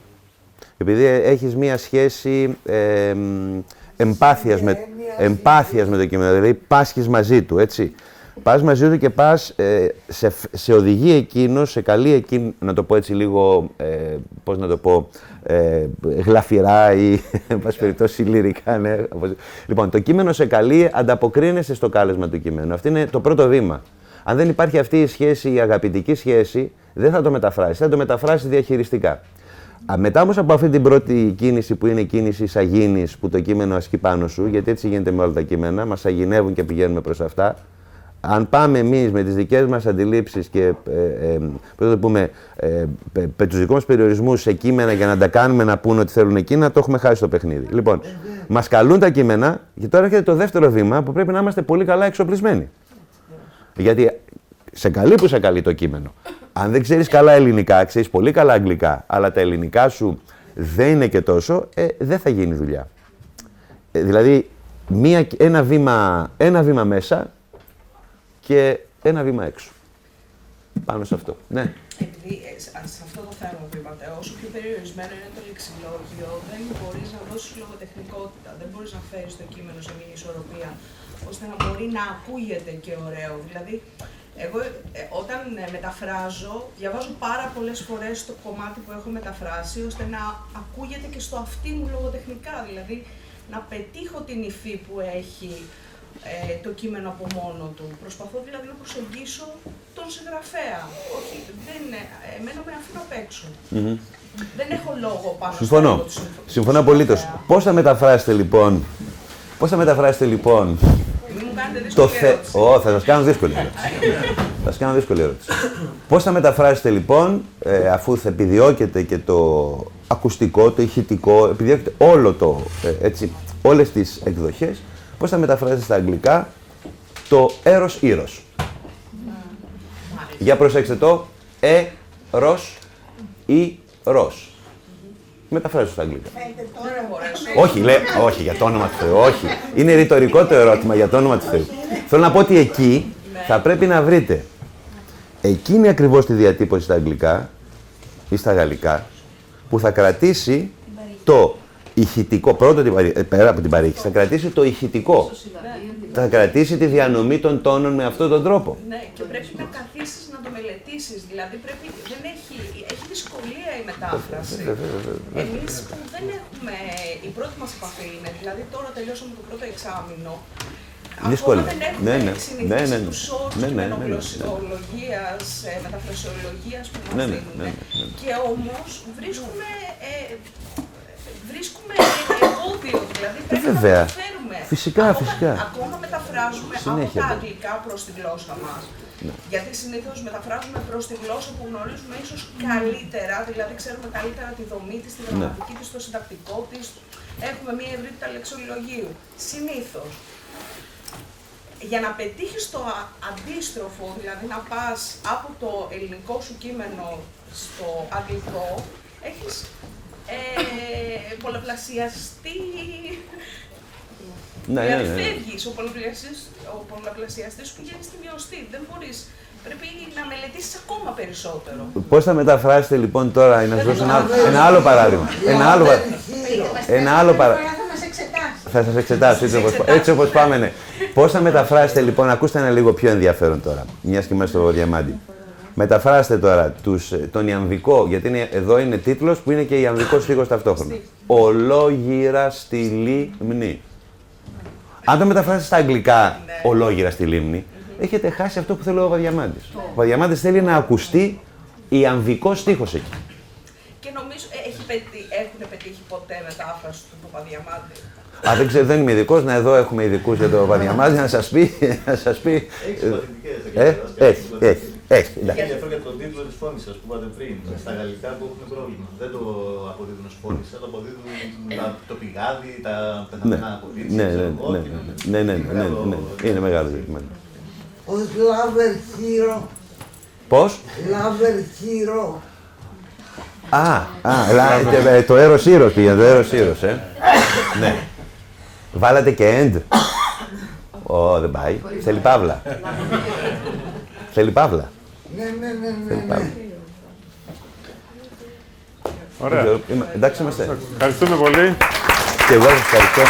Επειδή έχεις μία σχέση ε, μ, εμπάθειας, με, εμπάθειας με το κείμενο, δηλαδή πάσχεις μαζί του, έτσι. Πας μαζί του και πας, ε, σε, σε οδηγεί εκείνο, σε καλεί εκείνο, να το πω έτσι λίγο, ε, πώς να το πω, ε, γλαφυρά ή, εν πάση περιπτώσει, λυρικά, ναι. Λοιπόν, το κείμενο σε καλεί, ανταποκρίνεσαι στο κάλεσμα του κειμένου. Αυτό είναι το πρώτο βήμα. Αν δεν υπάρχει αυτή η σχέση, η αγαπητική σχέση, δεν θα το μεταφράσεις. Θα το μεταφράσεις διαχειριστικά. Μετά όμως από αυτή την πρώτη κίνηση που είναι η κίνηση αγίνη που το κείμενο ασκεί πάνω σου, γιατί έτσι γίνεται με όλα τα κείμενα, μας αγινεύουν και πηγαίνουμε προς αυτά. Αν πάμε εμείς με τις δικές μας αντιλήψεις και ε, ε, το πούμε, ε, με τους δικούς μας περιορισμούς σε κείμενα για να τα κάνουμε να πούνε ότι θέλουν εκείνα, το έχουμε χάσει το παιχνίδι. Λοιπόν, μας καλούν τα κείμενα και τώρα έρχεται το δεύτερο βήμα που πρέπει να είμαστε πολύ καλά εξοπλισμένοι. Γιατί σε καλεί που σε καλεί το κείμενο. Αν δεν ξέρεις καλά ελληνικά, ξέρεις πολύ καλά αγγλικά, αλλά τα ελληνικά σου δεν είναι και τόσο, ε, δεν θα γίνει δουλειά. Ε, δηλαδή, μία, ένα, βήμα, ένα βήμα μέσα και ένα βήμα έξω. Πάνω σε αυτό. Ναι. Επειδή ε, σε αυτό το θέμα που είπατε, όσο πιο περιορισμένο είναι το λεξιλόγιο, δεν μπορείς να δώσεις λογοτεχνικότητα. Δεν μπορείς να φέρεις το κείμενο σε μια ισορροπία ώστε να μπορεί να ακούγεται και ωραίο. Δηλαδή, εγώ ε, όταν ε, μεταφράζω, διαβάζω πάρα πολλές φορές το κομμάτι που έχω μεταφράσει, ώστε να ακούγεται και στο αυτί μου λογοτεχνικά, δηλαδή να πετύχω την υφή που έχει ε, το κείμενο από μόνο του. Προσπαθώ δηλαδή να προσεγγίσω τον συγγραφέα. Όχι, δεν, εμένα με αφήνω απ' έξω. Δεν έχω λόγο πάνω Συμφωνώ. στο Συμφωνώ απολύτως. Πώς θα μεταφράσετε λοιπόν, πώς θα μεταφράσετε λοιπόν το θε... Oh, θα σα κάνω δύσκολη ερώτηση. θα σα κάνω δύσκολη ερώτηση. Πώ θα μεταφράσετε λοιπόν, ε, αφού θα επιδιώκετε και το ακουστικό, το ηχητικό, επιδιώκετε όλο το, ε, έτσι, όλες τις εκδοχές, πώς θα μεταφράσετε στα αγγλικά το έρος ήρος. Για προσέξτε το, ε, ρος, ή, ρος. Μεταφράζω στα αγγλικά. όχι, λέ, όχι, για το όνομα του Θεού, όχι. Είναι ρητορικό το ερώτημα για το όνομα του Θεού. Θέλω να πω ότι εκεί θα πρέπει να βρείτε εκείνη ακριβώς τη διατύπωση στα αγγλικά ή στα γαλλικά που θα κρατήσει το ηχητικό, πρώτο πέρα από την παρήχηση, θα κρατήσει το ηχητικό. Θα κρατήσει τη διανομή των τόνων με αυτόν τον τρόπο. Ναι, και πρέπει να καθίσεις να το μελετήσεις. Δηλαδή πρέπει, δεν έχει, έχει δυσκολία η μετάφραση. Εμείς που δεν έχουμε. Η πρώτη μας επαφή είναι, δηλαδή τώρα τελειώσαμε το πρώτο εξάμεινο. Δύσκολη. Ακόμα δεν έχουμε ναι, ναι. συνηθίσει ναι, ναι, ναι. τους όρους ναι, ναι, ναι, ναι, κειμενογλωσσολογίας, ε, μεταφρασιολογίας που μας Ναι, ναι, δίνουν. ναι, ναι, ναι. Και όμως βρίσκουμε, ε, βρίσκουμε ένα εμπόδιο, δηλαδή Ε, πρέπει βέβαια. να το φέρουμε. Φυσικά, ακόμα, φυσικά. Ακόμα μεταφράζουμε Συνέχεια, από τα ναι. αγγλικά προς τη γλώσσα μας. Ναι. Γιατί συνήθως μεταφράζουμε προς τη γλώσσα που γνωρίζουμε ίσως καλύτερα, δηλαδή ξέρουμε καλύτερα τη δομή της, τη Ναι. γραμματική της, το συντακτικό της. Έχουμε μία ευρύτητα λεξολογίου. Συνήθως. Για να πετύχεις το α- αντίστροφο, δηλαδή να πας από το ελληνικό σου κείμενο στο αγγλικό, έχεις ε, πολλαπλασιαστεί Ναι, ναι, δηλαδή ναι. φεύγεις, ο, πολλαπλασιαστής, ο πολλαπλασιαστής σου πηγαίνει στη μειωστή. Δεν μπορείς, πρέπει να μελετήσεις ακόμα περισσότερο. Πώς θα μεταφράσετε λοιπόν τώρα, να σας δώσω ένα, άλλο- ένα άλλο παράδειγμα. Ένα άλλο, παρα- ένα άλλο παράδειγμα. Θα μας εξετάσεις. Θα σας εξετάσω έτσι όπως, έτσι όπως πάμε, ναι. Πώς θα μεταφράσετε λοιπόν, ακούστε ένα λίγο πιο ενδιαφέρον τώρα, μιας και είμαστε στο διαμάντι. Μεταφράστε τώρα τους, ε, τον ιαμβικό, γιατί είναι, εδώ είναι τίτλος που είναι και ιαμβικός στίχος ταυτόχρονα. Ολόγυρα στη λίμνη. Αν το μεταφράσετε στα αγγλικά ολόγυρα στη λίμνη, έχετε χάσει αυτό που θέλει ο Βαδιαμάντης. Ο Βαδιαμάντης θέλει να ακουστεί ιαμβικός στίχος εκεί. Και νομίζω ε, έχει πετύ, έχουν πετύχει ποτέ μετάφραση του Παπαδιαμάντη. Α, δεν ξέρω, δεν είμαι ειδικός. Να εδώ έχουμε ειδικούς για το Βαδιαμάζι να σας πει. Να σας πει ε, έχεις, έχει, έχει. εντάξει. Έχει αυτό για τον τίτλο της φώνησας που είπατε πριν. Στα γαλλικά που έχουν πρόβλημα. Δεν το αποδίδουν ως φώνησα, το αποδίδουν τα, το πηγάδι, τα Ναι, πεθαμένα κορίτσια. ναι, ξέρω ναι, εγώ, ναι, και ναι, ναι, ναι, ναι, ναι, ναι. Είναι μεγάλο ζήτημα. Ο Λάβερ Χείρο. Πώς; Λάβερ Χείρο. Α, α, λα- και, ε, το έρος ήρος πήγε, το έρος ήρος, ε. Ναι. Βάλατε και end. Ω, δεν πάει. Θέλει παύλα. Θέλει παύλα. Ναι, ναι, ναι, ναι. Θέλει ναι. παύλα. Ωραία. Δεν ξέρω, είμα- Εντάξει είμαστε. Ευχαριστούμε πολύ. Και εγώ σας ευχαριστώ.